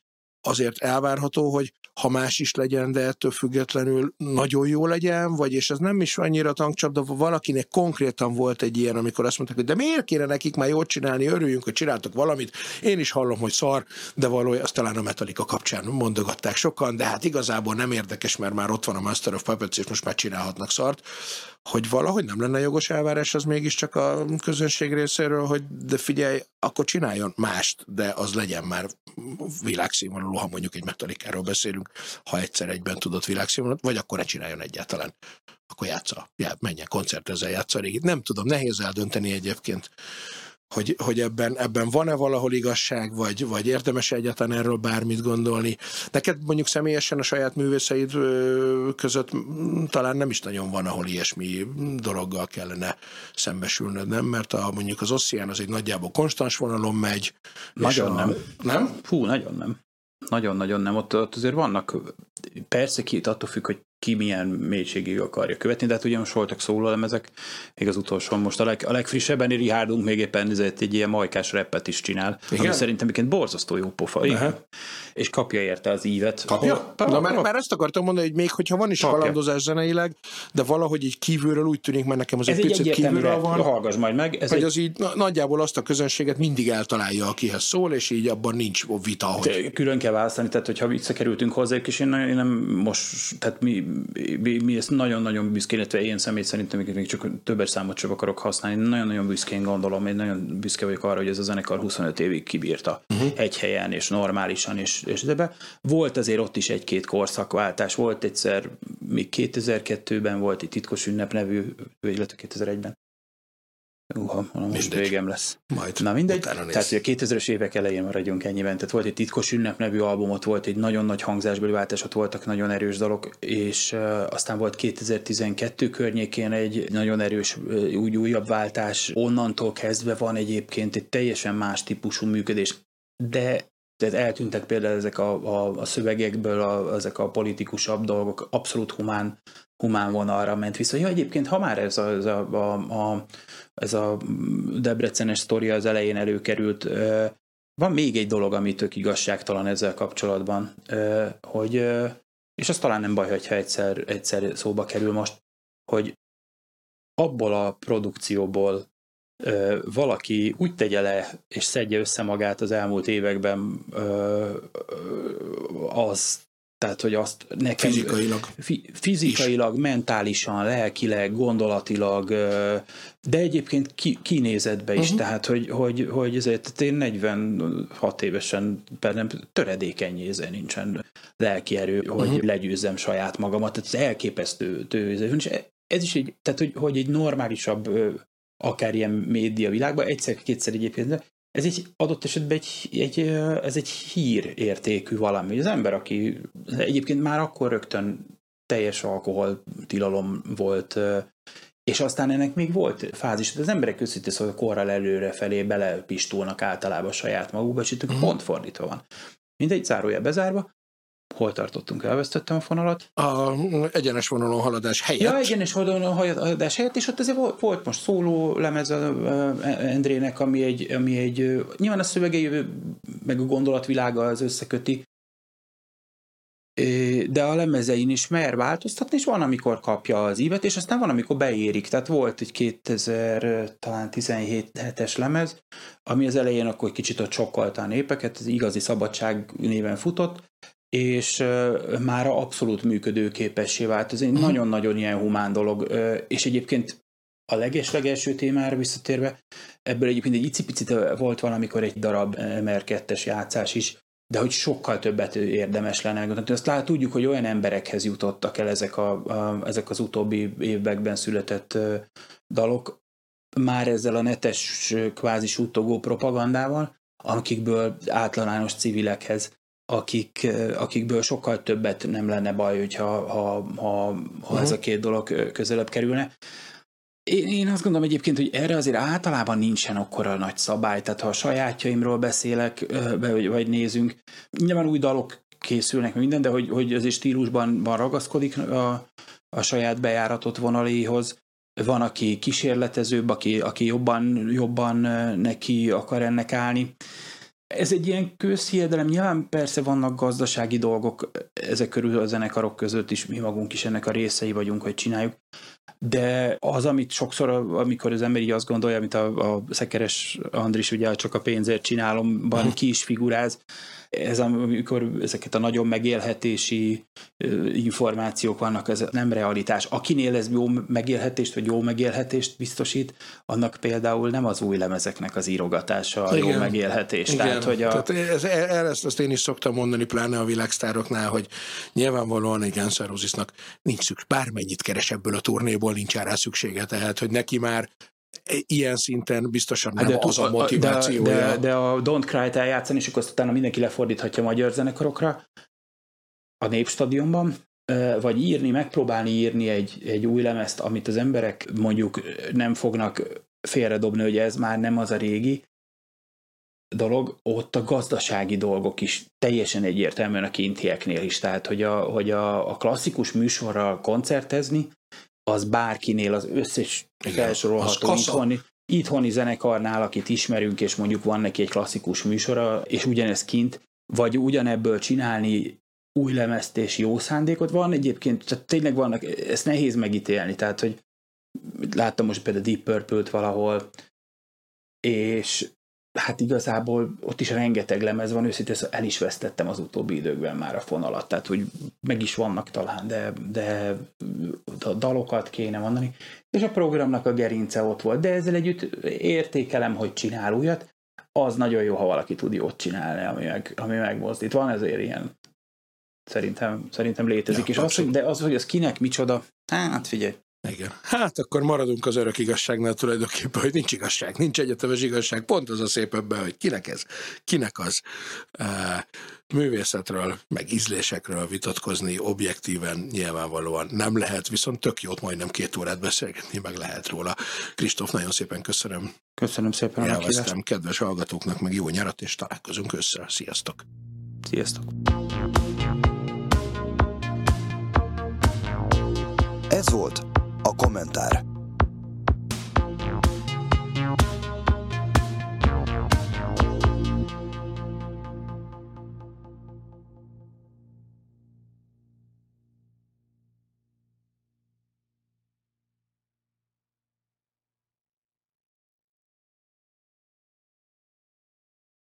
azért elvárható, hogy ha más is legyen, de ettől függetlenül nagyon jó legyen, vagy és ez nem is annyira tankcsapda, valakinek konkrétan volt egy ilyen, amikor azt mondták, hogy de miért kéne nekik már jót csinálni, örüljünk, hogy csináltak valamit. Én is hallom, hogy szar, de valójában azt talán a Metallica kapcsán mondogatták sokan, de hát igazából nem érdekes, mert már ott van a Master of Puppets, és most már csinálhatnak szart hogy valahogy nem lenne jogos elvárás az mégiscsak a közönség részéről, hogy de figyelj, akkor csináljon mást, de az legyen már világszínvonalú, ha mondjuk egy metalikáról beszélünk, ha egyszer egyben tudott világszínvonalat, vagy akkor ne csináljon egyáltalán. Akkor játsza, já, menjen koncertezzel, játsza régit. Nem tudom, nehéz eldönteni egyébként hogy, hogy ebben, ebben van-e valahol igazság, vagy, vagy érdemes egyáltalán erről bármit gondolni. Neked mondjuk személyesen a saját művészeid között talán nem is nagyon van, ahol ilyesmi dologgal kellene szembesülnöd, nem? Mert a, mondjuk az Ossian az egy nagyjából konstans vonalon megy. Nagyon a, nem. Nem? Hú, nagyon nem. Nagyon-nagyon nem. Ott, ott azért vannak, persze ki, attól függ, hogy ki milyen mélységig akarja követni, de hát ugye most voltak szólólemezek, még az utolsó, most a, leg, a legfrissebben Richardunk még éppen ezért egy ilyen majkás reppet is csinál, Igen? ami szerintem egyébként borzasztó jó pofa. Igen. És kapja érte az ívet. Kapja? Hol, Na, mert, mert ezt akartam mondani, hogy még hogyha van is kapja. kalandozás zeneileg, de valahogy így kívülről úgy tűnik, mert nekem az ez egy picit kívülről van. Hallgass majd meg. Ez hogy egy... az így nagyjából azt a közönséget mindig eltalálja, akihez szól, és így abban nincs vita. Hogy... Külön kell választani, tehát hogyha visszakerültünk hozzá, és én, én nem most, tehát mi mi, ezt nagyon-nagyon büszkén, illetve én személy szerintem még csak többes számot sem akarok használni, nagyon-nagyon büszkén gondolom, én nagyon büszke vagyok arra, hogy ez a zenekar 25 évig kibírta uh-huh. egy helyen, és normálisan, és, és de Volt azért ott is egy-két korszakváltás, volt egyszer, még 2002-ben volt egy titkos ünnep nevű, illetve 2001-ben, Uha, most végem lesz. Majd Na mindegy, tehát hogy a 2000-es évek elején maradjunk ennyiben, tehát volt egy titkos ünnep nevű albumot, volt egy nagyon nagy hangzásbeli váltás, ott voltak nagyon erős dalok, és uh, aztán volt 2012 környékén egy nagyon erős uh, úgy újabb váltás, onnantól kezdve van egyébként egy teljesen más típusú működés, de tehát eltűntek például ezek a, a, a szövegekből a, ezek a politikusabb dolgok, abszolút humán, humán vonalra ment vissza. Ja, egyébként, ha már ez a, ez a, a, a, ez a Debrecenes sztoria az elején előkerült, van még egy dolog, ami tök igazságtalan ezzel kapcsolatban, hogy, és az talán nem baj, hogyha egyszer, egyszer szóba kerül most, hogy abból a produkcióból valaki úgy tegye le és szedje össze magát az elmúlt években, az tehát, hogy azt nekem... Fizikailag. Fizikailag, is. mentálisan, lelkileg, gondolatilag, de egyébként ki, kinézetbe is, uh-huh. tehát, hogy, hogy, hogy ezért tehát én 46 évesen nem töredékeny nincsen lelki erő, hogy uh-huh. legyőzzem saját magamat, tehát ez elképesztő tő, és ez is egy, tehát, hogy, hogy egy normálisabb akár ilyen média világban, egyszer-kétszer egyébként, ez egy adott esetben egy, egy, ez egy hír értékű valami. Az ember, aki egyébként már akkor rögtön teljes alkohol tilalom volt, és aztán ennek még volt fázis, az emberek őszintén szóval korral előre felé belepistulnak általában saját magukba, és itt uh-huh. pont fordítva van. Mindegy, zárója bezárva, Hol tartottunk? Elvesztettem a fonalat? A egyenes vonalon haladás helyett. Ja, egyenes vonalon haladás helyett, és ott azért volt most szóló lemez Endrének, ami egy, ami egy nyilván a szövegei meg a gondolatvilága az összeköti, de a lemezein is mer változtatni, és van, amikor kapja az ívet, és aztán van, amikor beérik. Tehát volt egy 2017-es lemez, ami az elején akkor kicsit ott sokkolta a népeket, az igazi szabadság néven futott, és uh, már abszolút működőképessé vált. Ez egy uh-huh. nagyon-nagyon ilyen humán dolog, uh, és egyébként a leges-legelső témára visszatérve, ebből egyébként egy icipicit volt valamikor egy darab MR2-es játszás is, de hogy sokkal többet érdemes lenne megmondani. Azt lát, tudjuk, hogy olyan emberekhez jutottak el ezek, a, a, ezek az utóbbi években született dalok, már ezzel a netes kvázi suttogó propagandával, akikből általános civilekhez akik, akikből sokkal többet nem lenne baj, hogyha ha, ha, ha uh-huh. ez a két dolog közelebb kerülne. Én, én azt gondolom egyébként, hogy erre azért általában nincsen akkora nagy szabály, tehát ha a sajátjaimról beszélek, vagy, vagy nézünk, nyilván új dalok készülnek minden, de hogy, hogy azért stílusban van ragaszkodik a, a saját bejáratott vonaléhoz. Van, aki kísérletezőbb, aki, aki jobban, jobban neki akar ennek állni ez egy ilyen közhiedelem, nyilván persze vannak gazdasági dolgok ezek körül a zenekarok között is, mi magunk is ennek a részei vagyunk, hogy csináljuk, de az, amit sokszor, amikor az ember így azt gondolja, amit a, a Szekeres Andris ugye csak a pénzért csinálomban ki is figuráz, ez amikor ezeket a nagyon megélhetési információk vannak, ez nem realitás. Akinél ez jó megélhetést, vagy jó megélhetést biztosít, annak például nem az új lemezeknek az írogatása a Igen. jó megélhetés. Igen. Tehát, hogy a... Tehát ez, ezt, ezt én is szoktam mondani, pláne a világsztároknál, hogy nyilvánvalóan egy Guns nincs szükség, bármennyit keres ebből a turnéból, nincs rá szüksége, tehát hogy neki már ilyen szinten biztosan nem de az a motivációja. De, de, de a Don't Cry-t eljátszani, és akkor azt utána mindenki lefordíthatja magyar zenekarokra a Népstadionban, vagy írni, megpróbálni írni egy, egy új lemezt, amit az emberek mondjuk nem fognak félredobni, hogy ez már nem az a régi dolog, ott a gazdasági dolgok is teljesen egyértelműen a kintieknél is, tehát hogy a, hogy a, a klasszikus műsorral koncertezni, az bárkinél az összes felsorolható itthoni, itthoni zenekarnál, akit ismerünk, és mondjuk van neki egy klasszikus műsora, és ugyanez kint, vagy ugyanebből csinálni új lemezt és jó szándékot. Van egyébként, tehát tényleg vannak, ezt nehéz megítélni, tehát hogy láttam most például Deep Purple-t valahol, és hát igazából ott is rengeteg lemez van, őszintén el is vesztettem az utóbbi időkben már a fonalat, tehát hogy meg is vannak talán, de, de a dalokat kéne mondani, és a programnak a gerince ott volt, de ezzel együtt értékelem, hogy csinál újat, az nagyon jó, ha valaki tud jót csinálni, ami, meg, ami megmozdít. Van ezért ilyen, szerintem, szerintem létezik, ja, és az, hogy, de az, hogy az kinek micsoda, hát figyelj, igen. Hát akkor maradunk az örök igazságnál tulajdonképpen, hogy nincs igazság, nincs egyetemes igazság. Pont az a szép ebben, hogy kinek ez, kinek az uh, művészetről, meg ízlésekről vitatkozni objektíven nyilvánvalóan nem lehet, viszont tök jót majdnem két órát beszélgetni, meg lehet róla. Kristóf, nagyon szépen köszönöm. Köszönöm szépen a kedves hallgatóknak, meg jó nyarat, és találkozunk össze. Sziasztok! Sziasztok! Ez volt a kommentár.